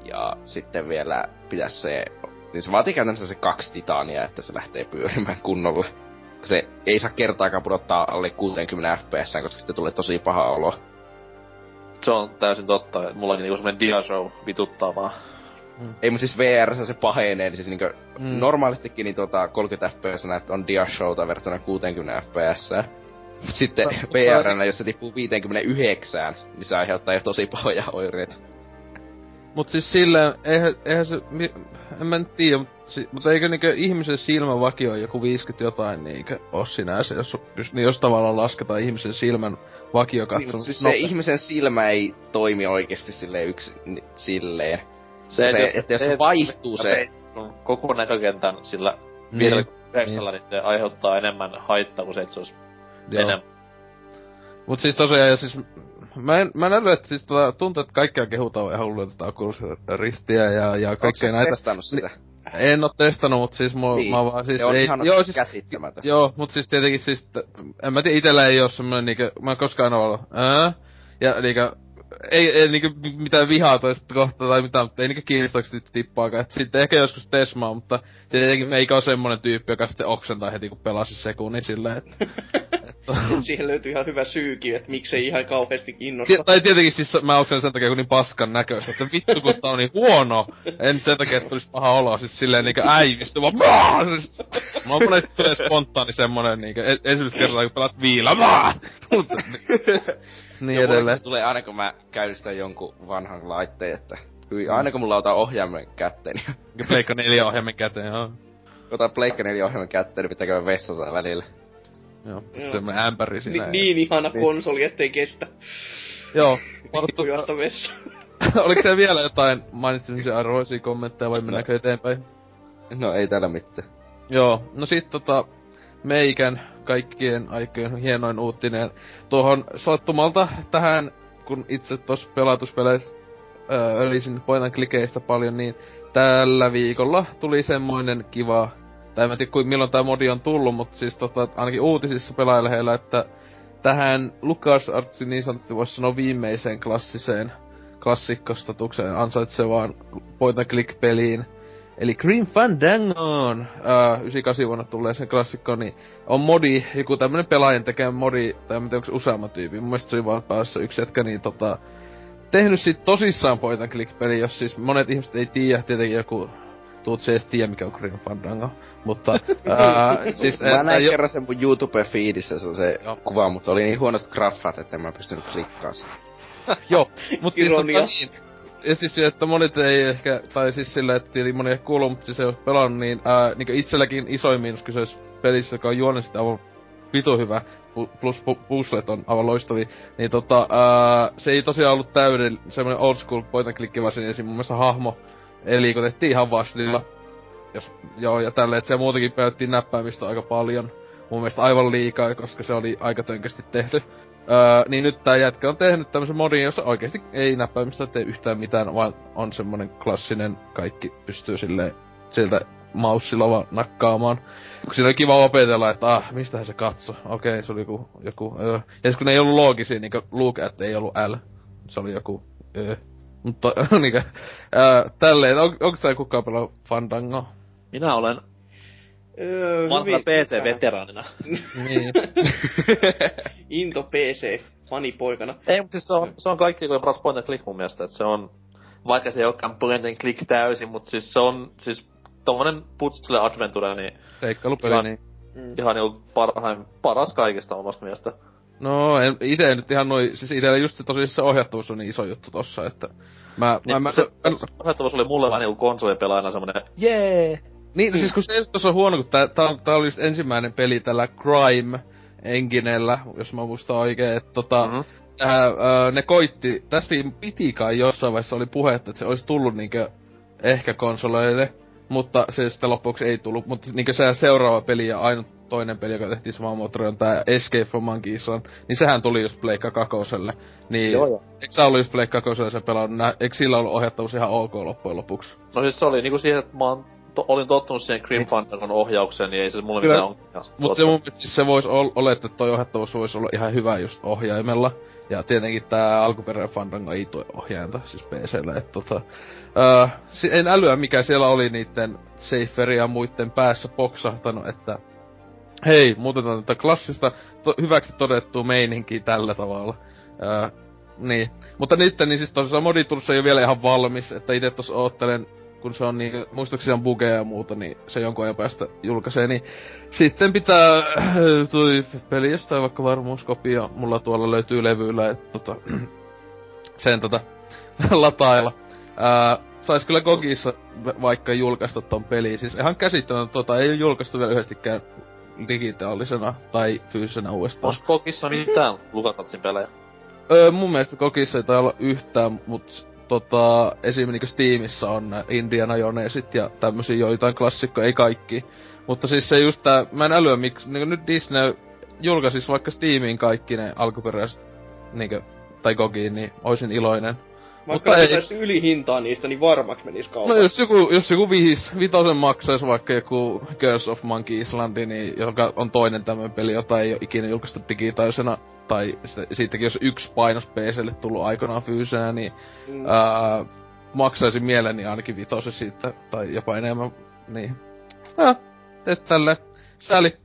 D: Ja sitten vielä pitäisi se... Niin se vaatii käytännössä se kaksi titania, että se lähtee pyörimään kunnolla. Se ei saa kertaakaan pudottaa alle 60 fps, koska sitten tulee tosi paha olo.
E: Se on täysin totta. Mullakin niinku semmonen diashow vituttaa vaan.
D: Ei, mutta siis VR se pahenee, niin siis niinku
B: Mm.
D: mm. normaalistikin niin tota 30 fps näet on dia showta verrattuna 60 fps. Sitten VR, jos se tippuu 59, niin se aiheuttaa jo tosi pahoja oireita.
B: Mut siis silleen, eihän, eihän se, mi, en mä nyt tiedä, mut, si, mut eikö niinkö ihmisen silmän vakio joku 50 jotain niinkö oo sinänsä, jos, jos, niin jos tavallaan lasketaan ihmisen silmän vakio
D: Niin,
B: katsomus.
D: mutta siis se ihmisen silmä ei toimi oikeesti silleen yksi ni- silleen. Se, se, että jos se vaihtuu se...
E: koko näkökentän sillä
B: Niin.
E: 59, niin se aiheuttaa enemmän haittaa kuin se, että se olisi
B: Joo.
E: enemmän.
B: Mut siis tosiaan, ja siis mä en, mä en äly, että siis tota, tuntuu, että kaikkea kehutaan ihan hulluja tätä Oculus Riftiä ja, ja kaikkea näitä.
D: testannut sitä?
B: En oo testannut, mut siis mä,
D: Niin.
B: mä vaan siis
D: se on
B: ei,
D: ihan
B: joo, siis,
D: käsittämätön.
B: Joo, mut siis tietenkin siis, t- en mä tiedä, itellä ei oo semmonen niinkö, mä en koskaan oo ollut, ää? Ja niinkö, ei, ei niinkö mitään vihaa toista kohtaa tai mitään, mutta ei niinkö kiinnostaako sit tippaakaan. Et sitten ehkä joskus tesmaa, mutta tietenkin meikä on semmonen tyyppi, joka sitten oksentaa heti kun pelasi sekunnin silleen, että... *laughs*
C: Siihen löytyy ihan hyvä syykin, että miksei ihan kauheasti kiinnosta.
B: Tai tietenkin siis mä oksen sen takia, kun niin paskan näköistä, että vittu kun tää on niin huono. En sen takia, että tulisi paha olo, siis silleen niinkö äivisty vaan Maa! Siis, Mä oon monesti tulee spontaani semmonen niinkö, e- ensimmäistä kertaa kun pelat viila, Maa! Mutta, *laughs* *laughs* niin
D: mulle
B: edelleen.
D: se tulee aina kun mä käynnistän jonkun vanhan laitteen, että hyi, aina kun mulla otan ohjaimen kätteen, niin *laughs*
B: Pleikka neljä ohjaimen käteen, joo.
D: otan Pleikka 4 ohjaimen kätteen, niin pitää käydä vessassa välillä.
B: Joo,
C: Joo.
B: semmonen ämpäri siinä.
C: Ni- niin ihana konsoli, ettei kestä.
B: Joo. *laughs*
C: Vittu juosta vessaan. *laughs*
B: Oliko se vielä jotain mainitsemisen arvoisia kommentteja vai mennäänkö eteenpäin?
D: No ei täällä mitään.
B: Joo, no sit tota, meikän kaikkien aikojen hienoin uutinen. Tuohon sattumalta tähän, kun itse tuossa pelatuspeleissä ölisin poinan klikeistä paljon, niin tällä viikolla tuli semmoinen kiva, tai mä tiedä milloin tämä modi on tullut, mutta siis tota, ainakin uutisissa pelaajille, että tähän LucasArtsin niin sanotusti voisi sanoa viimeiseen klassiseen klassikkostatukseen ansaitsevaan point and click peliin, Eli Green Fandangoon, äh, 98 vuonna tulleeseen klassikkoon, niin on modi, joku tämmönen pelaajan tekemä modi, tai en tiedä onko se useamman tyypin, mun mielestä se oli vaan päässä yksi jätkä, niin tota, tehnyt sit tosissaan point and click peli, jos siis monet ihmiset ei tiedä, tietenkin joku Tuut edes tiedä, mikä on Grim Fandango. Mutta, *laughs* ää, siis...
D: Mä näin
B: jo-
D: kerran sen mun YouTube-feedissä se, on se
B: Joo.
D: kuva, mutta oli niin huonot graffat, että en mä pystynyt klikkaa sitä.
B: Joo, mut siis tota niin. Ja siis että monet ei ehkä, tai siis sillä, että tietenkin moni ei kuulu, mutta siis ei ole pelannut, niin ää, niin itselläkin isoin miinus kyseessä pelissä, joka on juonellisesti aivan vitu hyvä, plus pu- puzzlet on aivan loistavia, niin tota, ää, se ei tosiaan ollut täyden semmoinen old school point and click, vaan siinä esim. mun mielestä hahmo, eli liikutettiin ihan vastilla. Jos, joo, ja tälleen, että se muutenkin päättiin näppäimistä aika paljon. Mun mielestä aivan liikaa, koska se oli aika tönkästi tehty. Öö, niin nyt tää jätkä on tehnyt tämmösen modin, jossa oikeesti ei näppäimistä tee yhtään mitään, vaan on semmonen klassinen, kaikki pystyy silleen sieltä maussilla vaan nakkaamaan. Kun siinä oli kiva opetella, että ah, mistähän se katso. Okei, se oli joku, joku öö. Ja kun ne ei ollut loogisia, niinku look at ei ollut L. Se oli joku öö. Mutta *laughs* niinkö, öö, tälleen, on, onko tää kukaan pelaa Fandango?
E: Minä olen
C: Öö,
E: vanha PC-veteraanina.
B: Niin. *laughs*
C: Into PC, fanipoikana.
E: Ei, mutta siis se on, se on kaikki kuin paras point and click mun mielestä, että se on, vaikka se ei olekaan point and click täysin, mutta siis se on, siis tommonen putsle adventure, niin
B: Seikkailupeli,
E: Ihan-
B: niin.
C: Mm.
E: ihan niinku parhain, paras kaikista omasta mielestä.
B: No, en, ite nyt ihan noin, siis itellä just se tosiaan se ohjattavuus on niin iso juttu tossa, että mä, mä,
E: Niin,
B: mä,
E: se,
B: mä,
E: ohjattavuus oli mulle vähän niinku konsolipelaajana semmonen, jee!
B: Niin, siis kun se on huono, kun tää, tää, tää oli just ensimmäinen peli tällä Crime enginellä, jos mä muistan oikein, että tota,
E: Mhm.
B: tää, ö, ne koitti, tästä piti kai jossain vaiheessa oli puhetta, että se olisi tullut niinkö ehkä konsoleille, mutta se sitten loppuksi ei tullut, mutta niinkö se seuraava peli ja ainut toinen peli, joka tehtiin samaan moottoriin, on tää Escape from Monkey Island, niin sehän tuli just Pleikka kakoselle. Niin,
E: Joo, joo.
B: eikö sä ollut just Pleikka kakoselle se pelannut, eikö sillä ollut ohjattavuus ihan ok loppujen lopuksi?
E: No siis se oli niinku siihen, että mä oon to, olin tottunut siihen Grim Fandangon ohjaukseen, niin ei se mulle
B: Kyllä.
E: mitään ongelmia.
B: Mutta se mun mielestä siis se voisi ol- olettaa, että toi ohjattavuus voisi olla ihan hyvä just ohjaimella. Ja tietenkin tää alkuperäinen Fandango ei tuo ohjainta, siis PCllä, että tota... Öö, si- en älyä mikä siellä oli niitten Saferin ja muiden päässä poksahtanut, että hei, muutetaan tätä klassista to- hyväksi todettua meininkiä tällä tavalla. Öö, niin. Mutta nyt niin siis tosiaan moditulus ei ole vielä ihan valmis, että itse tossa oottelen, kun se on niin, muistaakseni on bugeja ja muuta, niin se jonkun ajan päästä julkaisee, niin sitten pitää *clears throat* toi peli jostain vaikka varmuuskopia, mulla tuolla löytyy levyillä, että tota, *clears throat* sen tota, *laughs* latailla. Ää, sais kyllä Gogissa va- vaikka julkaista ton peli, siis ihan käsittämätön, tota ei ole julkaistu vielä yhdestikään digitaalisena tai fyysisenä uudestaan.
E: Onko Kokissa mitään Lukatatsin pelejä?
B: Öö, mun mielestä Kokissa ei olla yhtään, mut tota, esim. niinku Steamissa on Indiana Jonesit ja tämmösiä joitain klassikkoja, ei kaikki. Mutta siis se just tää, mä en älyä miksi, niinku nyt Disney julkaisis vaikka Steamiin kaikki ne alkuperäiset, niinku, tai Gogiin, niin oisin iloinen.
C: Vaikka
B: ei.
C: sais yli hintaa niistä, niin varmaksi menis
B: No
C: kaupaksi.
B: jos joku, jos joku viis, vitosen maksais vaikka joku Curse of Monkey Island, niin joka on toinen tämmönen peli, jota ei ole ikinä julkaistu digitaalisena, tai sitä, siitäkin jos yksi painos PClle tullut aikanaan fyysenä, niin
C: Mm.
B: ää, maksaisin mieleni ainakin vitosen siitä, tai jopa enemmän, niin. Ja, et tälle. Sääli.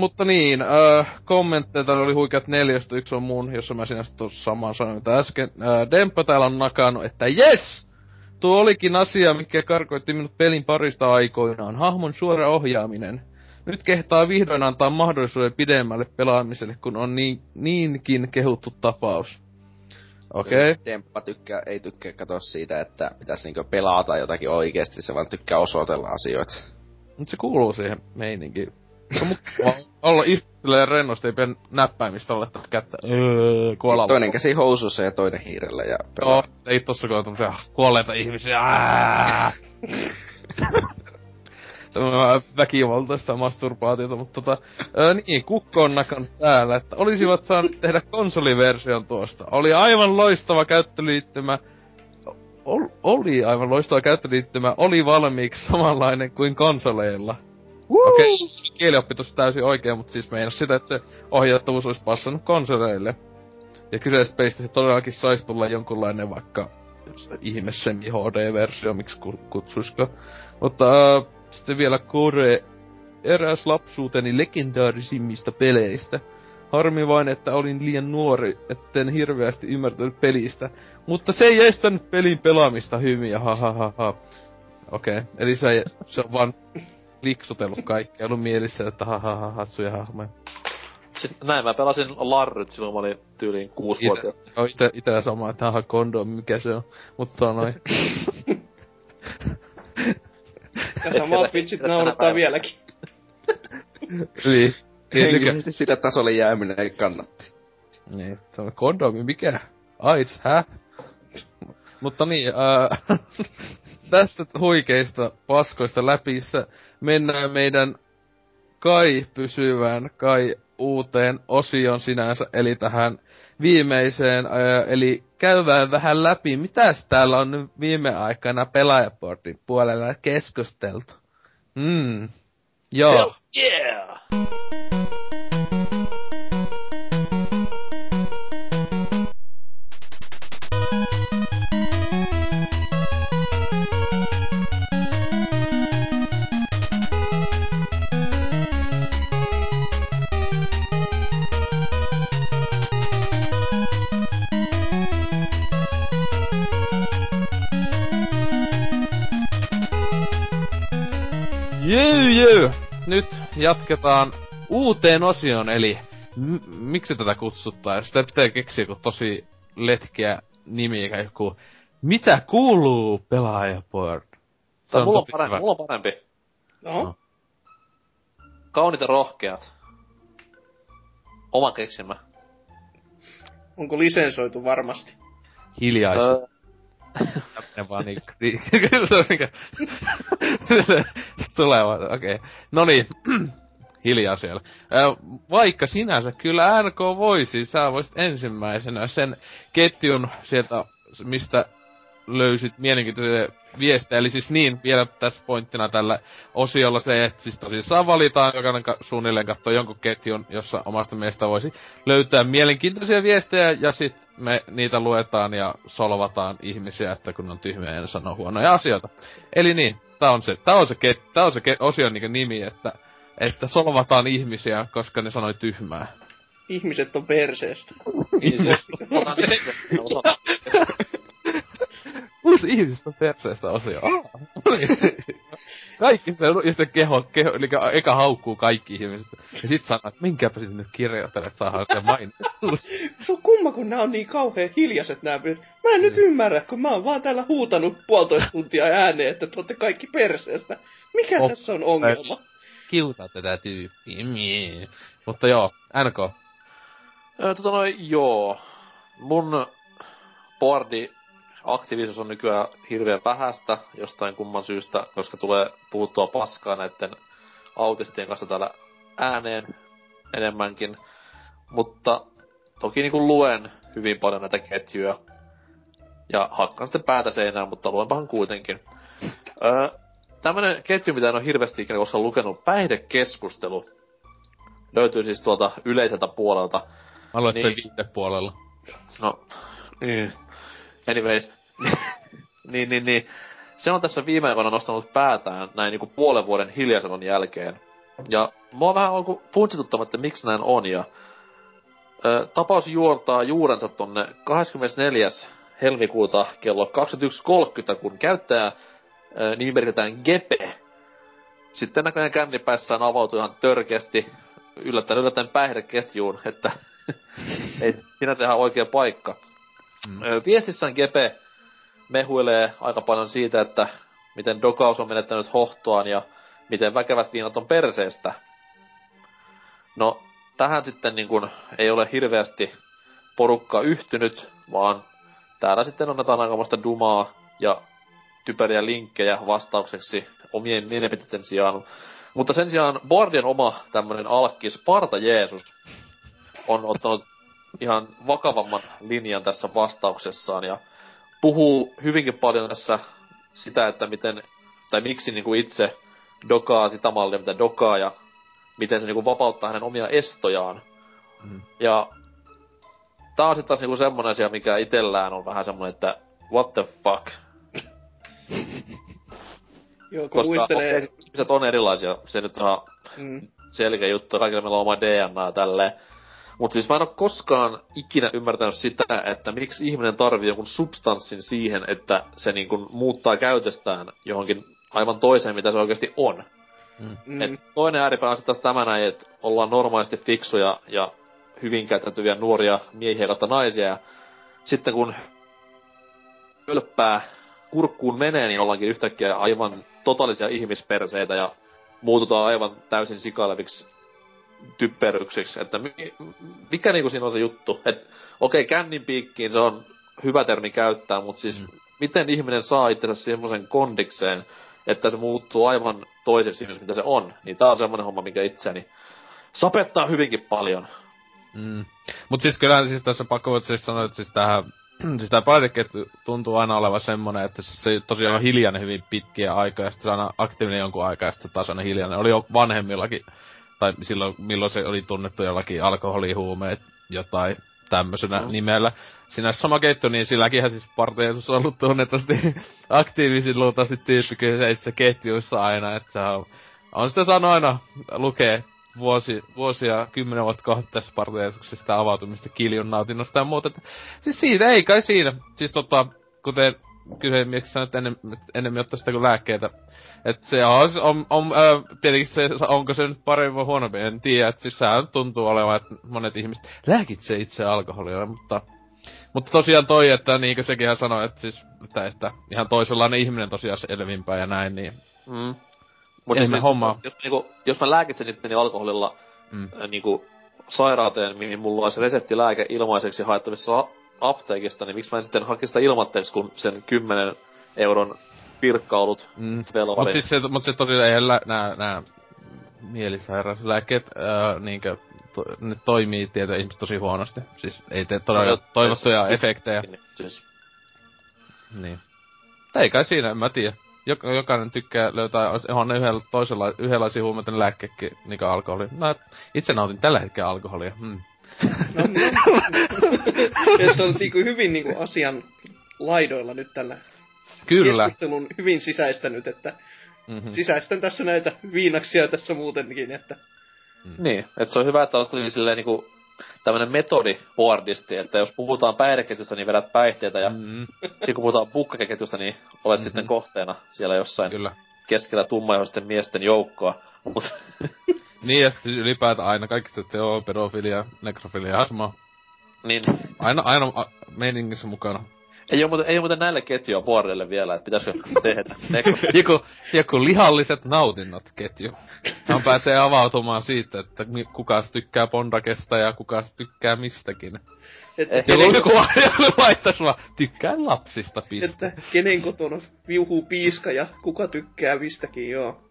B: Mutta niin, äh, kommentteja täällä oli huikeat neljästä, yksi on mun, jossa mä sinänsä tuossa samaan sanoin mitä äsken. Äh, Demppa täällä on nakannut, että yes! Tuo olikin asia, mikä karkoitti minut pelin parista aikoinaan, hahmon suora ohjaaminen. Nyt kehtaa vihdoin antaa mahdollisuuden pidemmälle pelaamiselle, kun on niin, niinkin kehuttu tapaus. Okei. Okay.
D: Demppa tykkää, ei tykkää katsoa siitä, että pitäisi niinku pelata jotakin oikeesti, se vaan tykkää osoitella asioita.
B: Mut se kuuluu siihen meininkiin. Se on mukavaa olla istutelee rennosti, ei pidä näppäimistä olla kättä. Öö, kuolalla.
D: Toinen käsi housussa ja toinen hiirellä ja pelaa.
B: Joo, ei tossa kun on tommosia kuolleita ihmisiä. Se on vähän väkivaltaista masturbaatiota, mutta tota, ää, niin, Kukko on nakannut täällä, että olisivat saaneet tehdä konsoliversion tuosta. Oli aivan loistava käyttöliittymä. Ol, oli aivan loistava käyttöliittymä, oli valmiiksi samanlainen kuin konsoleilla. Okei, okay, kielioppi tossa täysin oikein, mutta siis meinas sitä, että se ohjattavuus olisi passannut konsoleille. Ja kyseisestä pelistä se todellakin saisi tulla jonkunlainen vaikka ihme semi HD-versio, miksi ku- kutsuisiko. Mutta äh, sitten vielä Kore, eräs lapsuuteni legendaarisimmista peleistä. Harmi vain, että olin liian nuori, etten hirveästi ymmärtänyt pelistä. Mutta se ei estänyt pelin pelaamista hyviä, ha ha ha ha. Okei, okay. eli se, se on vaan liksutellut kaikki, ollut mielissä, että ha ha ha hassuja hahmoja.
E: Sitten näin mä pelasin Larryt silloin, mä olin tyyliin kuusi vuotta.
B: Ite, ite, ite sama, että haha kondomi, mikä se on. Mutta noin.
C: ja samat vitsit naurattaa vieläkin. *laughs*
B: niin.
D: Henkisesti sillä tasolle jääminen ei kannatti.
B: Niin, se on kondomi, mikä? AIDS, hä? Mutta niin, äh, *laughs* tästä huikeista paskoista läpissä mennään meidän kai pysyvään, kai uuteen osion sinänsä, eli tähän viimeiseen, ää, eli käydään vähän läpi, mitäs täällä on nyt viime aikana pelaajaportin puolella keskusteltu. Mm. Joo. Hell
E: yeah!
B: Jyy. Nyt jatketaan uuteen osioon, eli m- miksi tätä kutsuttaa? Sitä pitää keksiä joku tosi letkeä nimi, joku Mitä kuuluu pelaajaport?
E: Se on mulla, on parempi, mulla on parempi.
C: No. no.
E: Kaunit ja rohkeat. Oma keksimä.
C: Onko lisensoitu varmasti?
B: Hiljaisuus. Öö, ne vaan niin... *laughs* Vaan, okei. No niin, *clears throat* hiljaa siellä. Vaikka sinänsä kyllä NK voisi, sä voisit ensimmäisenä sen ketjun sieltä, mistä löysit mielenkiintoisia viestejä. Eli siis niin, vielä tässä pointtina tällä osiolla se, että siis tosissaan valitaan jokainen ka- suunnilleen katsoa jonkun ketjun, jossa omasta mielestä voisi löytää mielenkiintoisia viestejä, ja sitten me niitä luetaan ja solvataan ihmisiä, että kun on tyhmiä ja sanoo huonoja asioita. Eli niin, tää on se, tää on se, ket, tää on se ke, osion niin nimi, että, että solvataan ihmisiä, koska ne sanoi tyhmää.
C: Ihmiset on perseestä.
B: Ihmiset on *laughs* Uusi ihmiset *laughs* on perseestä osio. kaikki sitä, ja sitten keho, keho, eli eka haukkuu kaikki ihmiset. Ja sit sanoo, että minkäpä sitten nyt kirjoittelet, että saadaan se mainittua. *laughs*
C: se on kumma, kun nämä on niin kauhean hiljaiset nämä Mä en nyt niin. ymmärrä, kun mä oon vaan täällä huutanut puolitoista tuntia ääneen, että te olette kaikki perseestä. Mikä oh, tässä on ongelma?
B: Kiusaa tätä tyyppiä. Mie. Mutta joo, NK.
E: Tota noin, joo. Mun boardi aktiivisuus on nykyään hirveän vähäistä jostain kumman syystä, koska tulee puhuttua paskaa näiden autistien kanssa täällä ääneen enemmänkin. Mutta toki niin kuin luen hyvin paljon näitä ketjuja. Ja hakkaan sitten päätä seinään, mutta luenpahan kuitenkin. Öö, tämmönen ketju, mitä en ole hirveästi ikinä koskaan lukenut, päihdekeskustelu. Löytyy siis tuolta yleiseltä puolelta.
B: Aloit niin, puolella.
E: No, niin. Anyways, *laughs* niin, niin, niin. Se on tässä viime aikoina nostanut päätään näin niinku puolen vuoden hiljaiselon jälkeen. Ja mua vähän on funtsituttava, että miksi näin on. Ja, ö, tapaus juortaa juurensa tonne 24. helmikuuta kello 21.30, kun käyttäjä ö, nimi merkitään Gepe. Sitten näköjään kännipäissään avautui ihan törkeästi yllättäen yllättäen päihdeketjuun, että *laughs* ei sinänsä ihan oikea paikka. Mm. Viestissään Gepe mehuilee aika paljon siitä, että miten Dokaus on menettänyt hohtoaan ja miten väkevät viinat on perseestä. No, tähän sitten niin kun ei ole hirveästi porukka yhtynyt, vaan täällä sitten annetaan aikamoista dumaa ja typeriä linkkejä vastaukseksi omien mielipiteiden sijaan. Mutta sen sijaan Boardien oma tämmönen alkki Sparta Jeesus on ottanut ihan vakavamman linjan tässä vastauksessaan ja puhuu hyvinkin paljon tässä sitä, että miten, tai miksi niin kuin itse dokaa sitä mallia, mitä dokaa, ja miten se niin kuin vapauttaa hänen omia estojaan. Mm. Ja tää on sitten taas niinku semmonen asia, mikä itellään on vähän semmonen, että what the fuck. *laughs*
C: Joo, kun Koska muistelee...
E: ihmiset on erilaisia, se nyt on mm. selkeä juttu, kaikilla meillä on oma DNA tälleen. Mutta siis mä en ole koskaan ikinä ymmärtänyt sitä, että miksi ihminen tarvii jonkun substanssin siihen, että se niinku muuttaa käytöstään johonkin aivan toiseen, mitä se oikeasti on.
C: Mm.
E: Et toinen ääripää on sitten taas tämä näin, että ollaan normaalisti fiksuja ja hyvin käyttäytyviä nuoria miehiä kautta naisia. Ja sitten kun hölppää kurkkuun menee, niin ollaankin yhtäkkiä aivan totaalisia ihmisperseitä ja muututaan aivan täysin sikaileviksi typeryksiksi. Että mi- mikä niinku siinä on se juttu? Että okei, okay, kännin piikkiin se on hyvä termi käyttää, mutta siis mm. miten ihminen saa itsensä semmoisen kondikseen, että se muuttuu aivan toiseksi ihmiseksi, mitä se on. Niin tää on semmoinen homma, mikä itseäni sapettaa hyvinkin paljon.
B: Mm. Mut siis kyllähän siis tässä pakko siis sanoa, että siis tähän *clears throat* siis tää tuntuu aina olevan semmonen, että se, se tosiaan on hiljainen hyvin pitkiä aikaa, ja sitten se aina aktiivinen jonkun aikaa, ja sitten taas aina hiljainen. Oli jo vanhemmillakin, tai silloin, milloin se oli tunnettu jollakin alkoholihuumeet, jotain tämmöisenä mm. nimellä. Siinä sama keitto, niin silläkin siis parteisus on ollut tunnetusti *laughs* aktiivisin luultavasti tyyppi kyseisissä ketjuissa aina, että se on, on sitä saanut aina lukee vuosi, vuosia, kymmenen vuotta kohta tässä parteiasuksesta avautumista kiljun nautinnosta ja muuta. Että, siis siitä ei kai siinä. Siis tota, kuten kyseinen mies sanoi, että ennen, enemmän ottaa sitä kuin lääkkeitä. Että se on, on, on äh, tietenkin se, onko se nyt parempi vai huonompi, en tiedä. Että siis sehän tuntuu olevan, että monet ihmiset lääkitsee itse alkoholia, mutta... Mutta tosiaan toi, että niinkö sekin sanoi, että siis, että, että ihan toisenlainen ihminen tosiaan selvimpää ja näin, niin...
E: Mm.
B: Mutta siis, homma.
E: Jos, niinku, jos mä lääkitsen itteni alkoholilla mm. äh, niinku, sairauteen, mihin mulla olisi reseptilääke ilmaiseksi haettavissa apteekista, niin miksi mä en sitten haki sitä ilmatteeksi, kun sen 10 euron pirkkaulut mm.
B: Mutta siis se, mut se tosiaan ei lä, nää, nää mielisairauslääkkeet, äh, niinkö, to, ne toimii tieto ihmiset tosi huonosti. Siis ei tee todella no, toivottuja efektejä. Siis. Niin. Ei kai siinä, en mä tiedä. Jok, jokainen tykkää löytää, on ne yhdellä, toisella, yhdenlaisia huumeita lääkkeekin, niin alkoholi. No, itse nautin tällä hetkellä alkoholia. Hmm.
C: No, no. *laughs* että on niinku hyvin niinku asian laidoilla nyt tällä
B: Kyllä.
C: keskustelun hyvin sisäistänyt, että mm-hmm. sisäistän tässä näitä viinaksia tässä muutenkin, että...
E: Mm. Niin, että se on hyvä, että on silleen niinku tämmönen metodi boardisti, että jos puhutaan päihdeketjusta, niin vedät päihteitä, ja mm-hmm. sitten kun puhutaan bukkaketjusta, niin olet mm-hmm. sitten kohteena siellä jossain Kyllä. keskellä tummaihoisten miesten joukkoa. Mut *laughs*
B: niin, ja sitten ylipäätään aina kaikista, joo, pedofilia, nekrofilia, asma.
E: Niin.
B: Aina, aina a, meiningissä mukana.
E: Ei oo muuten, ei oo muuten näille ketjua boardille vielä, että pitäisikö *laughs* tehdä. *laughs*
B: joku, joku lihalliset nautinnot ketju. Hän pääsee avautumaan siitä, että kuka tykkää Pondakesta ja kuka tykkää mistäkin. Että et joku, joku, joku laittaisi vaan, tykkään lapsista, piste.
C: Että kenen kotona viuhuu piiska ja kuka tykkää mistäkin, joo.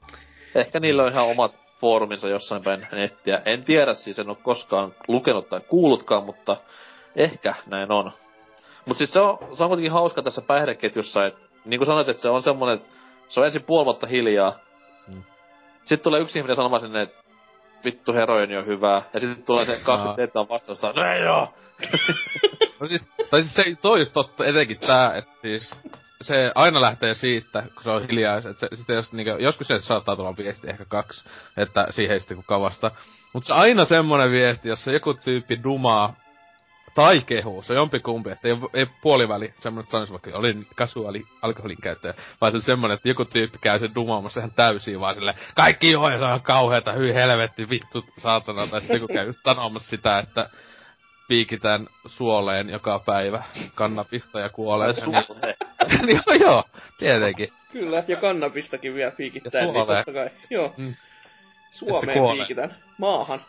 E: Ehkä niillä on ihan omat fooruminsa jossain päin nettiä. En tiedä siis, en ole koskaan lukenut tai kuullutkaan, mutta ehkä näin on. Mut siis se on, se on kuitenkin hauska tässä päihdeketjussa, että niin kuin sanoit, että se on semmonen, että se on ensin puoli vuotta hiljaa. Mm. Sitten tulee yksi ihminen sanomaan sinne, että vittu heroini on hyvää. Ja sitten tulee se 27 vastausta, no ei oo! *laughs*
B: no siis, tai siis se, toi just totta, etenkin tää, että siis se aina lähtee siitä, kun se on hiljaa, että se, sitten jos, niin kuin, joskus se saattaa tulla viesti ehkä kaksi, että siihen sitten kavasta. Mutta se aina semmonen viesti, jossa joku tyyppi dumaa tai kehuu, se on jompikumpi, että ei, ei puoliväli semmonen, että sanoisi vaikka, olin kasuaali alkoholin käyttäjä, vaan se on semmonen, että joku tyyppi käy sen dumaamassa ihan täysin vaan silleen, kaikki joo, se on kauheeta, hyi helvetti, vittu, saatana, tai sitten joku käy sanomassa sitä, että piikitään suoleen joka päivä kannapista ja kuolee.
E: Suoleen? *laughs*
B: niin, joo, joo, tietenkin.
C: Kyllä, ja kannabistakin vielä piikittää, niin totta kai. Joo. Mm. Suomeen piikitään. Maahan.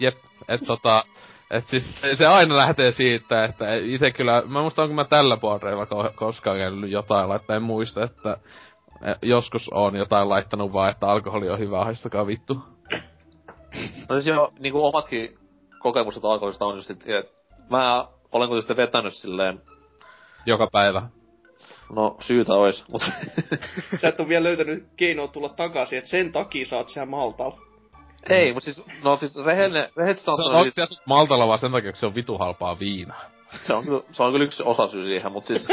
B: Jep, et tota, et siis se, se aina lähtee siitä, että itse kyllä, mä muistan, onko mä tällä puolella koskaan käynyt jotain laittaa, en muista, että e, joskus on jotain laittanut vaan, että alkoholi on hyvä, haistakaa vittu.
E: No siis joo, niinku omatkin kokemukset alkoholista on just, että mä olen kuitenkin vetänyt silleen...
B: Joka päivä.
E: No, syytä ois, mutta... *laughs*
C: Sä et ole vielä löytänyt keinoa tulla takaisin, että sen takia sä oot siellä Maltalla.
E: Ei, mutta siis, no siis rehellinen, rehellisesti
B: sanottuna... Se on siis... Maltalla vaan sen takia, että se on vitu halpaa viinaa.
E: Se on, kyllä, se on kyllä yksi osa syy siihen, mutta siis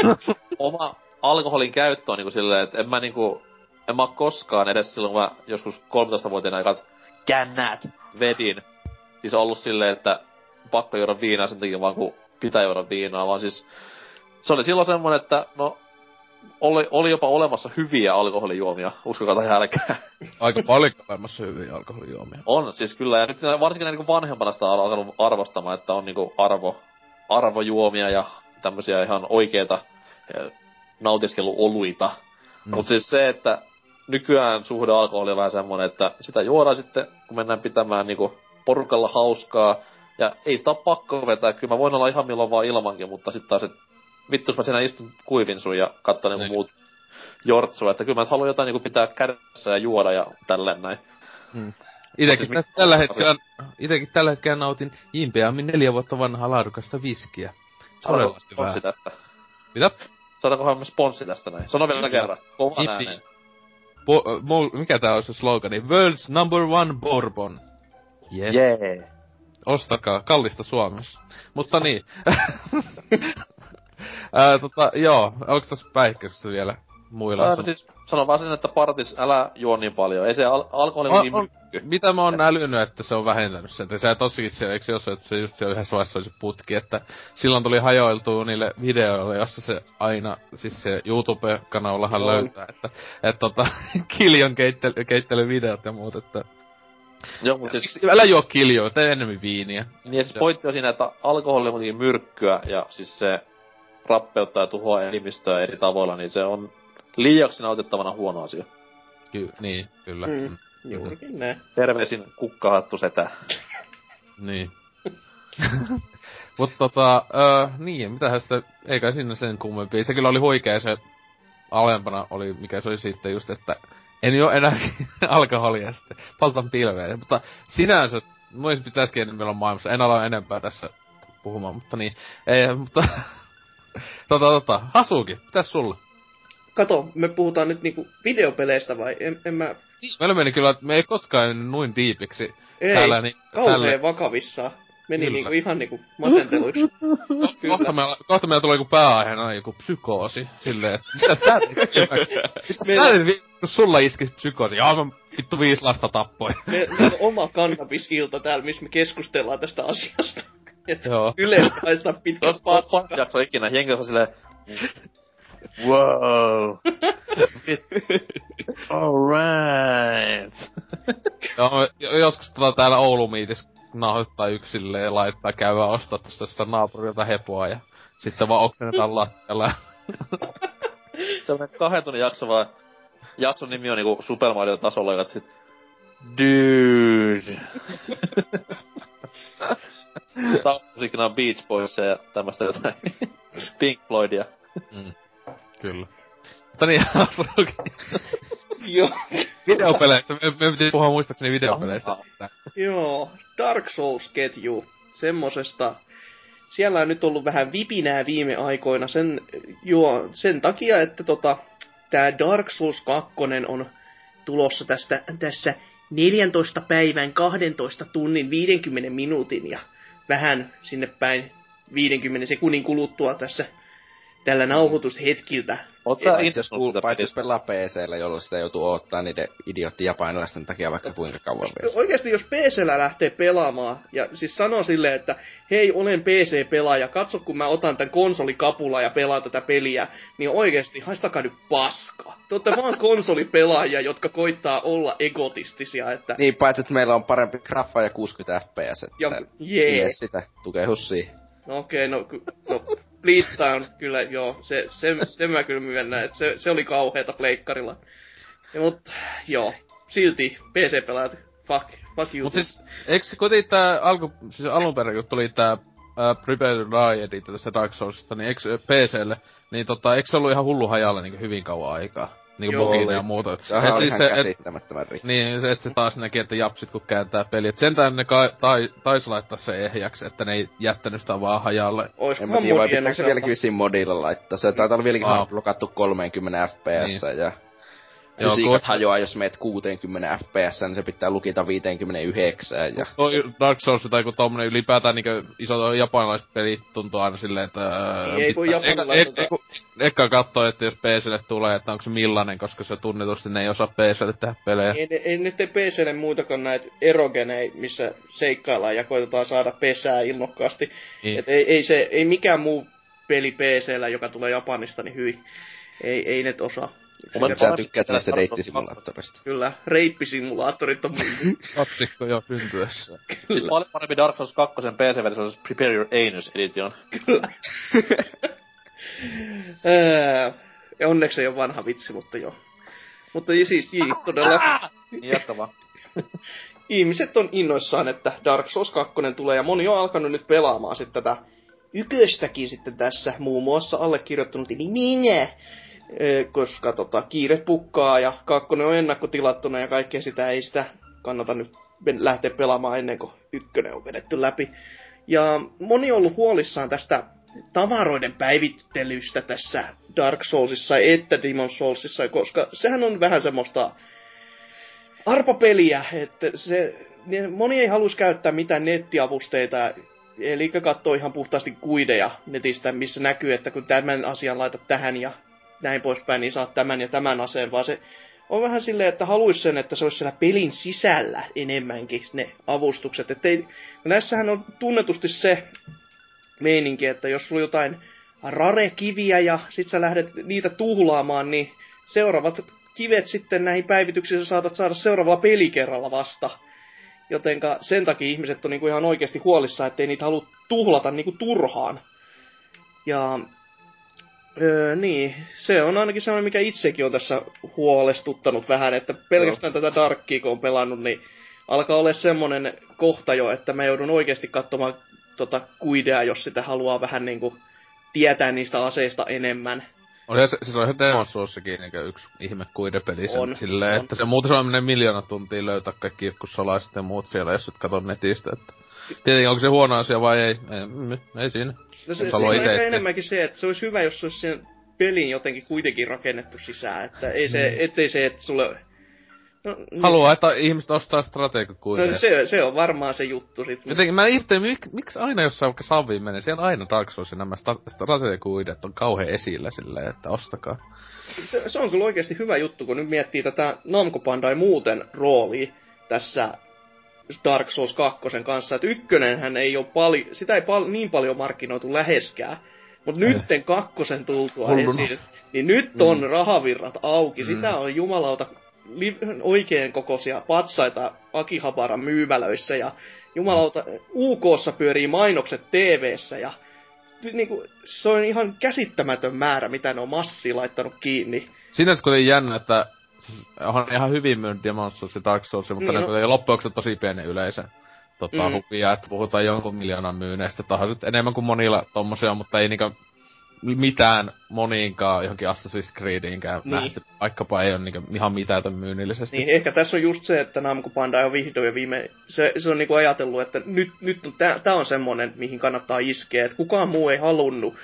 E: oma alkoholin käyttö on niinku silleen, että en mä niinku, en mä koskaan edes silloin, kun mä joskus 13-vuotiaana aikaa kännät vedin. Siis ollut silleen, että pakko juoda viinaa sen takia vaan kun pitää juoda viinaa, vaan siis se oli silloin semmonen, että no oli, oli jopa olemassa hyviä alkoholijuomia, uskokaa tai älkää.
B: Aika paljon olemassa hyviä alkoholijuomia.
E: On, siis kyllä, ja nyt varsinkin niin vanhempana sitä on alkanut arvostamaan, että on niinku arvo, arvojuomia ja tämmöisiä ihan oikeita eh, nautiskeluoluita. No. Mutta siis se, että nykyään suhde alkoholi on vähän semmonen, että sitä juodaan sitten, kun mennään pitämään niinku porukalla hauskaa, ja ei sitä ole pakko vetää, kyllä mä voin olla ihan milloin vaan ilmankin, mutta sitten taas, että vittu, mä siinä istun kuivin sun ja katson niin. muut jortsua, että kyllä mä haluan jotain niinku pitää kädessä ja juoda ja tälleen näin.
B: Hmm. Itekin siis tällä hetkellä, itekin tällä hetkellä nautin impeämmin neljä vuotta vanhaa laadukasta viskiä.
E: Todella hyvää. tästä.
B: Mitä?
E: Saadaankohan me sponssi tästä näin? Sano vielä kerran. Kovan ääneen.
B: Po, mo, mikä tää olisi se slogani? World's number one bourbon.
E: Yes. Yeah.
B: Ostakaa, kallista Suomessa. Mutta niin. *laughs* Ää, tota, joo, onko tässä päihkäisyssä vielä muilla?
E: Ää, siis sanon vaan sen, että partis, älä juo niin paljon. Ei se al- alkoholi on, niin on,
B: Mitä mä oon älynyt, että se on vähentänyt sen. Se tosikin se, eikö se ole, että se just se yhdessä vaiheessa oli se putki, että silloin tuli hajoiltua niille videoille, jossa se aina, siis se YouTube-kanavallahan löytää, että, että tota, *laughs* kiljon keittely, keittelyvideot ja muut, että
E: Joo, mutta siis...
B: Älä juo kiljoa, tee enemmän viiniä.
E: Niin, siis pointti on siinä, että alkoholi on kuitenkin myrkkyä, ja siis se rappeuttaa ja tuhoaa elimistöä eri tavoilla, niin se on liiaksi nautittavana huono asia.
B: Ky- niin, kyllä. Mm.
C: Mm. Juurikin näin.
E: Terveisin kukkahattu setä.
B: niin. *laughs* Mutta tota, öö, niin, mitähän sitä, eikä sinne sen kummempi. Se kyllä oli huikea se alempana oli, mikä se oli sitten just, että en jo enää *laughs* alkoholia sitten. Poltan pilveä. Mutta sinänsä, mun pitäisikin enemmän olla maailmassa. En ala enempää tässä puhumaan, mutta niin. Ei, mutta... *laughs* tota, tota, Hasuki, mitäs sulla?
C: Kato, me puhutaan nyt niinku videopeleistä vai? En, en mä...
B: Meillä meni kyllä, että me ei koskaan noin diipiksi.
C: Ei,
B: täällä, niin,
C: kauhean täällä... vakavissaan. Meni Kyllä. niinku ihan niinku masenteluiksi.
B: kohta, meillä, kohta meillä tulee joku pääaiheena joku psykoosi. Silleen, että *laughs* mitä sä teet? kun sulla iski psykoosi? Jaa, mä vittu viisi lasta tappoi.
C: Me, me on oma kannabisilta täällä, missä me keskustellaan tästä asiasta. Et
B: Joo.
C: Yle haistaa pitkä paska.
E: Jakso ikinä, jengi on silleen... Wow. *laughs* Alright.
B: Joo, joskus tota täällä Oulu Miitis nauhoittaa yksilleen ja laittaa käydä ostaa tästä sitä naapurilta hepoa ja sitten vaan oksennetaan *laughs* lattialla.
E: Sellainen kahden tunnin jakso vaan. Jakson nimi on niinku Super Mario tasolla, joka sit... Dude. *laughs* Musiikkina on Beach Boys ja tämmöstä jotain. *laughs* Pink Floydia.
B: Mm. Kyllä. Mutta niin,
C: Joo.
B: Videopeleistä, me, me piti puhua muistaakseni videopeleistä.
C: Joo, Dark Souls-ketju. Semmosesta. Siellä on nyt ollut vähän vipinää viime aikoina sen, joo, sen takia, että tota, tää Dark Souls 2 on tulossa tästä, tässä 14 päivän 12 tunnin 50 minuutin ja vähän sinne päin 50 sekunnin kuluttua tässä tällä nauhoitushetkiltä.
D: Oot sä itse kuullut, paitsi jos pelaa PCllä, jolloin sitä joutuu odottaa niiden idiotti japanilaisten takia vaikka kuinka kauan vielä.
C: Oikeasti jos PCllä lähtee pelaamaan, ja siis sanoo silleen, että hei, olen PC-pelaaja, katso kun mä otan tän konsolikapula ja pelaan tätä peliä, niin oikeasti haistakaa nyt paskaa. Te olette vaan *laughs* konsolipelaajia, jotka koittaa olla egotistisia, että...
D: Niin, paitsi että meillä on parempi graffa ja 60 fps, että...
C: Ja, jee.
D: sitä, tukee hussiin.
C: No okei, okay, no, no On kyllä, joo, se, se, se mä kyllä myönnän, että se, se oli kauheeta pleikkarilla. Ja, mut, joo, silti PC-pelaajat, fuck, fuck you.
B: Mut siis, eikö kuitenkin tää alku, siis alun perin, kun tuli tää uh, Prepare to Die edit tästä Dark Soulsista, niin eikö PClle, niin tota, eikö se ollut ihan hullu hajalla niin hyvin kauan aikaa? Niinku bugina ja muuta.
D: Se on siis se, käsittämättömän rikki.
B: Niin, et se taas näki, että japsit kun kääntää peli. Et sentään ne ka- tai, taisi laittaa se ehjäksi, että ne ei jättänyt sitä vaan hajalle.
C: Oisko
D: en mä tiedä, vai pitääkö se vieläkin vissiin modilla laittaa. Se taitaa olla vieläkin blokattu 30 fps niin. ja Joo, Fysiikat hajoaa, jos meet 60 fps, niin se pitää lukita 59 ja...
B: No, Dark Souls tai joku tommonen ylipäätään niinkö iso japanilaiset pelit tuntuu aina silleen, että...
C: Ei, ei kun japanilaiset...
B: Eka kattoo, että jos PClle tulee, että onko se millainen, koska se tunnetusti ne ei osaa PClle tehdä pelejä.
C: Ei, ei, ei ne tee PClle muutakaan näitä erogenei, missä seikkaillaan ja koitetaan saada pesää innokkaasti. Niin. Et ei, ei, se, ei mikään muu peli PCllä, joka tulee Japanista, niin hyi. Ei, ei ne osaa.
E: Mun
D: Sä tykkäät tästä deittisimulaattorista.
C: Kyllä, reippisimulaattorit on mun.
B: Katsikko jo syntyessä. *laughs*
E: Siis paljon parempi Dark Souls 2 PC-versio olisi Prepare Your Anus Edition.
C: Kyllä. *laughs* Ja onneksi ei ole vanha vitsi, mutta joo. Mutta siis jii, todella
E: Niin jatka vaan.
C: ihmiset on innoissaan, että Dark Souls 2 tulee, ja moni on alkanut nyt pelaamaan sitten tätä yköstäkin sitten tässä, muun muassa allekirjoittanut eli minä, koska tota, kiire pukkaa ja kakkonen on ennakkotilattuna ja kaikkea sitä ei sitä kannata nyt lähteä pelaamaan ennen kuin ykkönen on vedetty läpi. Ja moni on ollut huolissaan tästä tavaroiden päivittelystä tässä Dark Soulsissa että Demon Soulsissa, koska sehän on vähän semmoista arpapeliä, että se, moni ei halus käyttää mitään nettiavusteita, eli katsoo ihan puhtaasti kuideja netistä, missä näkyy, että kun tämän asian laitat tähän ja näin poispäin, niin saat tämän ja tämän aseen, vaan se on vähän silleen, että haluaisi sen, että se olisi siellä pelin sisällä enemmänkin ne avustukset. Että ei, näissähän on tunnetusti se meininki, että jos sulla on jotain rare-kiviä ja sit sä lähdet niitä tuhlaamaan, niin seuraavat kivet sitten näihin päivityksiin sä saatat saada seuraavalla pelikerralla vasta. Jotenka sen takia ihmiset on niinku ihan oikeasti huolissaan, ettei niitä halua tuhlata niinku turhaan. Ja Öö, niin, se on ainakin sellainen, mikä itsekin on tässä huolestuttanut vähän, että pelkästään tätä Darkia kun on pelannut, niin alkaa olla semmonen kohta jo, että mä joudun oikeasti katsomaan tota kuidea, jos sitä haluaa vähän niinku tietää niistä aseista enemmän.
B: On se, siis on ihan Demon Soulssakin niin yksi ihme kuidepeli sen
C: On,
B: silleen,
C: on.
B: että se muuten se on menee miljoona tuntia löytää kaikki irkkussalaiset ja muut siellä, jos et katso netistä, että... Tietenkin onko se huono asia vai ei, ei, ei siinä.
C: No se, se on ehkä enemmänkin se, että se olisi hyvä, jos se olisi sen pelin jotenkin kuitenkin rakennettu sisään, että ei se,
B: Mm.
C: ettei se, että sulle... No, niin.
B: Haluaa, että ihmiset ostaa strategiakuideja.
C: No, se, se on varmaan se juttu sit.
B: Jotenkin mä ihmettelen, mik, miksi aina jossain vaikka Saviin menee, siellä aina Dark Soulsin nämä strategiakuidet on kauhean esillä silleen, että ostakaa.
C: se, se on kyllä oikeasti hyvä juttu, kun nyt miettii tätä Namco Bandai muuten roolia tässä Dark Souls 2 kanssa, että ykkönenhän ei ole paljon, sitä ei pal- niin paljon markkinoitu läheskään, mutta nytten kakkosen tultua
B: Hulluna.
C: esiin, niin nyt on mm. rahavirrat auki, sitä on jumalauta li- oikein kokoisia patsaita Akihabaran myymälöissä ja jumalauta UKssa pyörii mainokset TV:ssä ja niinku, se on ihan käsittämätön määrä, mitä ne on massia laittanut kiinni.
B: Sinänsä kuitenkin jännä, että onhan ihan hyvin myynyt Demon Souls ja Dark Souls, mutta
C: Niin
B: ne kuitenkin loppujen tosi pienen yleisön tota,
C: Mm.
B: hupia, että puhutaan jonkun miljoonan myyneistä. Tämä on nyt enemmän kuin monilla tommosia, mutta ei niinkö mitään moniinkaan johonkin Assassin's Creediinkään
C: Niin.
B: nähty, vaikkapa ei ole niinkö ihan mitätön myynnillisesti.
C: Niin, ehkä tässä on just se, että Namco Bandai on vihdoin ja viime, se, se on niinku ajatellut, että nyt, nyt on, tää, tää on semmonen, mihin kannattaa iskeä, että kukaan muu ei halunnut,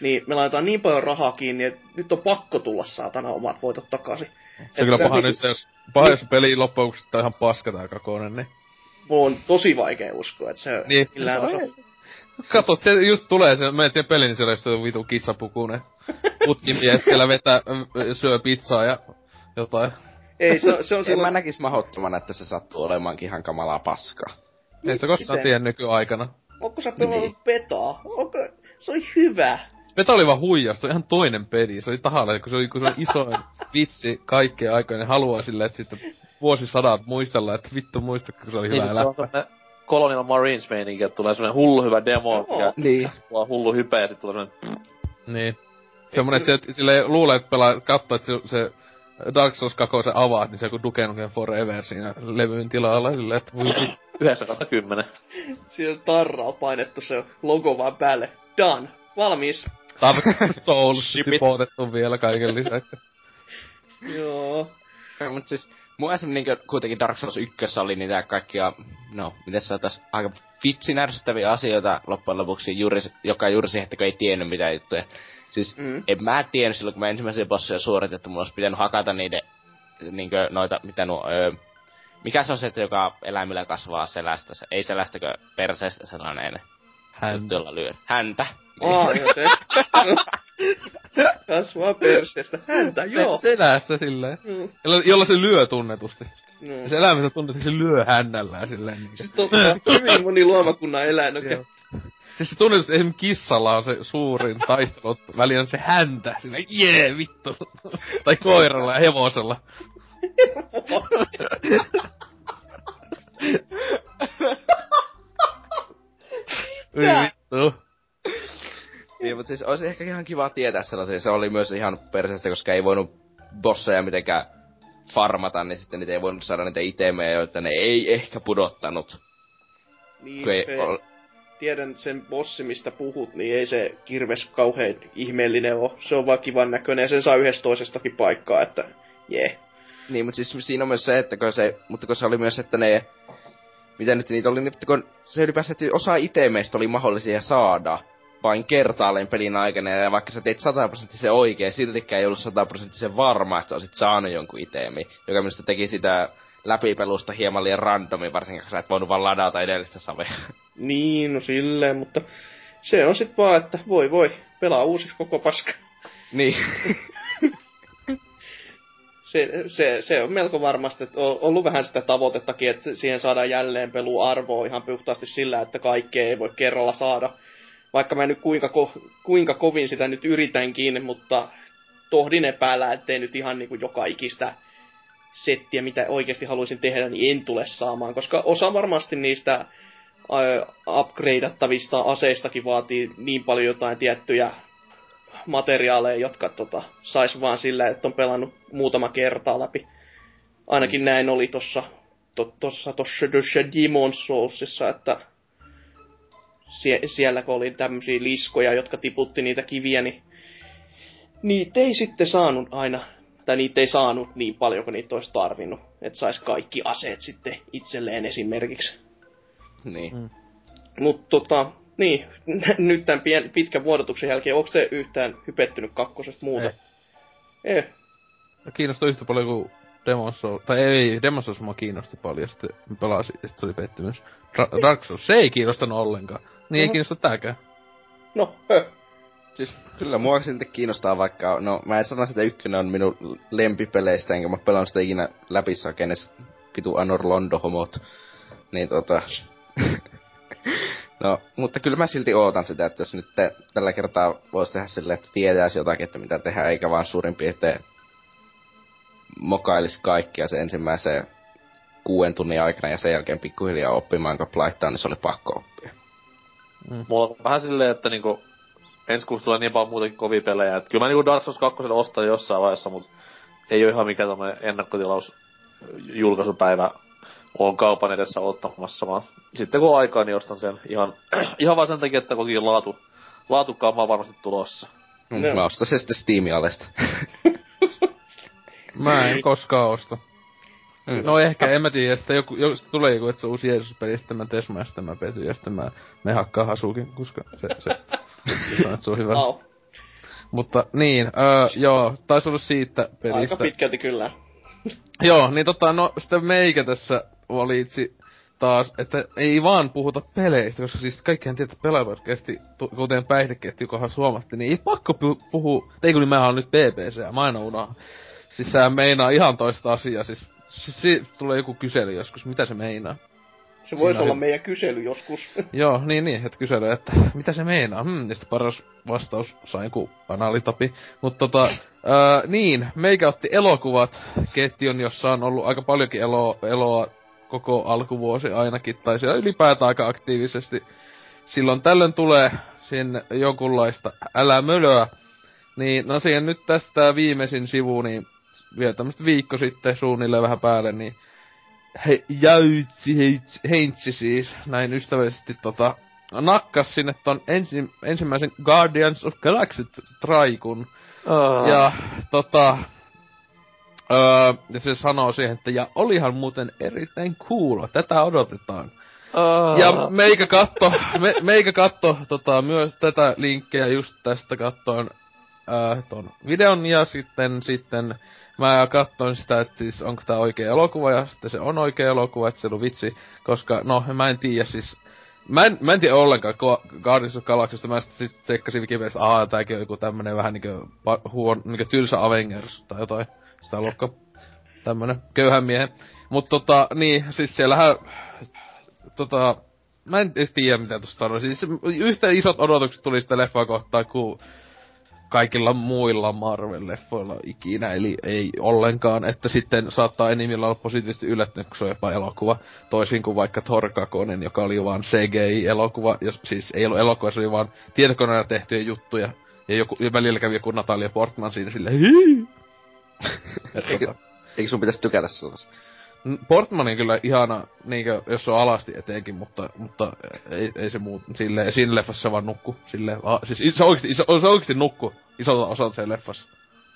C: niin me laitetaan niin paljon rahaa kiinni, että nyt on pakko tulla saatana omat voitot takaisin.
B: Se on kyllä
C: Että
B: paha nyt, se jos, paha jos peli loppujen on ihan paska tää kakonen, niin...
C: Mulla on tosi vaikea uskoa, että se
B: Niin.
C: millään tasolla.
B: Katot, se just tulee, se menet siihen peliin, niin siellä just joku vitu kissapukunen putkimies siellä vetää, syö pizzaa ja jotain.
C: Ei, se, on- se on
D: en mä
C: silloin...
D: näkis mahdottomana, että se sattuu olemaankin ihan kamalaa paskaa.
B: Ei sitä koskaan tiedä nykyaikana.
C: Onko sä pelannut
D: Niin.
C: petaa? Onko... Se oli hyvä.
B: Beta oli vaan huijaus, se oli ihan toinen peli. Se oli tahalla, kun se oli, kun se oli isoin vitsi kaikkien aikojen. Ne haluaa silleen, että sitten vuosisadat muistella, että vittu muistatko, kun se oli
E: Niin,
B: hyvä
E: se on
B: läppä.
E: Colonial Marines meininki, että tulee semmonen hullu hyvä demo,
C: Joo.
E: ja
D: Niin.
E: tulee hullu hype, ja sit tulee semmonen...
B: Niin. Semmonen, että se, sille luulee, että pelaa, katsoo, että se, se Dark Souls 2 se avaat, niin se on kuin Duke Nukem Forever siinä levyyn tilalla. Silleen, että voi vittu.
E: 9 kautta 10.
C: Siellä on tarralla painettu se logo vaan päälle. Done. Valmis.
B: Dark *laughs* Souls tipotettu vielä kaiken lisäksi.
C: Joo.
D: Ja, mut siis, mun esim. niinkö kuitenkin Dark Souls 1 oli niitä kaikkia, no, miten se otais, aika vitsin ärsyttäviä asioita loppujen lopuksi, juuri, joka juuri siihen, että kun ei tiennyt mitään juttuja. Siis,
C: Mm.
D: en mä tiennyt silloin, kun mä ensimmäisiä bosseja suoritin, että mulla olisi pitänyt hakata niiden, niinkö, noita, mitä nuo, öö, mikä se on se, että joka eläimillä kasvaa selästä, se, ei selästäkö perseestä sellainen,
B: Hän.
D: juttu, jolla lyö. Häntä.
C: Aa, se. *laughs* Kasvaa perseestä. Häntä, joo.
B: Se, selästä silleen.
C: Mm.
B: Jolla, jolla se lyö tunnetusti. Ja se eläimessä tuntuu, että se lyö hännällään silleen. Niin.
C: Siis totta, hyvin moni luomakunnan eläin. Okay.
B: Joo. Siis se tunnetus esim. kissalla on se suurin taistelu, väliin se häntä, siinä jee vittu. *laughs* tai koiralla ja hevosella. *laughs* vittu.
D: Niin, mutta siis olisi ehkä ihan kiva tietää sellaisia. Se oli myös ihan perseestä, koska ei voinut bosseja mitenkään farmata, niin sitten niitä ei voinut saada niitä itemejä, joita ne ei ehkä pudottanut.
C: Niin, ei se, ol... tiedän sen bossi, mistä puhut, niin ei se kirves kauhean ihmeellinen ole. Se on vaan kivan näköinen ja sen saa yhdestä toisestakin paikkaa, että jee. Yeah.
D: Niin, mutta siis siinä on myös se, että kun se, mutta kun se oli myös, että ne, mitä nyt niitä oli, niin kun se ylipäänsä, että osa itemeistä oli mahdollisia saada, vain kertaalleen pelin aikana, ja vaikka sä teit sataprosenttisen oikein, siltikään ei ollut sataprosenttisen varma, että sä olisit saanut jonkun itemi, joka minusta teki sitä läpipelusta hieman liian randomi, varsinkin kun sä et voinut vaan ladata edellistä savea.
C: Niin, no silleen, mutta se on sit vaan, että voi voi, pelaa uusiksi koko paska.
D: Niin. *laughs*
C: se, se, se on melko varmasti, että on ollut vähän sitä tavoitettakin, että siihen saadaan jälleen pelu arvoa ihan puhtaasti sillä, että kaikkea ei voi kerralla saada vaikka mä nyt kuinka, ko, kuinka kovin sitä nyt yritänkin, mutta tohdin epäillä, ettei nyt ihan niin kuin joka ikistä settiä, mitä oikeasti haluaisin tehdä, niin en tule saamaan, koska osa varmasti niistä upgradeattavista aseistakin vaatii niin paljon jotain tiettyjä materiaaleja, jotka tota, sais vaan sillä, että on pelannut muutama kertaa läpi. Ainakin mm. näin oli tuossa tuossa tossa, tossa Demon's Soulsissa, että sie, siellä kun oli tämmöisiä liskoja, jotka tiputti niitä kiviä, niin niitä ei sitten saanut aina, tai niitä ei saanut niin paljon kuin niitä olisi tarvinnut. Että sais kaikki aseet sitten itselleen esimerkiksi.
D: Niin. Mm.
C: Mutta tota, niin, *laughs* nyt tämän pien, pitkän vuodotuksen jälkeen, onko te yhtään hypettynyt kakkosesta muuta? Ei.
B: Ei. Kiinnostaa yhtä paljon kuin Demon's Souls, tai ei, Demon's Souls mua kiinnosti paljon, sitten pelasin, ja sitten se oli pettymys. Dark Souls, se ei kiinnostanut ollenkaan. Niin ei kiinnosta tääkään.
C: No, hö. *laughs*
D: Siis kyllä mua silti kiinnostaa vaikka, no mä en sano sitä ykkönen on minun lempipeleistä, enkä mä pelaan sitä ikinä läpi kenes vitu Anor Londo homot. Niin tota... *laughs* no, mutta kyllä mä silti ootan sitä, että jos nyt te, tällä kertaa voisi tehdä silleen, että tietäisi jotakin, että mitä tehdään, eikä vaan suurin piirtein mokailisi kaikkia se ensimmäisen kuuden tunnin aikana ja sen jälkeen pikkuhiljaa oppimaan, kun laittaa, niin se oli pakko oppia.
E: Mm. Mulla on vähän silleen, että niinku, ensi kuussa tulee niin paljon muutakin kovia pelejä, että kyllä mä niinku Dark Souls 2 ostan jossain vaiheessa, mutta ei ole ihan mikään tämmönen ennakkotilaus julkaisupäivä on kaupan edessä ottamassa, vaan sitten kun on aikaa, niin ostan sen ihan, *clears throat* ihan vaan sen takia, että kokin laatu, laatukaama varmasti tulossa.
D: Mm, no. Mä ostan se sitten Steamin alesta.
B: mä en koskaan osta. Mm. No ehkä, en mä tiedä, sitten joku, jos tulee joku, että se on uusi Jeesus-peli, sitten mä Tesma sitten mä Pety ja sitten mä, me hakkaa Hasukin, koska se, se, se, se on hyvä. Oh. Mutta niin, öö, joo, taisi olla siitä pelistä.
C: Aika pitkälti kyllä.
B: joo, niin tota, no sitten meikä tässä valitsi taas, että ei vaan puhuta peleistä, koska siis kaikkihan tietää, että Pelaajavodcasti, kuten päihdeketju, kohan suomatti, niin ei pakko puhua, ei kun niin mä oon nyt BBC, mä aina unohan. Siis sehän meinaa ihan toista asiaa, siis Siis se tulee joku kysely joskus, mitä se meinaa?
C: Se voisi olla hy- meidän kysely joskus. *laughs*
B: Joo, niin niin, että kysely, *laughs* että mitä se meinaa? Hmm, ja sitten paras vastaus sai joku analitapi. Mutta tota, ää, niin, meikä otti elokuvat ketjun, jossa on ollut aika paljonkin elo, eloa koko alkuvuosi ainakin, tai siellä ylipäätään aika aktiivisesti. Silloin tällöin tulee sinne jonkunlaista älä mölöä. Niin, no siihen nyt tästä viimeisin sivu, niin vielä tämmöstä viikko sitten suunnilleen vähän päälle, niin he, jäytsi, heitsi, heintsi siis, näin ystävällisesti tota, nakkas sinne ton ensi, ensimmäisen Guardians of Galaxy traikun. Oh. Ja tota, öö, ja se sanoo siihen, että ja olihan muuten erittäin cool, tätä odotetaan. Oh. Ja meikä katto, me, meikä katto tota, myös tätä linkkiä just tästä kattoon äh, ton videon ja sitten, sitten mä katsoin sitä, että siis onko tää oikea elokuva, ja sitten se on oikea elokuva, että se on vitsi, koska no, mä en tiedä siis, Mä en, mä en tiedä ollenkaan Guardians of Galaxysta, mä sitten sit tsekkasin Wikipediasta, aah, tääkin on joku tämmönen vähän niinkö huon, niinkö tylsä Avengers tai jotain, sitä luokka, tämmönen köyhän miehen. Mut tota, niin, siis siellähän, tota, mä en edes tiedä mitä tosta sanoisin. Siis yhtä isot odotukset tuli sitä leffaa kohtaan kuin kaikilla muilla Marvel-leffoilla ikinä, eli ei ollenkaan, että sitten saattaa enimmillä olla positiivisesti yllättynyt, kun se on jopa elokuva, toisin kuin vaikka Thor 2, joka oli vaan CGI-elokuva, jos, siis ei ollut elokuva, se oli vaan tietokoneella tehtyjä juttuja, ja, joku, ja välillä kävi joku Natalia Portman siinä silleen!
D: Eikö, eikö sun pitäisi tykätä sellaista?
B: Portmanin kyllä ihana, niinkö, jos se on alasti etenkin, mutta, mutta ei, ei se muu, sille, siinä leffassa se vaan nukku, sille, a, siis se oikeesti, iso, se oikeesti nukku isolta osalta se leffassa.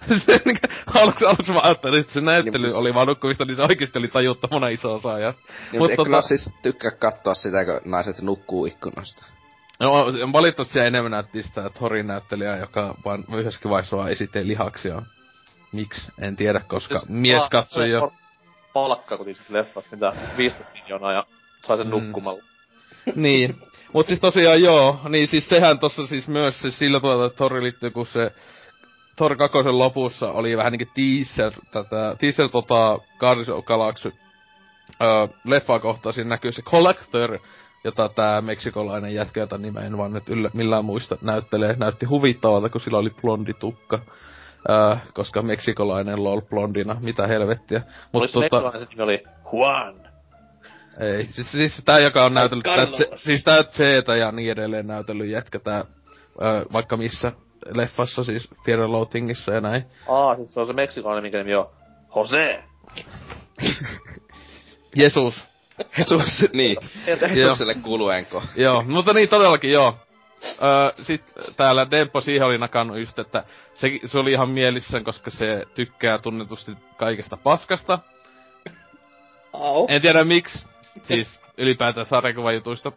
B: *laughs* se niinkö, aluksi, aluksi mä ajattelin, että se näyttely
D: Niin,
B: oli vaan nukkumista, niin se oikeesti oli tajuttomana iso osa ajasta.
D: Niin, mutta tota... siis tykkää katsoa sitä, kun naiset nukkuu ikkunasta?
B: No, valitettavasti siellä enemmän näytti sitä Thorin näyttelijää, joka vaan yhdessäkin vaiheessa vaan esitteli lihaksia. Miksi? En tiedä, koska
E: Siis
B: mies katsoi jo.
E: Palkka kuitenkin siis leffasta, mitä 15 miljoonaa ja sai sen
B: Mm.
E: nukkumalla.
B: niin. Mut siis tosiaan joo, niin siis sehän tossa siis myös se sillä tavalla, että Thor liittyy, kun se Thor 2 lopussa oli vähän niinku teaser, tätä, teaser tota Guardians of Galaxy öö, leffaa kohtaa, siinä näkyy se Collector, jota tää meksikolainen jätkä, jota nimeä en vaan nyt yllä, millään muista näyttelee, näytti huvittavalta, kun sillä oli blondi tukka. Öö, koska meksikolainen lol blondina, mitä helvettiä. Mut
E: Oliko tota... se nimi oli Juan?
B: ei, siis, siis tää joka on näytellyt, tää, se, siis tää Zeta ja niin edelleen näytellyt jätkä tää, ö, vaikka missä leffassa, siis Fear Loathingissa ja näin.
E: Aa, siis se on se meksikolainen, minkä nimi on Jose. *laughs*
B: Jesus. *laughs*
D: Jesus, niin.
E: Joo.
D: Jesukselle kuluenko.
B: joo, mutta niin todellakin joo. Öö, sit täällä Dempo siihen oli nakannut just, että se, se oli ihan mielissään, koska se tykkää tunnetusti kaikesta paskasta.
C: Au.
B: En tiedä miksi. Siis ylipäätään sarjakuvajutuista.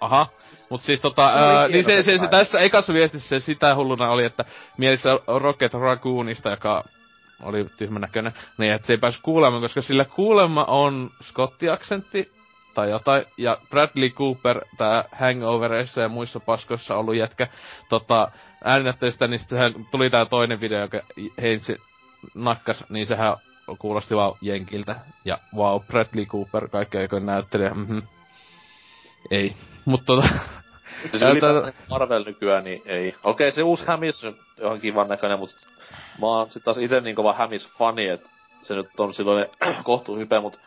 B: Aha. Mut siis tota,
D: Se
B: ää, niin se, se, se,
D: se
B: tässä ekassa viestissä se sitä hulluna oli, että mielissä Rocket Raccoonista, joka oli tyhmän näköinen, niin että se ei päässyt kuulemaan, koska sillä kuulemma on skottiaksentti tai jotain, ja Bradley Cooper, tää Hangoverissa ja muissa paskoissa ollut jätkä, tota, ääninäyttelystä, niin sitten tuli tää toinen video, joka Heinzi nakkas, niin sehän kuulosti vaan jenkiltä. Ja wow, Bradley Cooper, kaikki aikojen näyttelijä, mhm. Ei. Mutta tota,
E: Siis ylipäätään Marvel nykyään, niin ei. Okei, se uusi Hämis on ihan kivan näköinen, mutta mä oon sit taas ite niin kova Hämis-fani, että se nyt on silloin *clears throat* kohtuu hype, mutta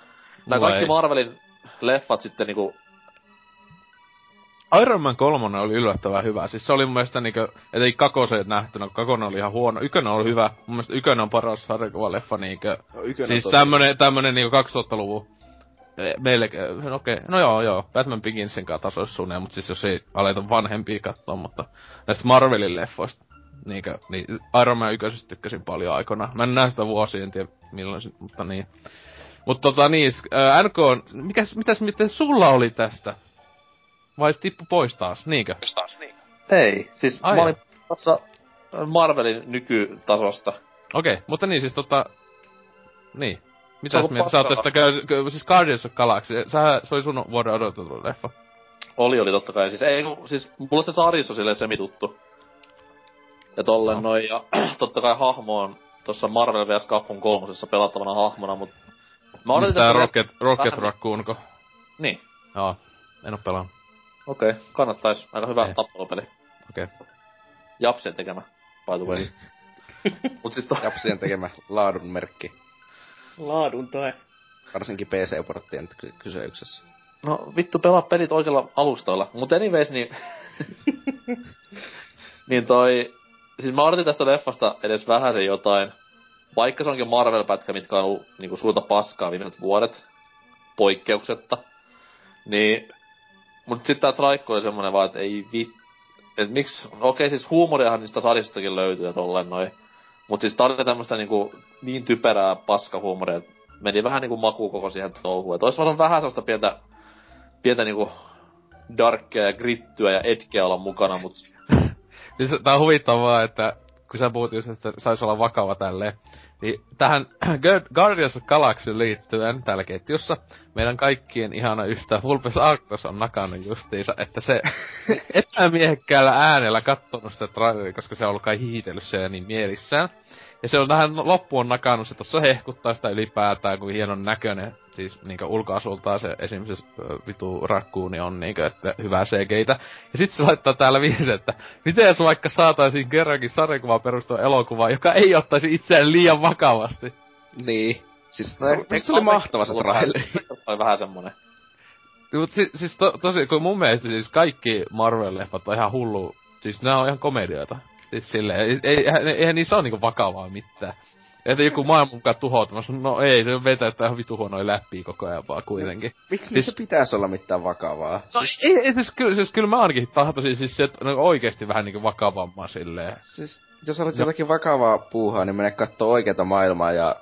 E: nämä kaikki
B: ei.
E: Marvelin leffat sitten niinku,
B: Iron Man 3 oli yllättävän hyvä. Siis se oli mun mielestä niinkö, et ei kakoseen nähtynä, kun kakonen oli ihan huono. Ykönen oli hyvä. Mun mielestä Ykönen on paras sarjakuvaleffa niinkö.
D: No,
B: Siis
D: tosi-
B: tämmönen, tämmönen niinku 2000-luvun. eh, Meille, no okei, okay. no joo joo, Batman Beginsin kanssa tasois suunnilleen, mutta siis jos ei aleta vanhempia katsoa, mutta näistä Marvelin leffoista, niinkö, niin Iron Man 1 tykkäsin paljon aikana. Mä en näe sitä vuosia, en tiedä milloin, se- mutta niin. Mutta tota niin, ää, NK, on- mikäs, mitäs, miten sulla oli tästä? Vai tippu pois taas, niinkö?
E: Ei, siis
B: Ai
E: mä olin tässä Marvelin nykytasosta.
B: Okei, okay, mutta niin siis tota... Niin.
E: On
B: mieltä sä oot tästä käy, siis Guardians of Galaxy, sähän, se oli sun vuoden odotettu leffa.
E: Oli, oli totta kai. Siis, ei, kun- siis mulle se sarjissa on silleen semituttu. Ja tolleen
B: No.
E: no. noin, ja *clears throat* totta kai hahmo on tuossa Marvel vs. Capcom kolmosessa pelattavana hahmona, mut... Mä odotin
B: Mistä Rocket, Rocket
E: vähän-
B: Raccoonko?
E: Niin,
B: Joo, en oo pelannut.
E: okei. Okay. Kannattais. Aika hyvä tappelupeli.
B: Okei. Okay.
E: Japsien tekemä, by the way. *laughs* mut siis to...
D: Japsien tekemä laadun merkki.
C: Laadun tai.
D: Varsinkin PC-porttien ky- kysymyksessä.
E: No vittu pelaa pelit oikeilla alustoilla. Mut anyways, niin... *laughs* *laughs* niin toi... Siis mä odotin tästä leffasta edes vähäsen jotain. Vaikka se onkin Marvel-pätkä, mitkä on ollut niinku suurta paskaa viimeiset vuodet. Poikkeuksetta. Niin... Mut sit tää traikku oli semmonen vaan, että ei vit... Et miksi... Okei, siis huumoriahan niistä sarjistakin löytyy ja tolleen noin. Mut siis tää oli tämmöstä niinku niin typerää paskahuumoria, että meni vähän niinku maku koko siihen touhuun. Et ois voinut vähän sellaista pientä pientä niinku darkkeja ja grittyä ja etkeä olla mukana, mut *laughs*
B: Siis tää on huvittavaa, että kun sä puhut just, että sais olla vakava tälleen, Niin tähän *clears throat* Guard- Guardians of Galaxy liittyen täällä ketjussa meidän kaikkien ihana ystävä Fulpes Arctos on nakannut justiinsa, että se *laughs* epämiehekkäällä äänellä kattonut sitä traileria, koska se on ollut kai hiihitellyt siellä niin mielissään. Ja se on tähän loppuun nakannut, se tossa hehkuttaa sitä ylipäätään, kuin hienon näköinen, siis niinkö ulkoasultaan se esimerkiksi vitu rakkuuni on niinkö, että hyvää CGitä. Ja sit se laittaa täällä viisi, että miten jos vaikka saataisiin kerrankin sarjakuvaa perustuva elokuva, joka ei ottaisi itseään liian vakavasti.
D: Niin. Siis
E: No,
D: se, se, se oli mahtava se traileri.
E: vähän- oli vähän semmonen.
B: Mut si- siis to, tosi, kun mun mielestä siis kaikki Marvel-leffat on ihan hullu, siis ne on ihan komedioita. Siis silleen, ei, ei, eihän, eihän niissä ole niinku vakavaa mitään. Että joku maailman mukaan tuhoutumassa, no ei, se vetää että ihan vitu huonoja läpi koko ajan vaan kuitenkin.
D: Miksi
B: Siis-
D: niissä pitäisi olla mitään vakavaa?
B: No ei, ei siis, kyllä, siis kyllä mä ainakin tahtoisin siis se, että no, oikeesti vähän niinku vakavammaa silleen.
D: Siis, jos haluat
B: No.
D: jotakin vakavaa puuhaa, niin mene kattoo oikeeta maailmaa ja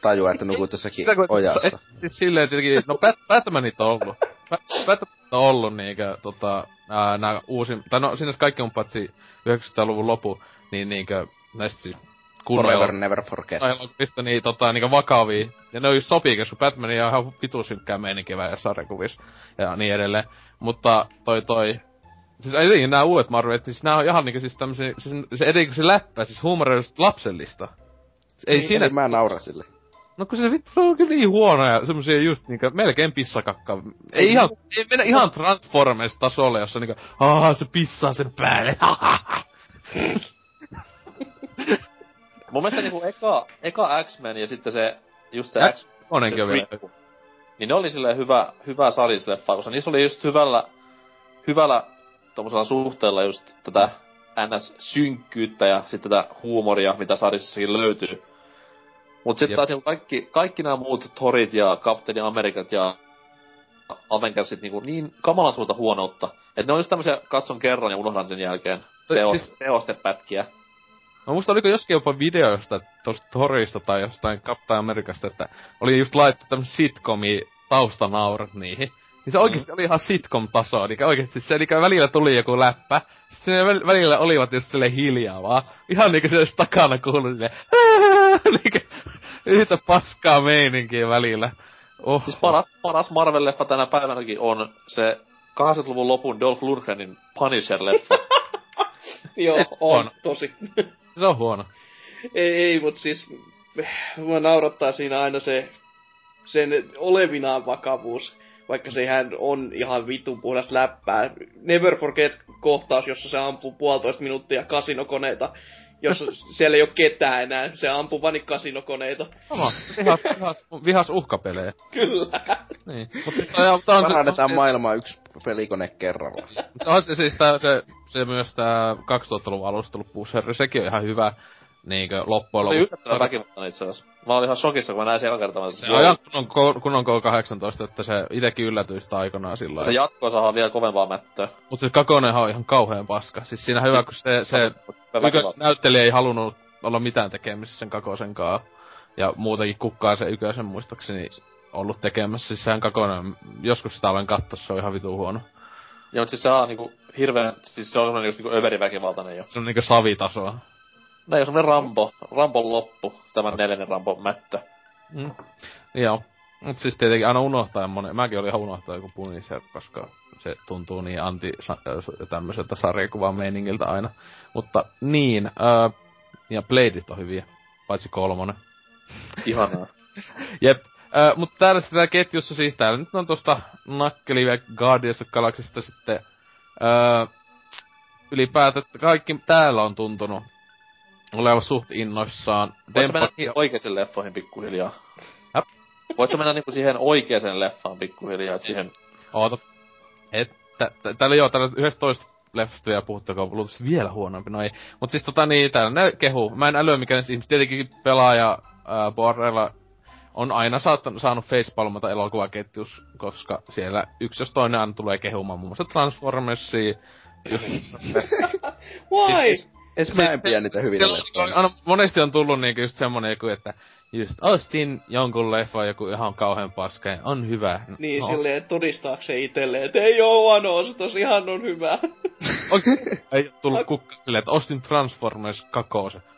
D: tajua, että nukut jossakin ojassa.
B: Et, silleen tietenkin, no Bat- Batmanit on ollut. Bat- Batmanit on ollut niinkö, tota, ää, nää uusin, tai no sinne kaikki on paitsi 90-luvun lopu, niin niinkö, näistä siis kunnon
D: Forever never forget.
B: elokuvista niin tota niinku vakavia. Ja ne on just sopii, koska Batman on ihan vitu synkkää meininkiä vähän sarjakuvissa ja niin edelleen. Mutta toi toi... Siis etenkin nää uudet Marvelit, siis nää on ihan niinku siis tämmösiä, siis se etenkin se läppä, siis huumori on lapsellista. Ei
D: Niin,
B: siinä,
D: eli Mä nauran sille.
B: no kun se vittu se on kyllä niin huono ja semmosia just niinku melkein pissakakka. Ei ihan, ei mennä ihan Transformers tasolle, jossa niinku, aah se pissaa sen päälle, *laughs*
E: Mun mielestä niinku eka, eka X-Men ja sitten se, just se X,
B: Monenkin on vielä.
E: Niin ne oli silleen hyvä, hyvä sarisleffa, koska niissä oli just hyvällä, hyvällä tommosella suhteella just tätä NS-synkkyyttä ja sitten tätä huumoria, mitä sarjassakin löytyy. Mut sitten taas kaikki, kaikki nämä muut Thorit ja Captain Americat ja Avengersit niinku niin kamalan suurta huonoutta. että ne on just tämmösiä katson kerran ja unohdan sen jälkeen. Teos,
B: siis-
E: siis... Teostepätkiä.
B: No musta oliko joskin jopa video jostain tosta Thorista tai jostain Captain Amerikasta, että oli just laittu tämmöset sitcomi taustanaurat niihin. Niin se oikeesti oli ihan sitcom-tasoa, eli oikeesti se, eli välillä tuli joku läppä, sitten ne väl- välillä olivat just silleen hiljaa vaan. Ihan niinku se takana kuului silleen, *laughs* niinku, yhtä paskaa meininkiä välillä. Oh.
E: Siis paras, paras Marvel-leffa tänä päivänäkin on se 80-luvun lopun Dolph Lundgrenin Punisher-leffa. *laughs*
C: Joo,
B: Et
C: on,
B: on.
C: tosi.
B: Se on huono.
C: ei, ei, mut siis mua naurattaa siinä aina se sen olevinaan vakavuus, vaikka sehän on ihan vitun puhdas läppää. Never Forget kohtaus, jossa se ampuu puolitoista minuuttia kasinokoneita, jossa *laughs* siellä ei ole ketään enää. Se ampuu vain kasinokoneita.
B: Sama. Vihas, vihas, vihas uhkapelejä.
C: Kyllä.
B: Niin. Mutta
D: Parannetaan maailmaa yksi pelikone kerralla.
B: Mutta on se siis tää, se, se myös tää 2000-luvun alusta tullut sekin on ihan hyvä niinkö
E: Se
B: loppujen
E: oli
B: lopuksi.
E: yllättävän väkivaltainen itse asiassa. Mä olin ihan shokissa, kun mä näin sen ekan kertaa.
B: Se on ihan kunnon, kunnon K18, että se itekin yllätyi sitä aikanaan sillä
E: Se jatkoa saa vielä kovempaa mättöä.
B: Mut siis kakonenhan on ihan kauheen paska. Siis siinä hyvä, kun se, se näyttelijä ei halunnut olla mitään tekemisissä sen kakosenkaan. Ja muutenkin kukkaa se ykösen muistaakseni ollut tekemässä. Siis sehän kakonen, joskus sitä olen katsoa, se on ihan vitu huono.
E: Mut siis se on niinku hirveen, siis se on just niinku överiväkivaltainen jo.
B: Se on niinku savitasoa.
E: Näin on semmonen Rambo, Rambon loppu, tämän neljännen Rambo mättö.
B: Mm. Joo. Mut siis tietenkin aina unohtaa monen, mäkin olin ihan unohtaa joku Punisher, koska se tuntuu niin anti tämmöiseltä sarjakuvan meiningiltä aina. Mutta niin, öö, ja Bladeit on hyviä, paitsi kolmonen.
E: Ihanaa. *laughs*
B: Jep. Öö, mutta täällä tää ketjussa siis täällä nyt on tosta Nakkelive Guardians of Galaxysta sitten öö, ylipäätään, että kaikki täällä on tuntunut olevan suht innoissaan.
E: Voitko mennä niihin oikeisiin leffoihin pikkuhiljaa?
B: Häp?
E: Voitko mennä niinku siihen oikeeseen leffaan pikkuhiljaa, et siihen...
B: Oota. Että, täällä joo, täällä 11 leffasta vielä puhuttu, joka on luultavasti vielä huonompi, no ei. Mut siis tota niin, täällä ne kehu. Mä en älyä mikä ne ihmiset, tietenkin pelaaja ää, Borrella on aina saattanut, saanut facepalmata elokuvaketjus, koska siellä yksi jos toinen aina tulee kehumaan muun muassa Transformersia. *laughs*
C: Why?
B: Siis-
D: Edes mä en pidä niitä hyvinä leffoina.
B: monesti on tullut niinku just semmonen joku, että just ostin jonkun leffa joku ihan kauhean paska ja on hyvä.
C: Niin,
B: no,
C: silleen todistaakseen itselleen, että ei oo huono ostos, ihan on hyvä. *laughs*
B: Oikein ei oo tullut kukka silleen, että ostin Transformers 2.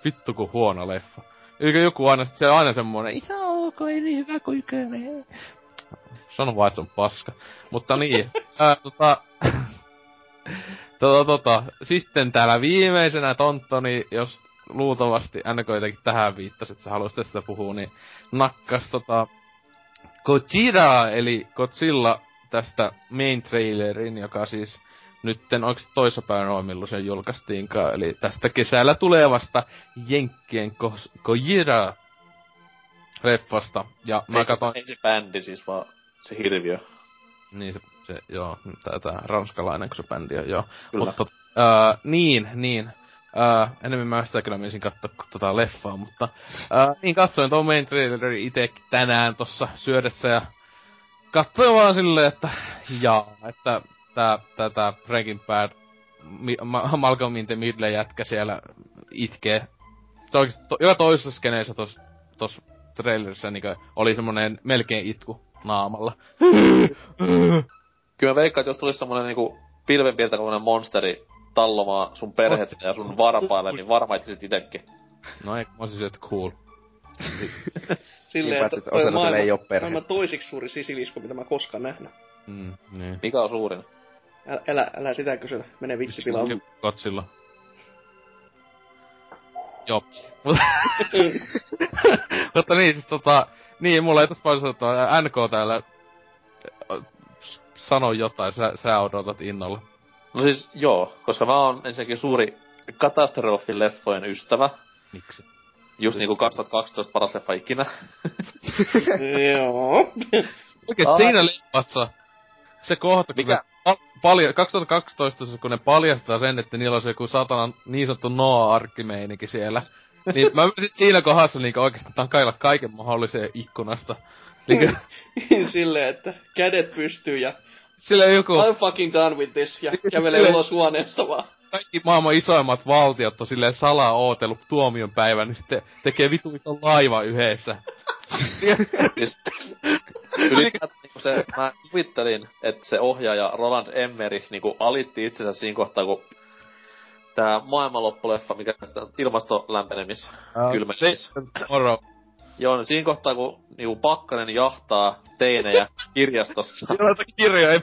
B: Vittu kun huono leffa. Eikö joku aina, se on aina semmonen, ihan ok, ei niin hyvä kuin ykkönen. Sano vaan, että se on paska. Mutta niin, *laughs* ää, tota, tota, tota, sitten täällä viimeisenä Tonttoni, jos luultavasti NK jotenkin tähän viittasi, että sä haluaisit tästä puhua, niin nakkas tota Gojira, eli Godzilla tästä main trailerin, joka siis nytten oikeesti toissa päivänä milloin se julkaistiinkaan, eli tästä kesällä tulevasta Jenkkien Gojira leffasta. Ja mä katson...
E: Ei se bändi siis, vaan se hirviö.
B: Niin se, se joo, tää ranskalainen, kun se bändi on, joo.
E: Kyllä.
B: Mutta, äh, niin, niin. Äh, enemmän mä sitä kyllä menisin katsoa tota leffaa, mutta äh, niin katsoin tuon main trailerin itekin tänään tossa syödessä ja katsoin vaan silleen, että jaa, että tää, tää, tää Breaking Bad mi, ma, Malcolm in the Middle jätkä siellä itkee. Se oikeesti, to, joka toisessa skeneessä tos, tos trailerissa niin oli semmonen melkein itku naamalla. *laughs*
E: Kyllä mä veikkaan, että jos tulisi semmonen niinku pilvenpiirtäkoinen monsteri tallomaan sun perhettä ja sun varpaille, niin varmaan itse itekin.
B: No ei, mä siis, että cool. *laughs*
C: Silleen,
D: Niin, että Oselotilla ei oo perhe.
C: maailman toisiksi suuri sisilisku, mitä mä koskaan nähnyt.
B: Mm, niin.
E: Mikä on suurin?
C: Älä, älä, älä sitä kysy, mene vitsi pilaan.
B: Godzilla. Joo. *laughs* *laughs* Mutta, niin, siis tota, niin, mulla ei tässä paljon sanottavaa. NK täällä sano jotain, sä, sä odotat innolla.
E: No siis joo, koska mä oon ensinnäkin suuri katastrofileffojen ystävä.
B: Miksi?
E: Just niinku 2012 paras leffa ikinä. *laughs*
C: Joo.
B: Oikeesti siinä leffassa se kohta, kun
E: Mikä?
B: ne pa- palja, 2012, se, kun ne paljastaa sen, että niillä on se joku satanan niin sanottu Noah-arkkimeininki siellä. niin mä yritin siinä kohdassa niinku oikeesti takailla kaiken mahdollisen ikkunasta. Niinku, *laughs*
C: Silleen, että kädet pystyy ja
B: sillä joku
C: I'm fucking done with this ja kävelee
B: Silleen-
C: ulos huoneesta vaan.
B: kaikki maailman isoimmat valtiot on silleen salaa ootellut tuomion päivän, niin sitten tekee vitu ison laiva yhdessä. *laughs*
E: Ylipäätään niinku se, mä kuvittelin, että se ohjaaja Roland Emmerich niinku alitti itsensä siinä kohtaa, kun tää maailmanloppuleffa, mikä sitä ilmastolämpenemis, kylmenemis. Joo, niin siinä kohtaa, kun niinku Pakkanen jahtaa teinejä kirjastossa.
B: Kirjoja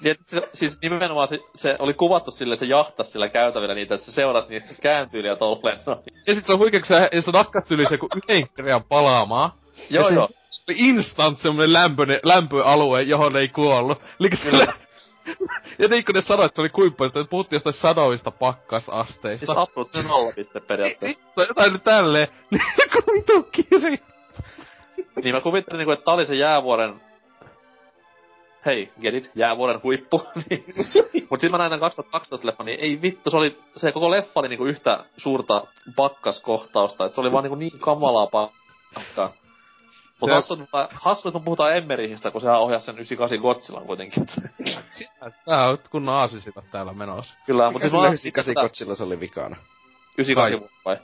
E: Niin, että se, siis nimenomaan se, se, oli kuvattu sille, se jahtas sillä käytävillä niitä, että se seurasi niitä kääntyyliä tolleen noin.
B: Ja sit se on huikea, kun se, se nakkas yli se kun yhden kirjan palaamaan.
E: Joo,
B: se,
E: joo.
B: Se oli instant semmonen lämpöalue, johon ei kuollut. Eli sille, ja niin kun ne sanoi, että se oli kuinka paljon, että puhuttiin jostain sadoista pakkasasteista.
E: Siis absoluutti nolla piste periaatteessa.
B: Se on jotain nyt tälleen, niin *laughs* kun vitu kirja.
E: Niin mä kuvittelin niinku, että tää oli se jäävuoren... Hei, get it? Jäävuoren huippu. *laughs* Niin. Mut sit mä näin tän 2012 leffa, niin ei vittu, se oli... Se koko leffa oli niinku yhtä suurta pakkaskohtausta, että se oli vaan niinku niin kamalaa paskaa. Mut
B: Se-
E: hassu, että- hassu, että me puhutaan Emmerihistä, kun sehän ohjasi sen 98 Godzillan kuitenkin. *laughs*
B: Tää on kunnon aasisivat täällä menossa.
E: Kyllä, mut siis mä oon
D: 98 Godzilla se oli vikana.
E: 98 vai?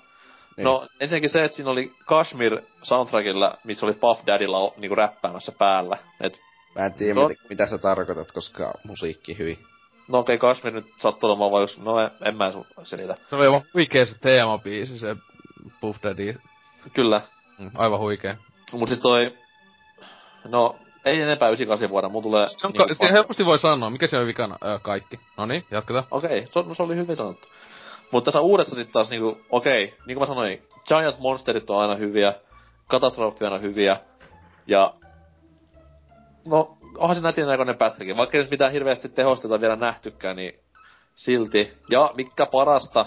D: Niin.
E: No, ensinnäkin se, että siinä oli Kashmir soundtrackilla, missä oli Puff Daddylla niinku räppäämässä päällä. Et,
D: Mä en tiedä,
E: No.
D: mitä, mitä sä tarkoitat, koska musiikki hyvin.
E: no okei, okay, Kashmir nyt sattuu olemaan vaan jos, no en, en mä sun selitä.
B: Se oli aivan huikea se teemabiisi, se Puff Daddy.
E: Kyllä.
B: Mm, Aivan huikea.
E: Mut siis toi, no, ei enempää 98 vuoda, mun tulee...
B: Se on,
E: niinku
B: ka- se helposti voi sanoa, mikä se on vikana, öö, kaikki. No niin, jatketaan.
E: Okei, se, on- se oli hyvin sanottu. Mutta tässä uudessa sitten taas niinku, okei, niin kuin mä sanoin, Giant Monsterit on aina hyviä, Katastrofi on aina hyviä, ja... No, onhan se nätin näköinen pätkäkin, vaikka ei nyt mitään hirveästi tehosteta vielä nähtykään, niin silti. Ja mikä parasta,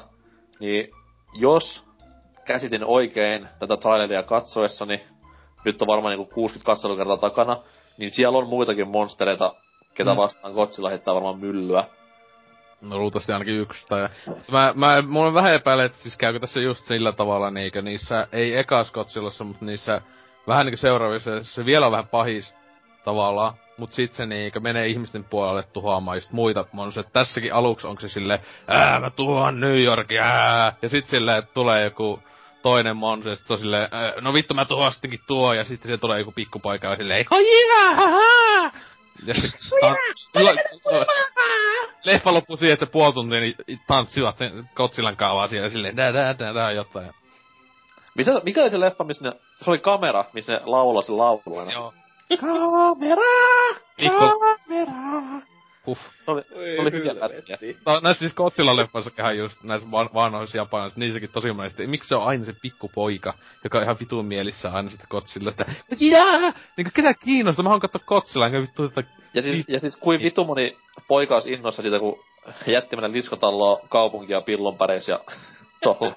E: niin jos käsitin oikein tätä traileria katsoessani, nyt on varmaan niinku 60 katselukertaa takana, niin siellä on muitakin monstereita, ketä
B: Mm.
E: vastaan Godzilla heittää varmaan myllyä.
B: No luultavasti ainakin yksi tai... Mä, mä, mulla on vähän epäile, että siis käykö tässä just sillä tavalla niinkö niissä, ei ekas Godzillassa, mutta niissä vähän niinku seuraavissa, se vielä on vähän pahis tavallaan. Mut sit se niinkö menee ihmisten puolelle tuhoamaan just muita monster. Tässäkin aluksi onko se sille ää mä tuhoan New Yorkia, ää. Ja sit silleen, tulee joku toinen monster, ja sit se on silleen, "Ää, no vittu mä tuhostinkin tuo, ja sitten se tulee joku pikkupoika ja silleen, Kojira, haha! Ja sit, *laughs* ta- leffa loppui siihen, että puoli tuntia niin tanssivat sen Godzillan kaavaa siellä silleen, dä, dä, dä, dä, jotain.
E: Missä, mikä oli se leffa, missä ne, se oli kamera, missä ne lauloi sen laulun.
B: Joo.
E: Kamera! Kamera!
B: Huff.
E: Se oli,
C: Oi,
E: oli pätkiä.
B: No, näissä siis Godzilla-leffoissakin just näissä van, vanhoissa japanissa, niissäkin tosi monesti. Miksi se on aina se pikkupoika, joka on ihan vitun mielissä aina sitä Godzillasta. Jää! Niinku ketä kiinnostaa? Mä haluan katsoa Godzilla, enkä vittu tätä...
E: Ja siis, ja siis kuin vitu moni poika olisi innossa siitä, kun jätti mennä liskotalloa kaupunkia pillonpäreissä ja *laughs* tolla.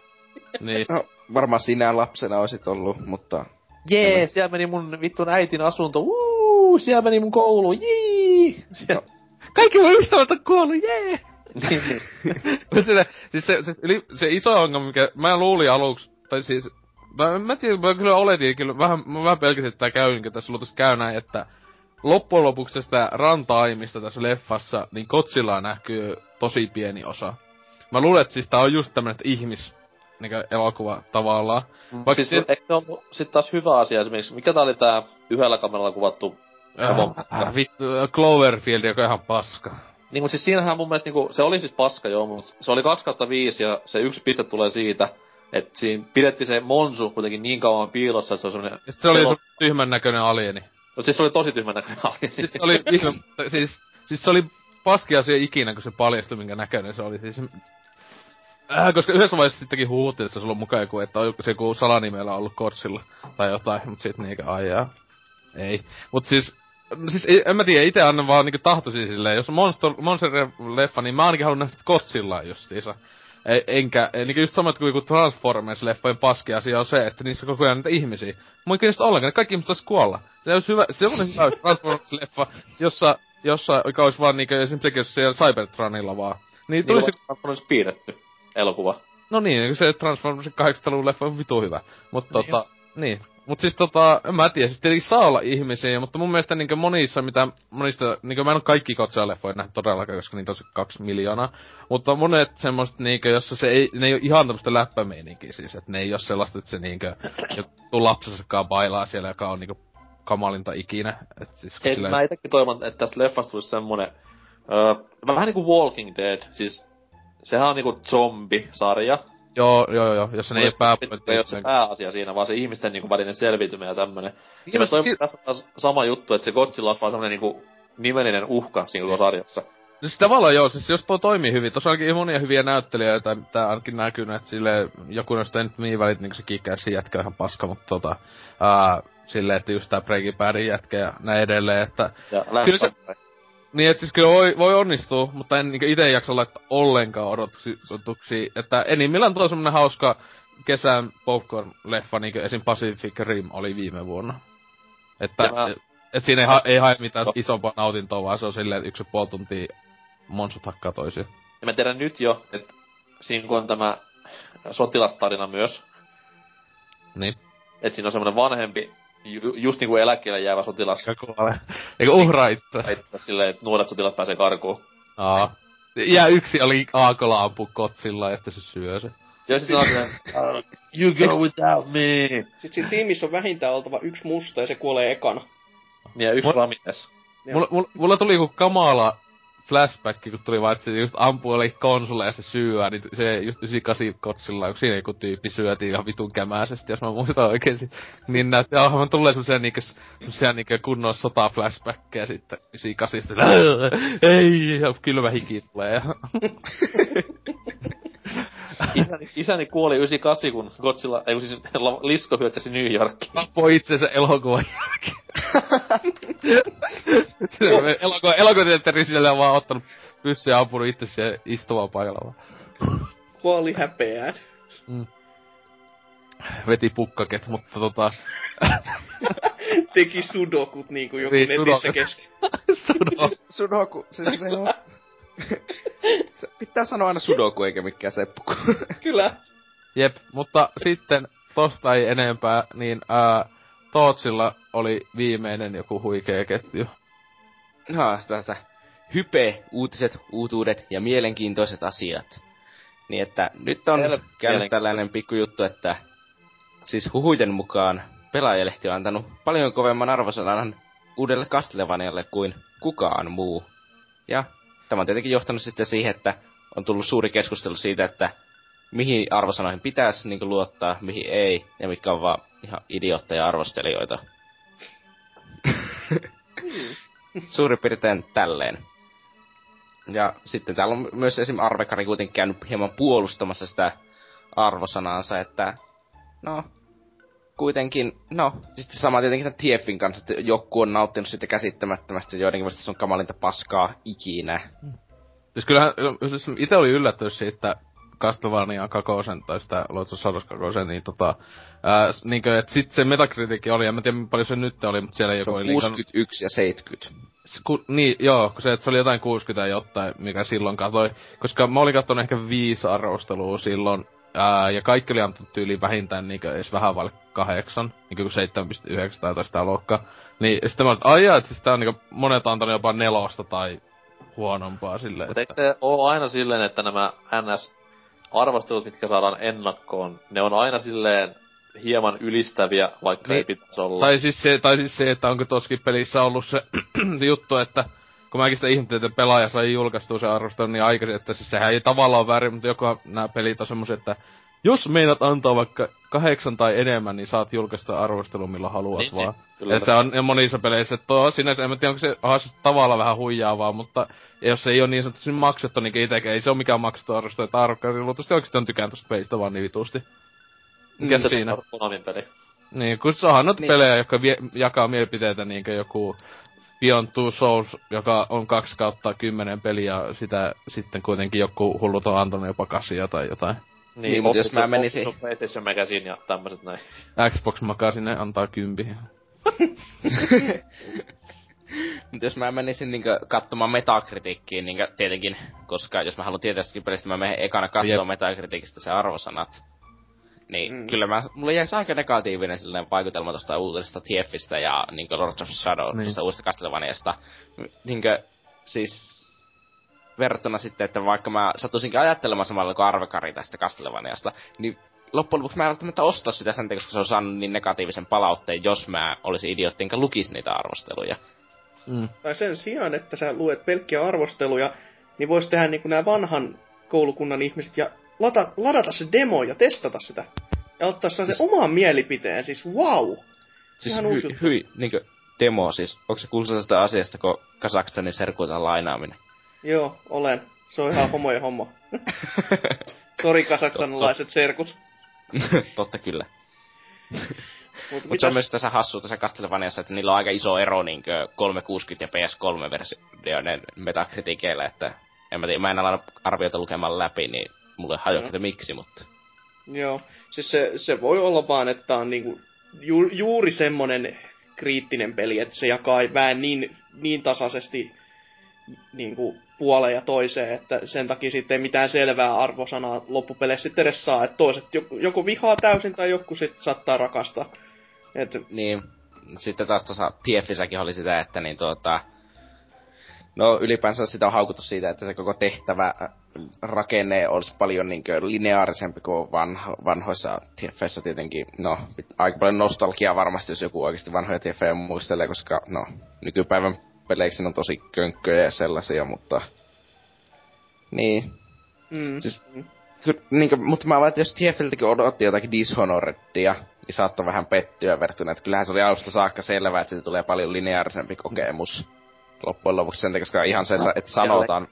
B: Niin.
D: No, varmaan sinä lapsena olisit ollut, mutta...
E: Jee, siellä meni mun vittun äitin asunto. Uuu, siellä meni mun koulu. Jii! Siellä...
B: Kaikki mun ystävät on kuollut, jee!
E: niin, niin.
B: Siis se, se, yli, se iso ongelma, mikä mä luulin aluksi, tai siis, mä, mä, tiedän, mä kyllä oletin, kyllä vähän, mä vähän pelkäsin, että tää käy, niin tässä luultavasti käy näin, että loppujen lopuksi tästä rantaimista tässä leffassa, niin Godzilla näkyy tosi pieni osa. Mä luulen, että siis tää on just tämmönen että ihmis, niin elokuva tavallaan.
E: Vaikka siis,
B: se-
E: eikö se sit taas hyvä asia esimerkiksi, mikä tää oli tää yhdellä kameralla kuvattu
B: Äh, vittu, Cloverfield, joka on ihan paska.
E: Niin, mutta siis siinähän mun mielestä niinku, se oli siis paska joo, mutta se oli 2 kautta 5 ja se yksi piste tulee siitä, että siinä pidettiin se Monsu kuitenkin niin kauan piilossa, että se on semmonen...
B: Ja se oli
E: selo-
B: se tyhmän näköinen alieni.
E: No siis se oli tosi tyhmä näköinen alieni.
B: Siis se oli, siis, siis se oli paski asia ikinä, kun se paljastui, minkä näköinen se oli. Siis, äh, koska yhdessä vaiheessa sittenkin huhuttiin, että se ollut mukaan joku, että on se joku salanimellä ollut Korsilla tai jotain, mut sit niinkö aijaa. Ei. Mut siis, siis en mä tiedä, itse annan vaan niinku tahtoisin silleen, jos on Monster, Monster-leffa, niin mä ainakin haluan nähdä Godzillaa justiinsa. E- enkä, e, niinku just samat kuin joku Transformers-leffojen paski asia on se, että niissä on koko ajan niitä ihmisiä. Mua ei kiinnosta ollenkaan, ne kaikki ihmiset sais kuolla. Se olisi hyvä, se on hyvä *laughs* Transformers-leffa, jossa, jossa joka olisi vaan niinku esimerkiksi siellä Cybertronilla vaan. Niin
E: Niin
B: tulisi,
E: on olisi piirretty elokuva.
B: no niin, niin se Transformers 80-luvun leffa on vitu hyvä. Mutta tota, niin. Mut siis tota, en mä tiedä, siis tietenkin saa olla ihmisiä, mutta mun mielestä niinkö monissa, mitä, monista, niinkö mä en oo kaikki Godzilla-leffoja nähnyt todellakaan, koska niitä on se kaksi miljoonaa. Mutta monet semmoset niinkö, jossa se ei, ne ei oo ihan tämmöstä läppämeininkiä siis, että ne ei oo sellaista, että se niinkö, joku lapsessakaan bailaa siellä, joka on niinkö kamalinta ikinä. Et siis,
E: Ei,
B: sillä-
E: mä itekin toivon, että tästä leffasta tulisi semmonen... Öö, vähän niinku Walking Dead, siis... Sehän on niinku zombi-sarja.
B: Joo, joo, joo, jos ne ei oo
E: Ei
B: pääpointti
E: ole se pääasia siinä, vaan se ihmisten niinku välinen selviytyminen ja tämmönen. Ja
B: Niin, si-
E: tässä on taas sama juttu, että se Godzilla olisi vaan semmonen niinku nimellinen uhka siinä koko sarjassa.
B: No siis tavallaan joo, siis jos tuo toimii hyvin, tuossa onkin monia hyviä näyttelijöitä, tää ainakin näkynyt, että sille joku noista ei nyt niin välit niinku se kikäisi jätkä on ihan paska, mutta tota, ää, silleen, että just tää Breaking Badin jätkä ja näin edelleen, että
E: Ja
B: Kyllä se-. Niin, että siis kyllä voi, voi onnistua, mutta en niinku ite jaksa laittaa ollenkaan odotuksia, että enimmillään tuo semmonen hauska kesän popcorn-leffa, niinku esim. Pacific Rim oli viime vuonna. Että,
E: Ja mä-
B: et, siinä ei, ha, ei hae mitään
E: No.
B: isompaa nautintoa, vaan se on silleen, että yksi puoli tuntia monsut hakkaa toisia.
E: Ja mä tiedän nyt jo, että siinä kun on tämä sotilastarina myös,
B: Niin.
E: että siinä on semmonen vanhempi, ju, just niinku eläkkeelle jäävä sotilas,
B: Ja kuolee. Eikä uhraa itse.
E: että silleen, että nuoret sotilat pääsee karkuun.
B: Aa. Ja yksi oli aakolla ampu kotsilla, että se syö se.
E: Ja siis on "Uh, you go without me.
C: Sitten siinä tiimissä on vähintään oltava yksi musta ja se kuolee ekana.
E: Niin ja yksi
B: Mut-
E: Ramirez.
C: Joo.
B: Mulla, mulla, mulla tuli joku kamala flashback, kun tuli vaan, että se just ampuu oli konsoleja se syö, niin se just 98 kotsilla, kun siinä joku tyyppi syötiin ihan vitun kämäisesti, jos mä muistan oikein. sit- Niin näytti, joo, mä tulee semmosia niinkö, semmosia niinkö kunnon sota flashbackkejä sitten 98 sitten, ei, ja kylmä hiki tulee. *laughs*
E: Isäni, isäni kuoli 98, kun Godzilla, ei kun siis Lisko hyökkäsi New Yorkiin.
B: tappoi itsensä elokuvan jälkeen. *laughs* Elokuva, elokuvateatteri siellä on vaan ottanut pyssyä ja ampunut itse siihen istuvaan paikalla vaan.
C: Kuoli häpeään.
B: Veti pukkaket, mutta tota...
C: Teki sudokut niinku joku
B: Niin,
C: netissä kesken. *laughs*
B: Sudo.
D: Siis sudoku, siis se on... *laughs* se pitää sanoa aina sudoku eikä mikään seppuku.
C: Kyllä.
B: Jep, mutta sitten tosta ei enempää, niin ää, Tootsilla oli viimeinen joku huikea ketju.
D: No, sitä hype, uutiset, uutuudet ja mielenkiintoiset asiat. Niin että nyt on
E: Hel-
D: käynyt tällainen pikkujuttu, että siis huhuiden mukaan pelaajalehti on antanut paljon kovemman arvosanan uudelle Castlevanialle kuin kukaan muu. Ja tämä on tietenkin johtanut sitten siihen, että on tullut suuri keskustelu siitä, että mihin arvosanoihin pitäisi niin luottaa, mihin ei, ja mitkä on vaan ihan idiootteja arvostelijoita. Suurin piirtein tälleen. Ja sitten täällä on myös esim. Arvekari kuitenkin käynyt hieman puolustamassa sitä arvosanaansa, että no, kuitenkin, no, sitten sama tietenkin tämän TFin kanssa, että joku on nauttinut siitä käsittämättömästi, ja joidenkin mielestä se on kamalinta paskaa ikinä.
B: Siis kyllähän, siis itse oli yllättynyt siitä, että Castlevania kakosen, tai sitä Lords of Shadows kakosen, niin tota, ää, niinkö, et sit se metakritiikki oli, en mä tiedä paljon se nyt oli, mutta siellä joku
D: Se on
B: oli
D: 61 ja 70.
B: Se, ku, niin, joo, kun se, että se oli jotain 60 ja jotain, mikä silloin katoi. Koska mä olin kattonut ehkä viisi arvostelua silloin, ää, ja kaikki oli antanut tyyliin vähintään niinkö edes vähän vaille kahdeksan, niinkö 7,9 tai sitä luokkaa. Niin sitten mä olin, että aijaa, että siis tää on niinkö monet antanut jopa nelosta tai huonompaa silleen.
E: Mutta eikö se oo aina silleen, että nämä NS-arvostelut, mitkä saadaan ennakkoon, ne on aina silleen hieman ylistäviä, vaikka
B: Niin.
E: ei pitäisi olla.
B: Tai siis se, tai siis se, että onko toskin pelissä ollut se *clears throat* juttu, että kun mäkin sitä ihmettelin, että pelaaja sai julkaistua sen arvostelun niin aikaisin, että siis sehän ei tavallaan ole väärin, mutta joku nämä pelit on semmoset, että jos meinaat antaa vaikka kahdeksan tai enemmän, niin saat julkaista arvostelun milloin haluat
E: Niin,
B: vaan.
E: niin, kyllä.
B: Et se on ja monissa peleissä, että tuo sinänsä, en mä tiedä, onko se, onhan se tavallaan vähän huijaavaa, mutta jos se ei ole niin sanotusti maksettu, niin itsekään ei se ole mikään maksettu arvostelu, että arvokkari luultavasti oikeesti on tykännyt tosta pelistä vaan niin vitusti. Mikä
E: Se
B: siinä?
E: on peli.
B: Niin, kun onhan noita
D: Niin.
B: pelejä, jotka vie, jakaa mielipiteitä niinkö joku Beyond Two Souls, joka on 2 kautta 10 peliä, ja sitä sitten kuitenkin joku hullut on antanut jopa kasia tai jotain.
D: Niin, mut jos mä menisin-
E: PlayStation Magazine ja tämmöset näin.
B: Xbox Magazine antaa kympi. *laughs*
D: Mutta jos mä menisin niinkö katsomaan metakritiikkiin, niinkö tietenkin, koska jos mä haluan tietää sitäkin pelistä, mä menen ekana katsoa
B: Jep.
D: metakritiikistä se arvosanat. Niin,
C: Mm.
D: kyllä mä, mulla jäisi aika negatiivinen sellainen vaikutelma tosta uutisesta TFistä ja niinkö Lords of Shadow,
B: Niin.
D: niin. uudesta Castlevaniasta. Niinkö, siis verrattuna sitten, että vaikka mä satuisinkin ajattelemaan samalla kuin Arvekari tästä Castlevaniasta, niin loppujen lopuksi mä en välttämättä osta sitä sen takia, koska se on saanut niin negatiivisen palautteen, jos mä olisin idiotti enkä lukisi niitä arvosteluja.
B: Mm.
C: Tai sen sijaan, että sä luet pelkkiä arvosteluja, niin vois tehdä niin kuin nämä vanhan koulukunnan ihmiset ja lata, ladata se demo ja testata sitä. Ja ottaa sen
D: Siis-
C: oman mielipiteen, siis wow!
D: Siis
C: Ihan
D: hyi, niinkö demo siis. Onko se sitä asiasta, kun Kazakstanin serkuitan lainaaminen?
C: Joo, olen. Se on ihan *laughs* homoja homma. Sori kasakstanilaiset serkut.
D: Totta *laughs* kyllä. *laughs*
C: Mutta
D: Mutta se on myös tässä hassu tässä Castlevaniassa, että niillä on aika iso ero niinkö 360 ja PS3-versioiden metakritiikeillä, että en mä tiedä, mä en ala arvioita lukemaan läpi, niin mulle ei hajua,
C: Mm.
D: miksi, mutta...
C: Joo, siis se, se voi olla vaan, että on niinku ju, juuri semmonen kriittinen peli, että se jakaa vähän niin, niin tasaisesti niinku puoleen ja toiseen, että sen takia sitten ei mitään selvää arvosanaa loppupeleissä sitten edes saa, että toiset joku, joku vihaa täysin tai joku sitten saattaa rakastaa. Et,
D: Niin, sitten taas tuossa TFissäkin oli sitä, että niin tuota... No ylipäänsä sitä on haukuttu siitä, että se koko tehtävä rakenne olisi paljon niin lineaarisempi kuin vanho, vanhoissa TFissä tietenkin. No, aika paljon nostalgiaa varmasti, jos joku oikeasti vanhoja TFejä muistelee, koska no, nykypäivän peleiksi ne on tosi könkköjä ja sellaisia, mutta... Niin,
C: mm,
D: Siis- Ky- niinkö, mutta mä vaan, että jos TFLtäkin odotti jotakin Dishonoredia, niin saattoi vähän pettyä verrattuna, että kyllähän se oli alusta saakka selvää, että siitä tulee paljon lineaarisempi kokemus loppujen lopuksi sen koska ihan se, että sanotaan,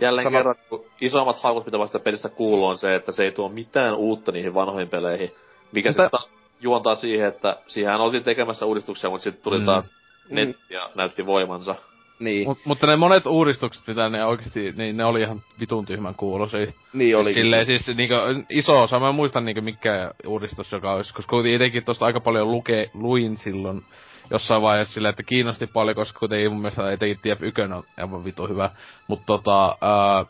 E: Jälleen
D: Sano-
E: kerran, kun isommat haukut, mitä vasta pelistä kuuluu, on se, että se ei tuo mitään uutta niihin vanhoihin peleihin. Mikä
B: Mutta-
E: sitten taas juontaa siihen, että siihen oltiin tekemässä uudistuksia, mutta sitten tuli
B: Mm.
E: taas
C: Mm.
E: net ja näytti voimansa.
D: niin,
B: Mut, mutta ne monet uudistukset, mitä ne oikeesti, niin ne oli ihan vitun tyhmän kuulosia.
D: niin oli.
B: Silleen siis niinku iso osa, mä en muista niinku mikä uudistus joka olisi, koska kuitenkin etenkin tosta aika paljon luke, luin silloin jossain vaiheessa silleen, että kiinnosti paljon, koska kuitenkin mun mielestä etenkin TF1 on aivan vitu hyvä. Mutta tota, ää,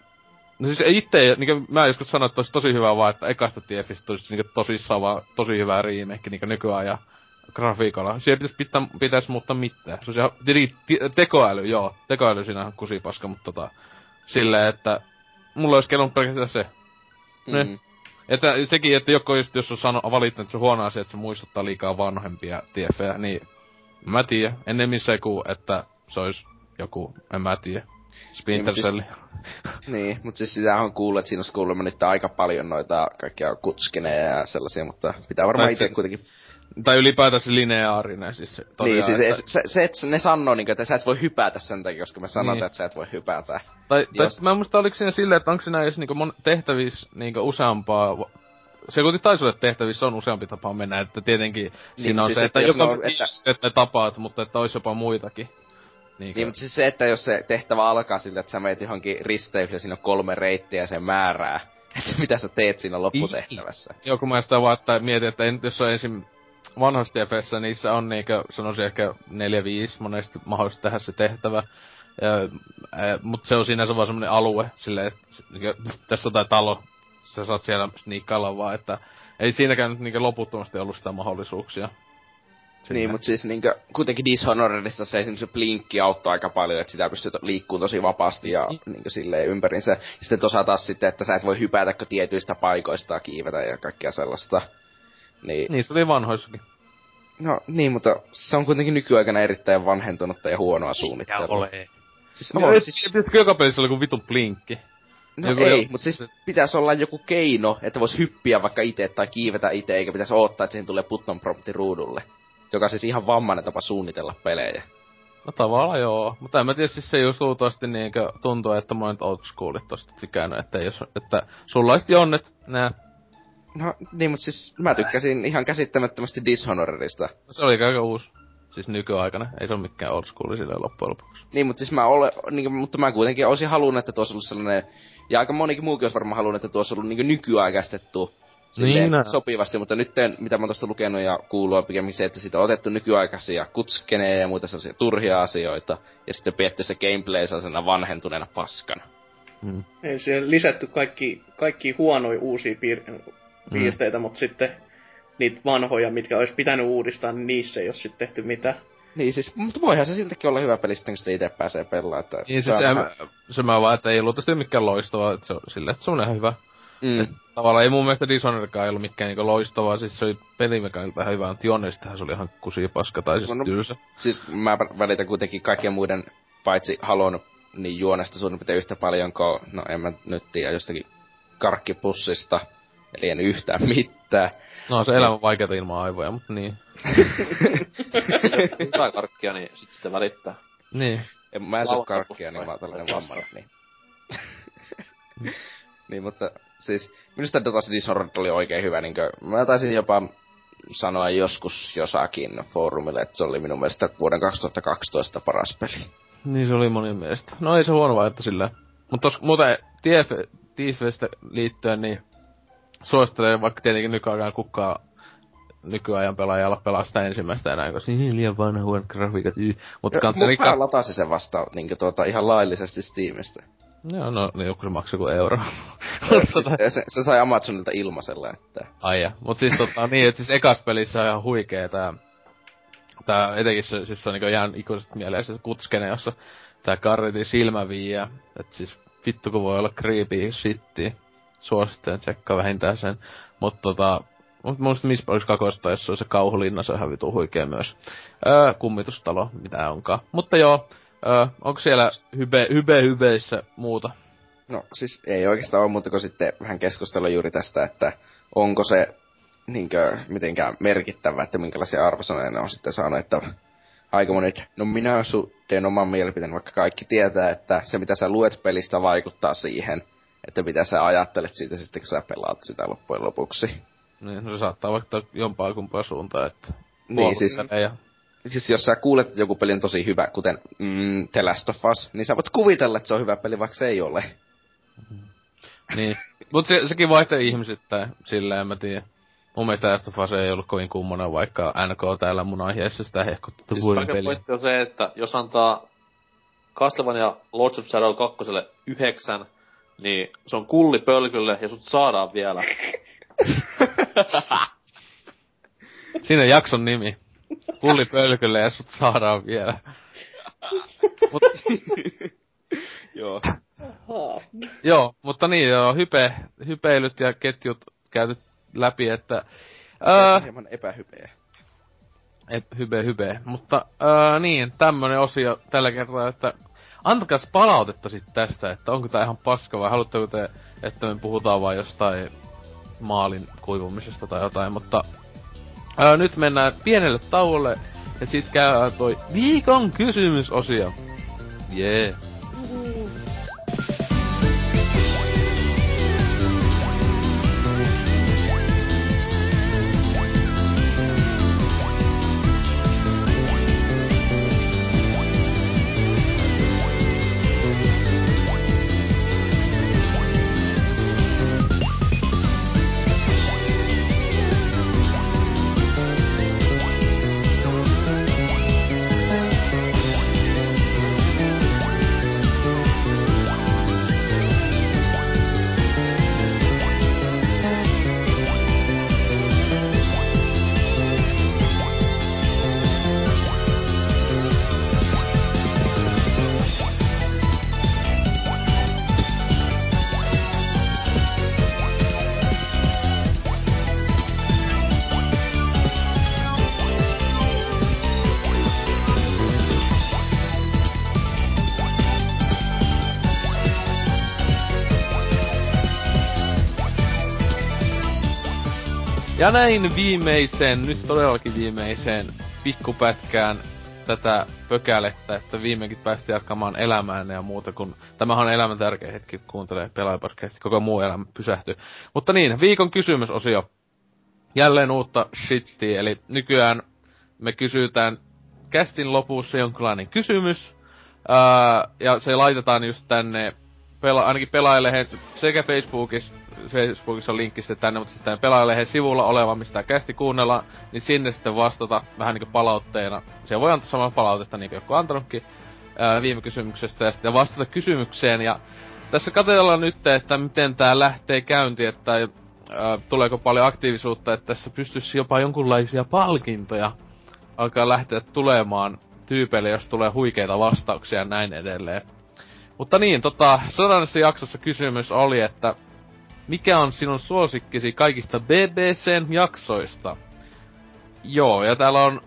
B: no siis itse, niinku mä joskus sanoin, että olisi tosi hyvä vaan, että ekasta TFistä olisi niinku tosissaan vaan tosi hyvä remake niinku nykyään ja grafiikalla. Siellä pitäisi, pitää, pitäisi muuttaa mitään. Se on ihan, tekoäly, joo. Tekoäly siinä on kusipaska, mutta tota, silleen, että mulla olisi kelannut pelkästään se. ne.
D: Mm.
B: Että sekin, että joku just, jos on sano, valittanut, että se on huono asia, että se muistuttaa liikaa vanhempia TFejä, niin mä tiedän. Ennemmin se kuin, että se olisi joku, en mä tiedä. Splinter
D: Niin,
B: Cell.
D: Niin, mutta siis sitä on kuullut, että siinä olisi kuulemma nyt aika paljon noita kaikkia kutskeneja ja sellaisia, mutta pitää varmaan
B: Tai
D: itse
B: se-
D: kuitenkin...
B: Tai ylipäätänsä lineaarinen siis.
D: Niin,
B: tosiaan,
D: siis
B: että-
D: se, se, että ne sanoo, niin, että sä et voi hypätä sen takia, koska me sanotaan,
B: Niin.
D: että sä et voi hypätä.
B: Tai, tai
D: Jos-
B: mä en muista, oliko siinä silleen, että onko siinä edes niinku mon- tehtävissä niinku useampaa... Se kuitenkin taisi olla, että tehtävissä on useampi tapa mennä, että tietenkin niin, siinä on
D: siis
B: se, että, joka
D: on- että-
B: että... tapaat, mutta että olisi jopa muitakin. Niinkö?
D: Niin, mutta siis se, että jos se tehtävä alkaa siltä, että sä meet johonkin risteykseen ja siinä on kolme reittiä ja se määrää, *laughs* että mitä sä teet siinä lopputehtävässä.
B: Joku mä sitä vaan, että mietin, että en, jos on ensin vanhassa TFssä, niissä on niinkö, sanoisin ehkä 4-5 monesti mahdollista tehdä se tehtävä. Ja, ää, mut se on sinänsä vaan semmonen alue, silleen, että niinkö, *laughs* tässä on tää talo, sä saat siellä sniikkailla vaan, että ei siinäkään nyt niinkö loputtomasti ollut sitä mahdollisuuksia. Silleen.
D: Niin, mutta siis niinkö, kuitenkin Dishonoredissa se esimerkiksi se blinkki auttoi aika paljon, että sitä pystyy liikkuun tosi vapaasti ja niinkö silleen ympärinsä. Ja sitten tosa taas sitten, että sä et voi hypätäkö tietyistä paikoista ja kiivetä ja kaikkea sellaista. Niin,
B: Niissä oli vanhoissakin.
D: no niin, mutta se on kuitenkin nykyaikana erittäin vanhentunutta ja huonoa suunnittelua. Siis
B: No,
D: on,
B: siis...
D: siis,
B: Tietysti joka pelissä oli joku vitun blinkki.
D: No
B: joku-
D: ei, mutta siis pitäisi olla joku keino, että vois hyppiä vaikka itse tai kiivetä itse, eikä pitäisi odottaa, että siihen tulee button prompti ruudulle. Joka siis ihan vammainen tapa suunnitella pelejä.
B: No tavallaan joo, mutta en mä tiedä, siis se just luultavasti niinkö tuntuu, että monet old schoolit tosta tykännyt, että jos, että sulaiset jonnet, nää,
D: No niin, mutta siis mä tykkäsin ihan käsittämättömästi Dishonoredista.
B: se oli aika uusi, siis nykyaikana, ei se ole mikään old school silleen loppujen lopuksi.
D: Niin, mutta siis mä ole, niin, mutta mä kuitenkin olisin halunnut, että tuossa olisi sellainen, ja aika monikin muukin olisi varmaan halunnut, että tuossa ollut niin nykyaikaistettu silleen
B: Niin,
D: sopivasti, mutta nyt mitä mä oon tuosta lukenut ja kuullut on pikemmin se, että siitä on otettu nykyaikaisia kutskeneja ja muita sellaisia turhia asioita, ja sitten pietty se gameplay sellaisena vanhentuneena paskana.
B: Mm.
C: Ei siihen lisätty kaikki, kaikki huonoja uusia piir- piirteitä, mm. mutta sitten niitä vanhoja, mitkä olisi pitänyt uudistaa, niin niissä ei ole sitten tehty mitään.
D: Niin siis, mutta voihan se siltäkin olla hyvä peli sitten, kun sitä itse pääsee pelaamaan. Että
B: Niin
D: se
B: siis
D: vähän-
B: se mä vaan, että ei luultavasti mikään loistava, että se on silleen, että se on ihan hyvä.
D: Mm.
B: Et Tavallaan ei mun mielestä Dishonoredkaan ollut mikään niinku loistavaa, siis se oli pelimekaniilta ihan hyvä, mutta se oli ihan kusipaska tai siis
D: No, no,
B: tylsä.
D: siis mä välitän kuitenkin kaikkien muiden, paitsi Halon, niin juonesta suurin piirtein yhtä paljon kuin, no en mä nyt tiedä, jostakin karkkipussista. Eli en yhtään mitään.
B: No se elämä on vaikeeta ilman aivoja, mutta niin.
E: Hyvää karkkia, niin sit sitten välittää.
B: Niin.
D: En, mä en syö karkkia, niin mä oon tällainen vammainen. Niin. *laughs* niin, mutta siis minusta Dota Dishonored oli oikein hyvä. Niin mä taisin jopa sanoa joskus jossakin foorumille, että se oli minun mielestä vuoden 2012 paras peli.
B: Niin se oli monin mielestä. No ei se huono vaihto sillä. Mutta tos muuten TF, TFstä liittyen, niin suosittelen vaikka tietenkin nykyajan kukkaa nykyajan pelaajalla pelaa sitä ensimmäistä enää, koska niin liian vanha huonot grafiikat, y. Mutta
D: pää
B: kat...
D: latasi sen vasta niin tuota, ihan laillisesti Steamista.
B: Joo, no niin joku se maksaa kuin euro. *laughs*
D: siis, se, se, sai Amazonilta ilmaisella, että...
B: Aija. Mut siis tota niin, että siis ekas pelissä on ihan huikee tää... Tää etenkin se, siis se on niinku ihan ikuisesti mieleen se kutskene, jossa tää Karritin silmäviiä. Et siis vittu kun voi olla creepy shitti. Suosittelen tsekkaa vähintään sen. Mut tota... Mut muista missä olis kakosta, jos se on se kauhulinna, se on ihan vitu huikee myös. Öö, kummitustalo, mitä onkaan. Mutta joo, öö, onko siellä hybe, hybe hybeissä muuta?
D: No siis ei oikeastaan ole muuta kuin sitten vähän keskustelua juuri tästä, että onko se niinkö mitenkään merkittävä, että minkälaisia arvosanoja ne on sitten saanut, että aika monet, no minä su- teen oman mielipiteen, vaikka kaikki tietää, että se mitä sä luet pelistä vaikuttaa siihen, että mitä sä ajattelet siitä sitten, kun sä pelaat sitä loppujen lopuksi.
B: Niin, no se saattaa vaikuttaa jompaa kumpaa suuntaan, että...
D: Niin, siis-
B: Ja...
D: Siis jos sä kuulet, että joku peli on tosi hyvä, kuten mm, The Last of Us, niin sä voit kuvitella, että se on hyvä peli, vaikka se ei ole.
B: Niin. *laughs* Mut se, sekin vaihtee ihmisittäin, sillä en mä tiedä. Mun mielestä Last of Us ei ollut kovin kummonen, vaikka NK täällä mun aiheessa sitä hehkutettu
E: Siis
B: vuoden peliä.
E: on se, että jos antaa Castlevania Lords of Shadow 2 yhdeksän, niin se on kulli pölkylle ja sut saadaan vielä.
B: Siinä on jakson nimi. Pulli pölkylle ja sut saadaan vielä. Mut,
D: Joo.
B: joo, mutta niin joo, hype, hypeilyt ja ketjut käyty läpi, että... Ää,
D: Hieman epähypeä.
B: Ep, hybe, hybe. Mutta ää, niin, tämmönen osio tällä kertaa, että antakas palautetta sit tästä, että onko tää ihan paska vai haluatteko te, että me puhutaan vaan jostain maalin kuivumisesta tai jotain, mutta ää, nyt mennään pienelle tauolle ja sit käydään toi viikon kysymysosio. Jee. Yeah. Ja näin viimeiseen, nyt todellakin viimeiseen pikkupätkään tätä pökälettä, että viimeinkin päästiin jatkamaan elämään ja muuta, kun tämähän on elämän tärkeä hetki, kun kuuntelee pelaajapodcastia, koko muu elämä pysähtyy. Mutta niin, viikon kysymysosio. Jälleen uutta shittiä, eli nykyään me kysytään kästin lopussa jonkinlainen kysymys, ää, ja se laitetaan just tänne, pela, ainakin pelaajille sekä Facebookissa Facebookissa on linkki sitten tänne, mutta siis tänne pelaajalehen sivulla oleva, mistä kästi kuunnella, niin sinne sitten vastata vähän niinku palautteena. Se voi antaa samaa palautetta niin kuin joku antanutkin ää, viime kysymyksestä ja sitten vastata kysymykseen. Ja tässä katsellaan nyt, että miten tämä lähtee käyntiin, että ää, tuleeko paljon aktiivisuutta, että tässä pystyisi jopa jonkunlaisia palkintoja alkaa lähteä tulemaan tyypeille, jos tulee huikeita vastauksia ja näin edelleen. Mutta niin, tota, sodannessa jaksossa kysymys oli, että mikä on sinun suosikkisi kaikista BBCn jaksoista? Joo, ja täällä on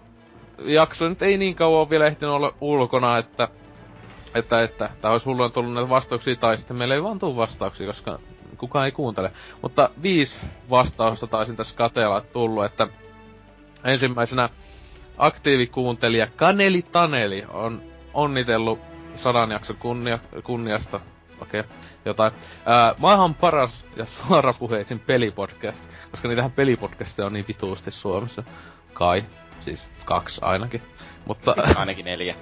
B: jakso nyt ei niin kauan vielä ehtinyt olla ulkona, että että, että tää olisi hulluin tullut näitä vastauksia, tai sitten meillä ei vaan tuu vastauksia, koska kukaan ei kuuntele. Mutta viisi vastausta taisin tässä kateella tullut, että ensimmäisenä aktiivikuuntelija Kaneli Taneli on onnitellut sadan jakson kunnia, kunniasta okei, okay, jotain. Ää, maailman paras ja suorapuheisin pelipodcast, koska niitähän pelipodcasteja on niin vituusti Suomessa. Kai, siis kaksi ainakin. Mutta...
D: ainakin neljä.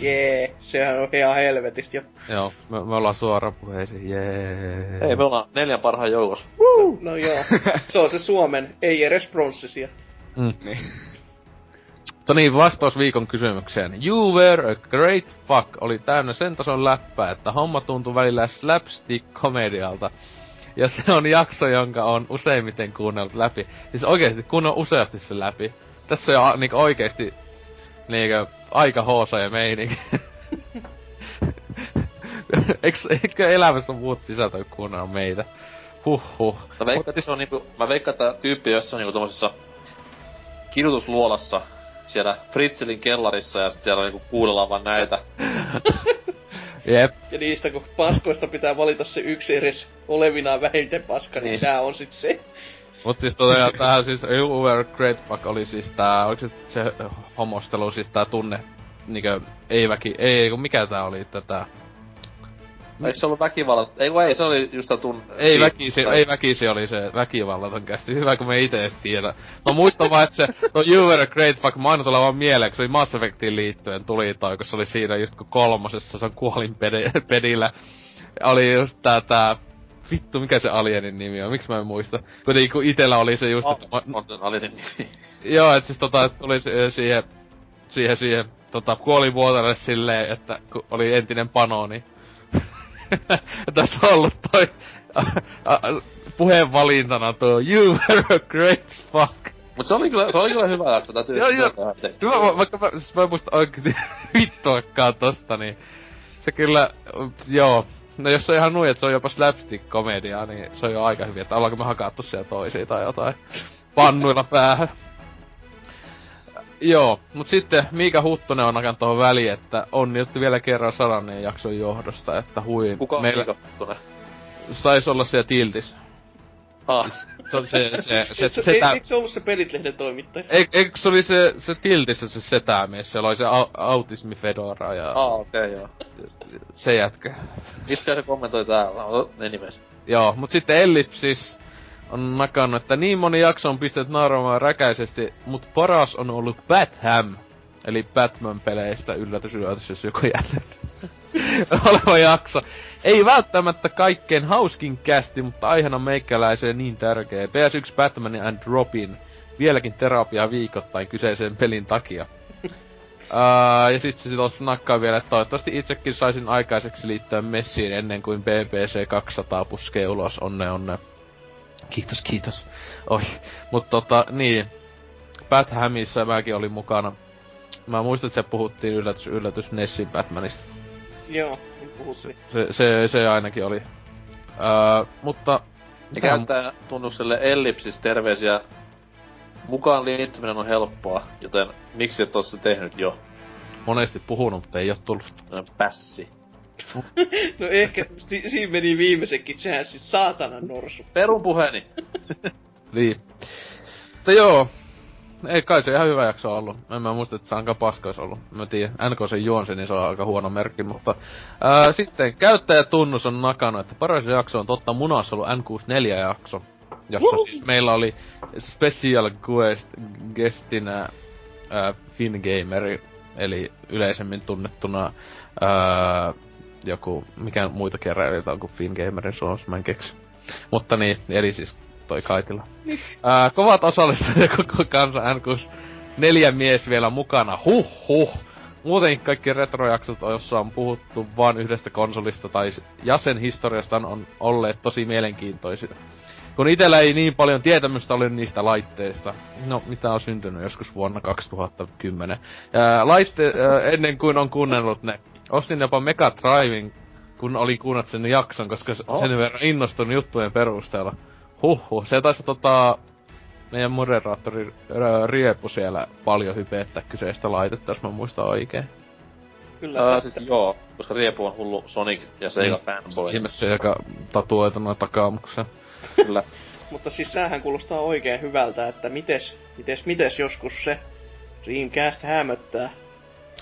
C: Jee, sehän on ihan helvetistä jo.
B: Joo, me, me ollaan suorapuheisin, jee.
E: Ei, me ollaan neljän parhaan joukossa.
C: Woo! No joo, se on se Suomen, ei edes pronssisia.
B: Mm. Niin. Mutta niin, vastaus viikon kysymykseen. You were a great fuck oli täynnä sen tason läppää, että homma tuntui välillä slapstick-komedialta. Ja se on jakso, jonka on useimmiten kuunnellut läpi. Siis oikeesti kuunnellut useasti sen läpi. Tässä on niinku oikeesti niinku aika hoosa ja meininki. *laughs* eikö, elämässä muut sisältö kuunnella meitä? Huhhuh.
E: Mä veikkaan, että se on niinku, mä veikkaan, että tyyppi, jos on niinku tommosessa kidutusluolassa siellä Fritzelin kellarissa ja sit siellä niinku kuunnellaan vaan näitä. *laughs*
B: Jep.
C: Ja niistä kun paskoista pitää valita se yksi edes olevinaan vähiten paska, niin, niin tää on sit se.
B: Mut siis tosiaan tää siis You Were Great Fuck oli siis tää, oliko se, se homostelu, siis tää tunne, niinkö, ei väki, ei kun mikä tää oli tätä,
E: Eikö se ollut väkivallat? Ei kun ei, se oli just tun...
B: Ei väkisi, ei väkisi oli se väkivallaton kästi. Hyvä kun me ite edes tiedä. Mä muistan vaan, että se, no You Were a Great Fuck, mä aina tulee vaan mieleen, kun se oli Mass Effectiin liittyen tuli toi, kun se oli siinä just kun kolmosessa, se on kuolin pedillä. Oli just tää, tää vittu, mikä se alienin nimi on, miksi mä en muista. Kuitenkin kun itellä oli se just,
E: oh, että... Mä... On alienin nimi.
B: Joo, et siis tota, et tuli siihen, siihen, siihen, tota, kuolivuotelle silleen, että kun oli entinen pano, niin *laughs* tässä on ollut toi *laughs* puheen valintana tuo You were a great fuck.
E: Mut se oli kyllä, se oli kyllä hyvä jakso, täytyy
B: Joo, joo. Hyvä, vaikka mä, siis mä muista oikeesti *laughs* vittuakaan tosta, niin se kyllä, joo. No jos se on ihan nuin, että se on jopa slapstick-komediaa, niin se on jo aika hyvin, että ollaanko me hakattu siellä toisiin tai jotain pannuilla päähän. Joo, mut sitten Miika Huttunen on nakan tohon väliin, että onniotti vielä kerran sadannen jakson johdosta, että hui.
E: Kuka on
B: meillä
E: Miika Huttunen?
B: se taisi olla siellä Tiltis.
E: Ah,
B: Se on se, se, se, se, se,
C: se, eikö se ollut se Pelitlehden toimittaja?
B: Eik, eikö se oli se, se Tiltissä se setämies, siellä oli se au, autismi Fedora ja
E: ah okei okay, joo.
B: se jätkä.
E: Mistä se kommentoi täällä? Anyways.
B: Joo, mut sitten Ellipsis on nakannut, että niin moni jakso on pistetty nauramaan räkäisesti, mut paras on ollut Batham. Eli Batman-peleistä yllätys yllätys, jos joku jäljellä. *laughs* oleva jakso. Ei välttämättä kaikkein hauskin kästi, mutta aiheena meikäläiseen niin tärkeä. PS1 Batman and Robin. Vieläkin terapiaa viikoittain kyseisen pelin takia. *laughs* Uh, ja sitten se tuossa nakkaa vielä, että toivottavasti itsekin saisin aikaiseksi liittyä messiin ennen kuin BBC 200 puskee ulos. Onne onne. Kiitos, kiitos. Oi. Mutta tota, niin. Bathamissa mäkin olin mukana. Mä muistan, että se puhuttiin yllätys, yllätys Nessin Batmanista.
C: Joo, niin puhuttiin.
B: Se, se, se ainakin oli. Uh, mutta...
E: Ja käyttää tunnukselle Ellipsis terveisiä. Mukaan liittyminen on helppoa, joten miksi et oo se tehnyt jo?
B: monesti puhunut, mutta ei oo tullut.
E: Pässi. *laughs*
C: No ehkä si- siinä meni viimeisenkin chanssit, saatana norsu.
E: Perun puheeni. *laughs*
B: Niin. Mutta joo. Ei kai se ihan hyvä jakso ollut. En mä muista, että se aika paska olisi ollut. Mä tiedän, NK sen juonsi, niin se on aika huono merkki, mutta... Ää, sitten käyttäjätunnus on nakannut, että paras jakso on totta munassa ollut N64-jakso. Jossa siis meillä oli special guest, guestinä ää, Fingameri, eli yleisemmin tunnettuna ää, joku, mikä muita keräilijöitä on kuin Fingamerin Suomessa, mä en keksi. Mutta niin, eli siis toi Kaitila. Ää, kovat osallistujat ja koko kansa N6 neljä mies vielä mukana. Huh huh. Muutenkin kaikki retrojaksot, joissa on puhuttu vain yhdestä konsolista tai ja sen historiasta on olleet tosi mielenkiintoisia. Kun itellä ei niin paljon tietämystä ole niistä laitteista. No, mitä on syntynyt joskus vuonna 2010. Ää, laitte, ää, ennen kuin on kuunnellut ne. Ostin jopa Mega Drivin, kun olin kuunnellut sen jakson, koska
E: Oh.
B: sen verran innostun juttujen perusteella. Huhhuh, se taisi tota meidän moderaattori Riepu siellä paljon hypeettää kyseistä laitetta, jos mä muistan oikein.
C: Kyllä tästä.
E: siis joo, koska Riepu on hullu Sonic ja Sega
B: Mm.
E: fanboy.
B: Ihmessä, joka tatuoituna takaamuksen.
E: Kyllä. *laughs*
C: Mutta siis sähän kuulostaa oikein hyvältä, että mites, mites, mites joskus se Dreamcast hämöttää.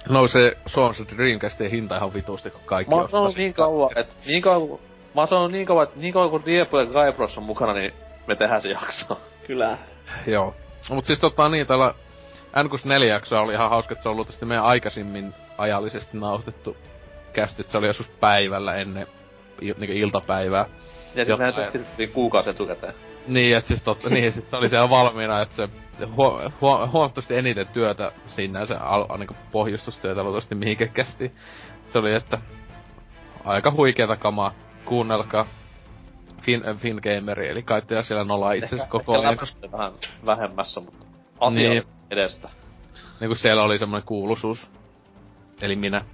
B: No se, se on se Dreamcastin hinta ihan vitusti, kun kaikki
E: Mä oon niin kauan, että niin kauan. Mä oon niin kauan, että niin kauan kun Riepu ja Gaibros on mukana, niin me tehdään se jakso. *laughs*
C: Kyllä.
B: Joo. Mut siis tota niin, tällä N64 jaksoa oli ihan hauska, että se on ollut tietysti meidän aikaisemmin ajallisesti nauhoitettu kästi, se oli joskus päivällä ennen il, niin iltapäivää.
E: Ja siis mehän tehtiin kuukausi etukäteen.
B: Niin, että siis totta, niin, sit se oli siellä valmiina, että se huo, huo, huomattavasti eniten työtä siinä se al, niin pohjustustyötä luultavasti mihinkä kästi. Se oli, että aika huikeeta kamaa. Kuunnelkaa. Fin, Fingameri, eli kai siellä nolla itse asiassa koko ajan,
E: vähän vähemmässä, mutta asia
B: Niin.
E: niin. edestä.
B: niin kun siellä oli semmoinen kuuluisuus. Eli minä.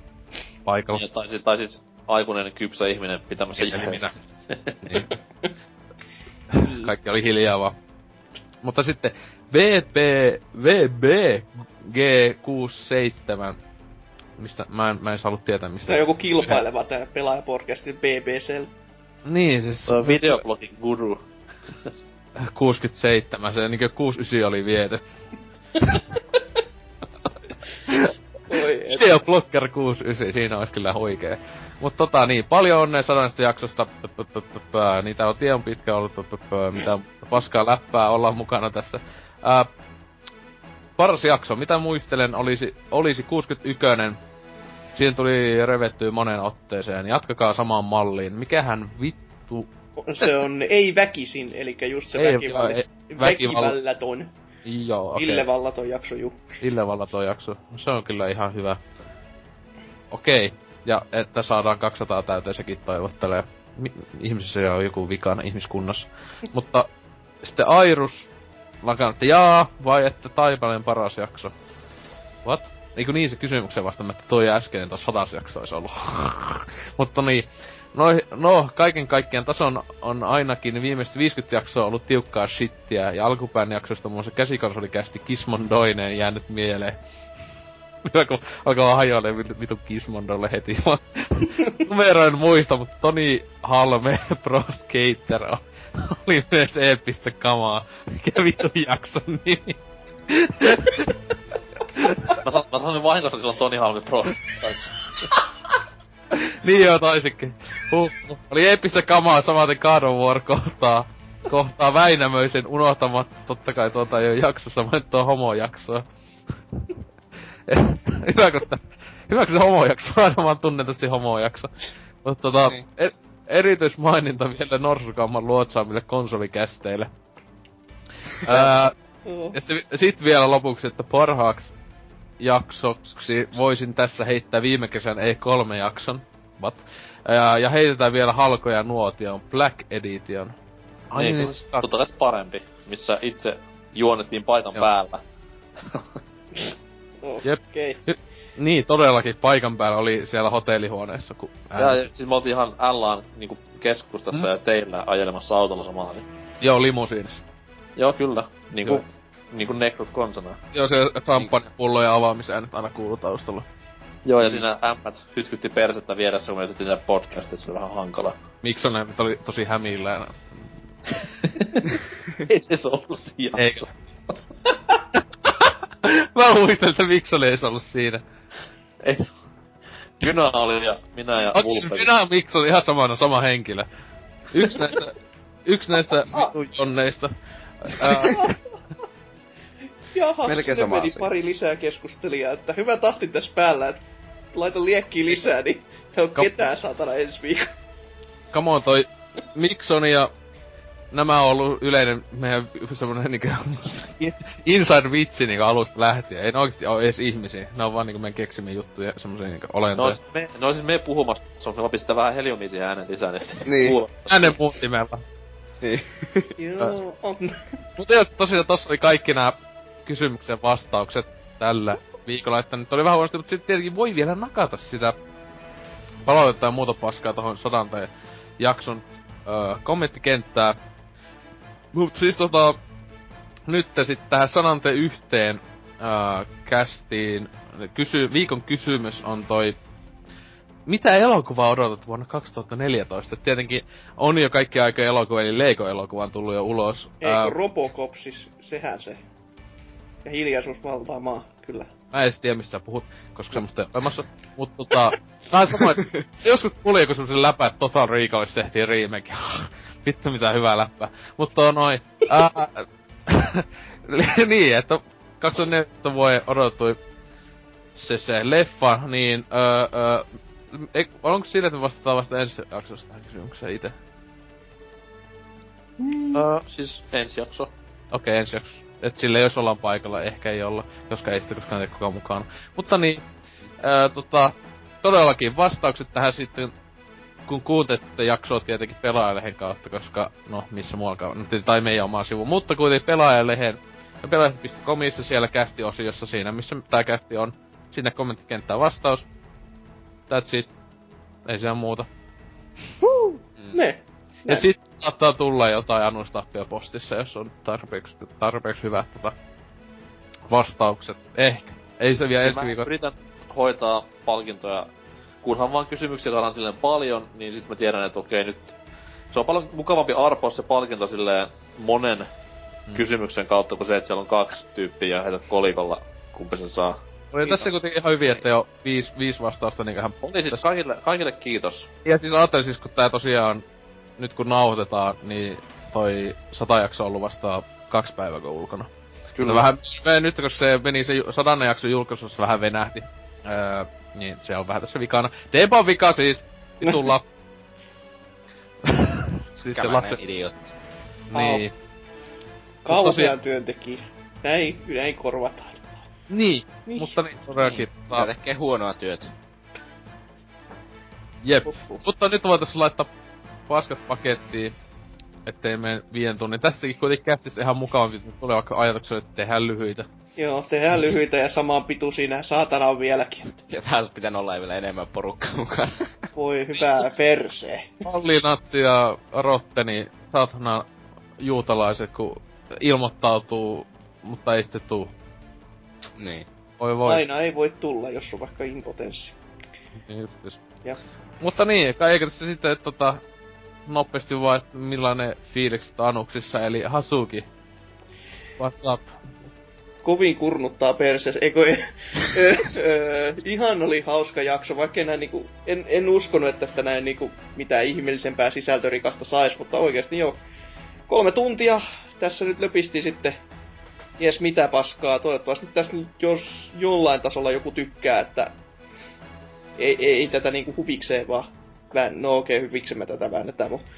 B: Paikalla.
E: Ja, tai, siis, tai siis aikuinen kypsä ihminen pitämässä
B: Eli minä. *laughs* Niin. Kaikki oli hiljaa vaan. Mutta sitten VB G67. Mistä, mä en, mä en saanut tietää mistä.
C: Se on joku kilpaileva tää pelaajapodcasti BBC.
B: Niin, siis
E: Se on videoblogin guru. *laughs*
B: 67, se niinkö 69 oli viety. *laughs*
C: Oi, et.
B: Videoblocker 69, siinä olisi kyllä huikee. Mut tota niin, paljon onnea sadannesta jaksosta. Niitä on tien pitkä ollut, mitä paskaa läppää olla mukana tässä. Ää, paras jakso, mitä muistelen, olisi, olisi 61. Siihen tuli revettyä monen otteeseen. Jatkakaa samaan malliin. Mikähän vittu...
C: Se on ei väkisin, eli just se
B: Ei,
C: väkivalli,
B: ei, väkival-
C: väkivallaton.
B: Joo, okei.
C: Ville Vallaton jakso, juu.
B: Illevalla tuo jakso. Se on kyllä ihan hyvä. Okei. Ja että saadaan 200 täyteen sekin toivottelee. Mi- ihmisissä on joku vikana ihmiskunnassa. Mutta sitten Airus lakan, että jaa, vai että Taipaleen paras jakso. What? Eikö niin se kysymykseen vastaan, että toi äskeinen tuossa sadas jakso olisi ollut. *laughs* Mutta niin. No, no, kaiken kaikkiaan tason on ainakin viimeiset 50 jaksoa ollut tiukkaa shittiä, ja alkupään jaksosta muun muassa käsikonsolikästi Kismondoinen jäänyt mieleen. *laughs* Kun alkaa hajoilee vitun Kismondolle heti *laughs* vaan. Numero en muista, mutta Toni Halme Pro Skater *laughs* oli myös eeppistä kamaa. Mikä vitun jakson nimi?
E: Mä, san, mä sanoin vahingossa silloin Toni Halmi Pro.
B: niin joo, taisikin. Huh. Oli eeppistä kamaa samaten God of War kohtaa. Kohtaa Väinämöisen unohtamatta totta kai tuota jo jaksossa mainittua homojaksoa. *laughs* hyvä, kun hyvä, kun se homojakso on aina vaan tunnetusti homojakso. Mutta tota, niin. Erityismaininta vielä Norsukamman luotsaamille konsolikästeille. *laughs* Ää, ja sitten sit vielä lopuksi, että parhaaksi jaksoksi voisin tässä heittää viime kesän E3-jakson. What? Ja, ja heitetään vielä halkoja nuotion Black Edition.
E: Ai niin, niin totta kai parempi, missä itse juonettiin paikan Joo. päällä.
B: Jep. Okay. Niin, todellakin paikan päällä oli siellä hotellihuoneessa. Kun
E: ja, ja, siis me oltiin ihan Llaan niinku keskustassa mm. ja teillä ajelemassa autolla samalla. Niin.
B: Joo, limusiinissa.
E: Joo, kyllä. Niinku, Joo. niinku Necrot konsana.
B: Joo, se champagnepullojen avaamisäänet aina kuuluu taustalla.
E: Joo, ja siinä ämpät hytkytti persettä vieressä, kun me yritettiin tehdä podcastit, se oli vähän hankala.
B: Miksonen oli tosi hämillään. *laughs* *laughs*
E: Ei se ollut siinä?
B: Mä muistan, että Miksonen ei ollut siinä.
E: Ei Dyna oli ja minä ja
B: Vulperi. Dyna ja Mix oli ihan samana, sama henkilö. Yksi näistä, *laughs* yksi näistä onneista. *laughs*
C: Jaha, Melkein sama meni pari lisää keskustelijaa, että hyvä tahti tässä päällä, että laita liekkiä lisää, niin ei ole Ka- ketään saatana ensi viikolla.
B: Come on, toi Mikson ja nämä on ollut yleinen meidän semmonen niinku inside vitsi niinku alusta lähtien. Ei ne oikeesti oo edes ihmisiä. Ne on vaan niinku meidän keksimiä juttuja, semmosia niinku olentoja.
E: No, me, no siis me puhumassa, se on pistää vähän heliumisia äänen lisää, niin,
B: niin. Äänen muuttimella.
C: Niin. Joo, on.
B: Mutta jos tosiaan tossa oli kaikki nämä kysymyksen vastaukset tällä viikolla, että nyt oli vähän huonosti, mutta sitten tietenkin voi vielä nakata sitä palautetta ja muuta paskaa tohon sodan tai jakson öö, kommenttikenttää. Mut siis tota, nyt sitten tähän sanante yhteen kästiin. Kysy, viikon kysymys on toi mitä elokuvaa odotat vuonna 2014? Tietenkin on jo kaikki aika elokuva, eli Lego-elokuva on tullut jo ulos.
C: Eikö Ää... Robocop siis, sehän se. Ja hiljaisuus valtaa maa, kyllä.
B: Mä en tiedä mistä puhut, koska semmoista ei olemassa. Mut tota, tää on sama, joskus tuli joku semmosen läpä, että Total Recallissa tehtiin remake. Vittu mitä hyvää läppää. Mutta noin. *laughs* niin, että 2014 vuoden odottui se, se leffa, niin öö, öö, ei, onko siinä, että me vastataan vasta ensi jaksossa tähän kysymykseen itse?
E: Mm. Uh, siis ensi jakso. Okei,
B: okay, ensi jakso. Et sille jos ollaan paikalla, ehkä ei olla, koska ei sitten koskaan tee kukaan mukaan. Mutta niin, ää, tota, todellakin vastaukset tähän sitten, kun kuuntelette jaksoa tietenkin pelaajalehen kautta, koska no missä muuallakaan, no, tai meidän oma sivu, mutta kuitenkin pelaajalehen, ja pelaajalehti.comissa siellä kästi-osiossa siinä, missä tämä kästi on, sinne kommenttikenttään vastaus. That's it. Ei siellä muuta.
C: Woo! Ne.
B: Ja sit saattaa tulla jotain annustappia postissa, jos on tarpeeksi, tarpeeksi hyvät tota, vastaukset. Ehkä. Ei se vielä ensi viikolla.
E: yritän hoitaa palkintoja, kunhan vaan kysymyksiä saadaan silleen paljon, niin sit mä tiedän, että okei nyt... Se on paljon mukavampi arpoa se palkinto silleen monen mm. kysymyksen kautta, kuin se, että siellä on kaksi tyyppiä ja heität kolikolla, kumpi se saa.
B: Oli tässä kuitenkin ihan hyvin, että jo viisi, viisi vastausta niinköhän...
E: Oli siis kaikille, kaikille kiitos.
B: Ja siis ajattelin siis, kun tää tosiaan nyt kun nauhoitetaan, niin toi sata jakso on ollut vasta kaksi päivää kun ulkona. Kyllä. No vähän, nyt kun se meni se sadanne jakson julkaisussa vähän venähti, öö, niin se on vähän tässä vikana. Deban vika siis, vitulla. *laughs*
D: siis se lapsen... idiootti.
B: Niin.
C: Kauhean tosiaan... työntekijä. Näin, näin korvataan.
B: Niin, niin. mutta niin todellakin.
D: Niin. Ta- tekee huonoa työtä.
B: Jep. Uhuh. Mutta nyt voitais laittaa paskat pakettiin. Ettei mene viiden tunnin. Tästäkin kuitenkin kästistä ihan mukavampi, että tulee vaikka ajatuksella, että tehdään lyhyitä.
C: Joo, tehdään lyhyitä ja samaan pituisia saatana on vieläkin.
D: Ja tässä pitänyt olla vielä enemmän porukkaa mukana.
C: Voi hyvää perse.
B: Olli, Natsi ja Rotteni, saatana juutalaiset, kun ilmoittautuu, mutta ei sitten tuu.
D: niin.
B: Voi voi.
C: Aina ei voi tulla, jos on vaikka impotenssi.
B: Niin justis.
C: Ja.
B: Mutta niin, kai eikö tässä sitten, että tota, nopeasti vaan, että millainen fiilikset Anuksissa, eli Hasuki. What's up?
C: Kovin kurnuttaa perseessä. Eikö, ö, ö, ihan oli hauska jakso, vaikka enää niinku, en, en uskonut, että tästä näin niinku mitään ihmeellisempää sisältörikasta sais, mutta oikeasti joo. Kolme tuntia tässä nyt löpisti sitten jes mitä paskaa. Toivottavasti tässä nyt jos jollain tasolla joku tykkää, että ei, ei, ei tätä niinku huvikseen vaan no okei, okay, huvikseen me tätä väännetään, mutta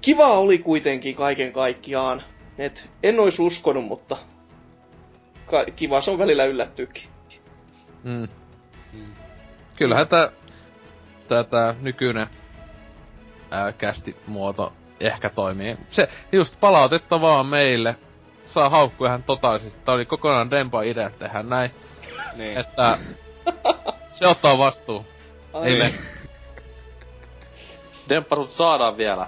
C: kiva oli kuitenkin kaiken kaikkiaan. Et en olisi uskonut, mutta ka- kiva se on välillä yllättyykin.
B: Mm. Kyllähän tää, tää, tää nykyinen ää, kästimuoto ehkä toimii. Se just palautetta vaan meille. Saa haukkuja ihan totaalisesti. Tää oli kokonaan Dempa idea tehdä näin.
D: Niin.
B: Että se ottaa vastuu. Ei me.
E: Dempparut saadaan vielä.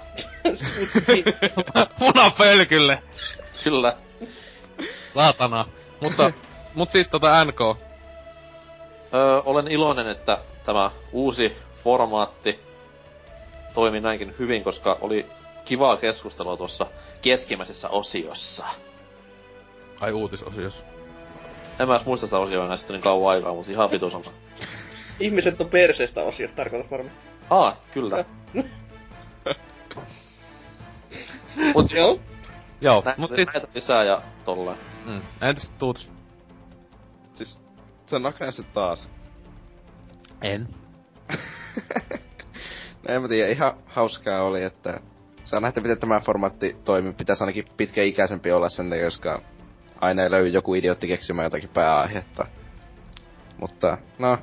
E: *laughs*
B: Punapölkylle.
E: Kyllä.
B: Saatana. Mutta, mut sit tota NK.
E: Öö, olen iloinen, että tämä uusi formaatti toimi näinkin hyvin, koska oli kivaa keskustelua tuossa keskimmäisessä osiossa.
B: Ai uutisosiossa.
E: En mä edes muista sitä osioa sitten niin kauan aikaa, mutta ihan on.
C: Ihmiset on perseestä osiosta, tarkoitas varmaan.
E: Aa, kyllä. *laughs*
C: Mut joo.
B: Joo,
E: Näitä,
B: mut sit...
E: näitä lisää ja tolleen.
B: Mm, entäs tuut?
D: Siis, se nakneessa taas.
B: En. *laughs*
D: No en mä tiedä, ihan hauskaa oli, että saa nähdä, miten tämä formaatti toimii. Pitäisi ainakin pitkäikäisempi olla sen koska aina ei löydy joku idiotti keksimään jotakin pääaihetta. Mutta, no,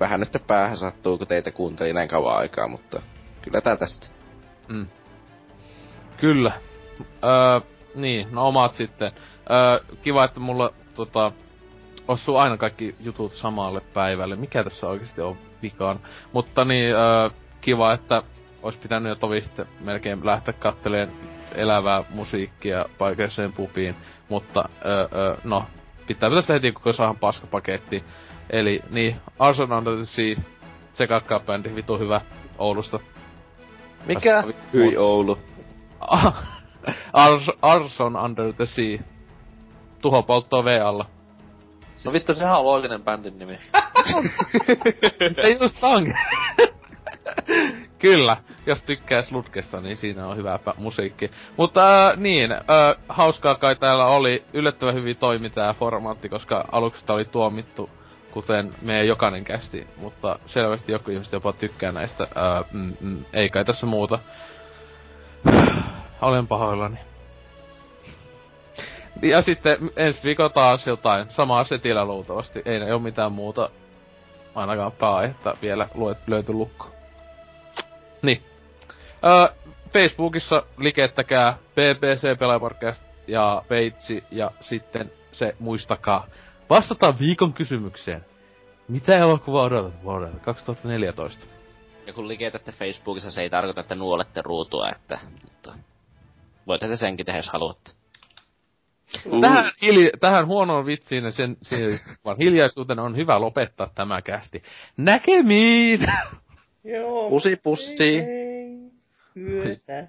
D: vähän nyt päähän sattuu, kun teitä kuuntelin näin kauan aikaa, mutta kyllä tää tästä.
B: Mm. Kyllä. Öö, niin, no omat sitten. Öö, kiva, että mulla tota, osuu aina kaikki jutut samalle päivälle. Mikä tässä oikeasti on vikaan? Mutta niin, öö, kiva, että olisi pitänyt jo tovi sitten melkein lähteä katteleen elävää musiikkia paikalliseen pubiin. Mutta, öö, öö, no, pitää tässä heti, kun saadaan paskapaketti. Eli niin, Arson Under the Sea, tsekakkaa bändi, vitu hyvä Oulusta.
E: Mikä?
D: Hyi Oulu. *laughs*
B: Ars- Arson Under the Sea. Tuhopolttoa V-alla.
E: No vittu, sehän on looginen bändin nimi. *laughs*
B: Ei just onkin. Kyllä, jos tykkää Slutkesta, niin siinä on hyvä musiikki. Mutta äh, niin, äh, hauskaa kai täällä oli. Yllättävän hyvin toimi tää formaatti, koska aluksi tää oli tuomittu, kuten meidän jokainen kästi. Mutta selvästi joku ihmiset jopa tykkää näistä. Äh, mm, mm, ei kai tässä muuta. *sighs* Olen pahoillani. Ja sitten ensi viikolla taas jotain samaa setillä luultavasti. Ei ei ole mitään muuta ainakaan pääaihetta vielä luet, löyty lukko. Niin. Öö, Facebookissa likettäkää BBC Pelaajaporcast ja Peitsi ja sitten se muistakaa. Vastataan viikon kysymykseen. Mitä elokuvaa odotat vuodelta 2014?
D: Ja kun liketätte Facebookissa, se ei tarkoita, että nuolette ruutua, että... Mutta... voitte te senkin tehdä, jos haluatte. Mm.
B: Tähän, hili- tähän huonoon vitsiin ja sen, sen hiljaisuuteen on hyvä lopettaa tämä kästi. Näkemiin!
C: Joo.
E: Pusi pussi.
C: Yötä.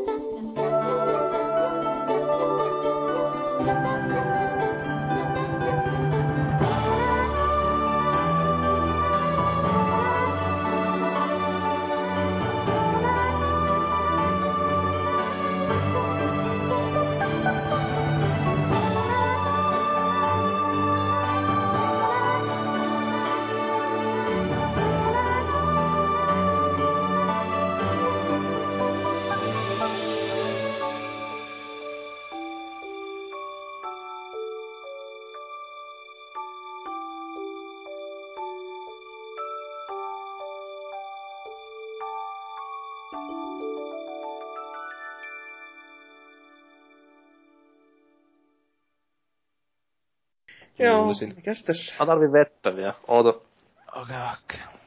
D: Luulisin.
C: mikäs tässä?
E: Mä tarvin vettä vielä. Oota.
B: Okei, okay, okei. Okay.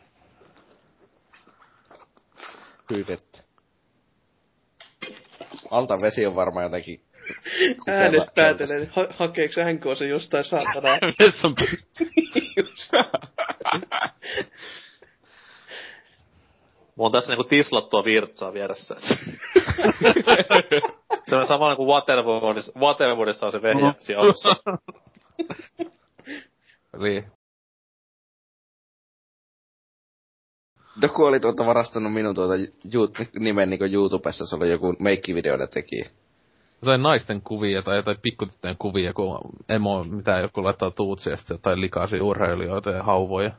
D: Pyydettä. Alta vesi on varmaan jotenkin...
C: Äänestä päätelen, ha- hakeeks NK se jostain saatana. *laughs*
B: Vessan
C: Just.
E: Mulla on tässä niinku tislattua virtsaa vieressä. *laughs* se on sama niinku Waterboardissa, Waterboardissa on se vehjäksi alussa. *laughs*
B: Niin.
D: Joku oli tuota varastanut minun tuota ju- nimen niinku YouTubessa, se oli joku meikkivideoiden tekijä.
B: Jotain naisten kuvia tai jotain pikkutyttöjen kuvia, kun emo, mitä joku laittaa tuutsia ja sitten jotain likaisia urheilijoita ja hauvoja.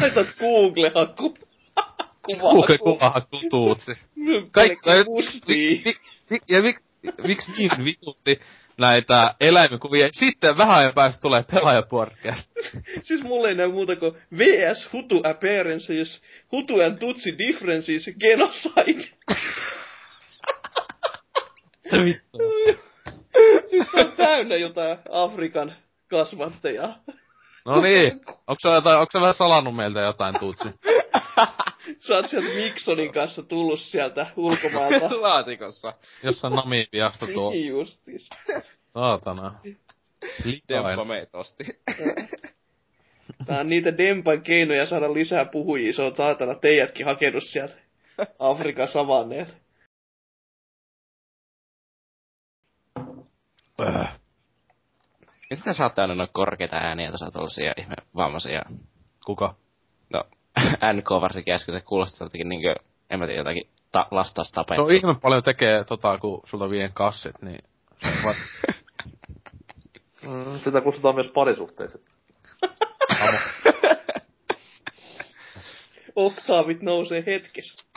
C: Laitat Google-haku.
B: Kuvaha tuutsi. Kaikki, ja mik, miksi niin vitusti näitä eläimenkuvia. Sitten vähän ajan päästä tulee pelaajapodcast. *laughs*
C: Siis mulle ei näy muuta kuin VS Hutu Appearances, Hutu and Tutsi Differences, Genocide.
B: Vittu.
C: Nyt on täynnä jotain Afrikan kasvatteja.
B: No niin, onko sä, jotain, onko sä vähän salannut meiltä jotain tuutsi? *laughs*
C: Sä oot sieltä Miksonin kanssa tullut sieltä ulkomailta. *laughs*
D: Laatikossa.
B: Jossain Namibiasta tuo.
C: Niin justis.
B: Saatana.
D: Demppa
B: Likain.
D: meitä osti. *laughs*
C: Tää on niitä Dempan keinoja saada lisää puhujia. Se on saatana teidätkin hakenut sieltä Afrikan savanneelta.
B: Äh.
D: Miten sä oot täynnä noin korkeita ääniä tuossa tollasia ihme vammaisia?
B: Kuka? *laughs*
D: NK varsinkin äsken se kuulosti jotenkin niinkö, en mä tiedä, jotakin ta- lastastapettu.
B: No ihme paljon tekee tota, kun sulta vien kassit, niin... *laughs*
E: Mm, sitä kutsutaan myös parisuhteeksi. *laughs*
C: Oktaavit nousee hetkessä.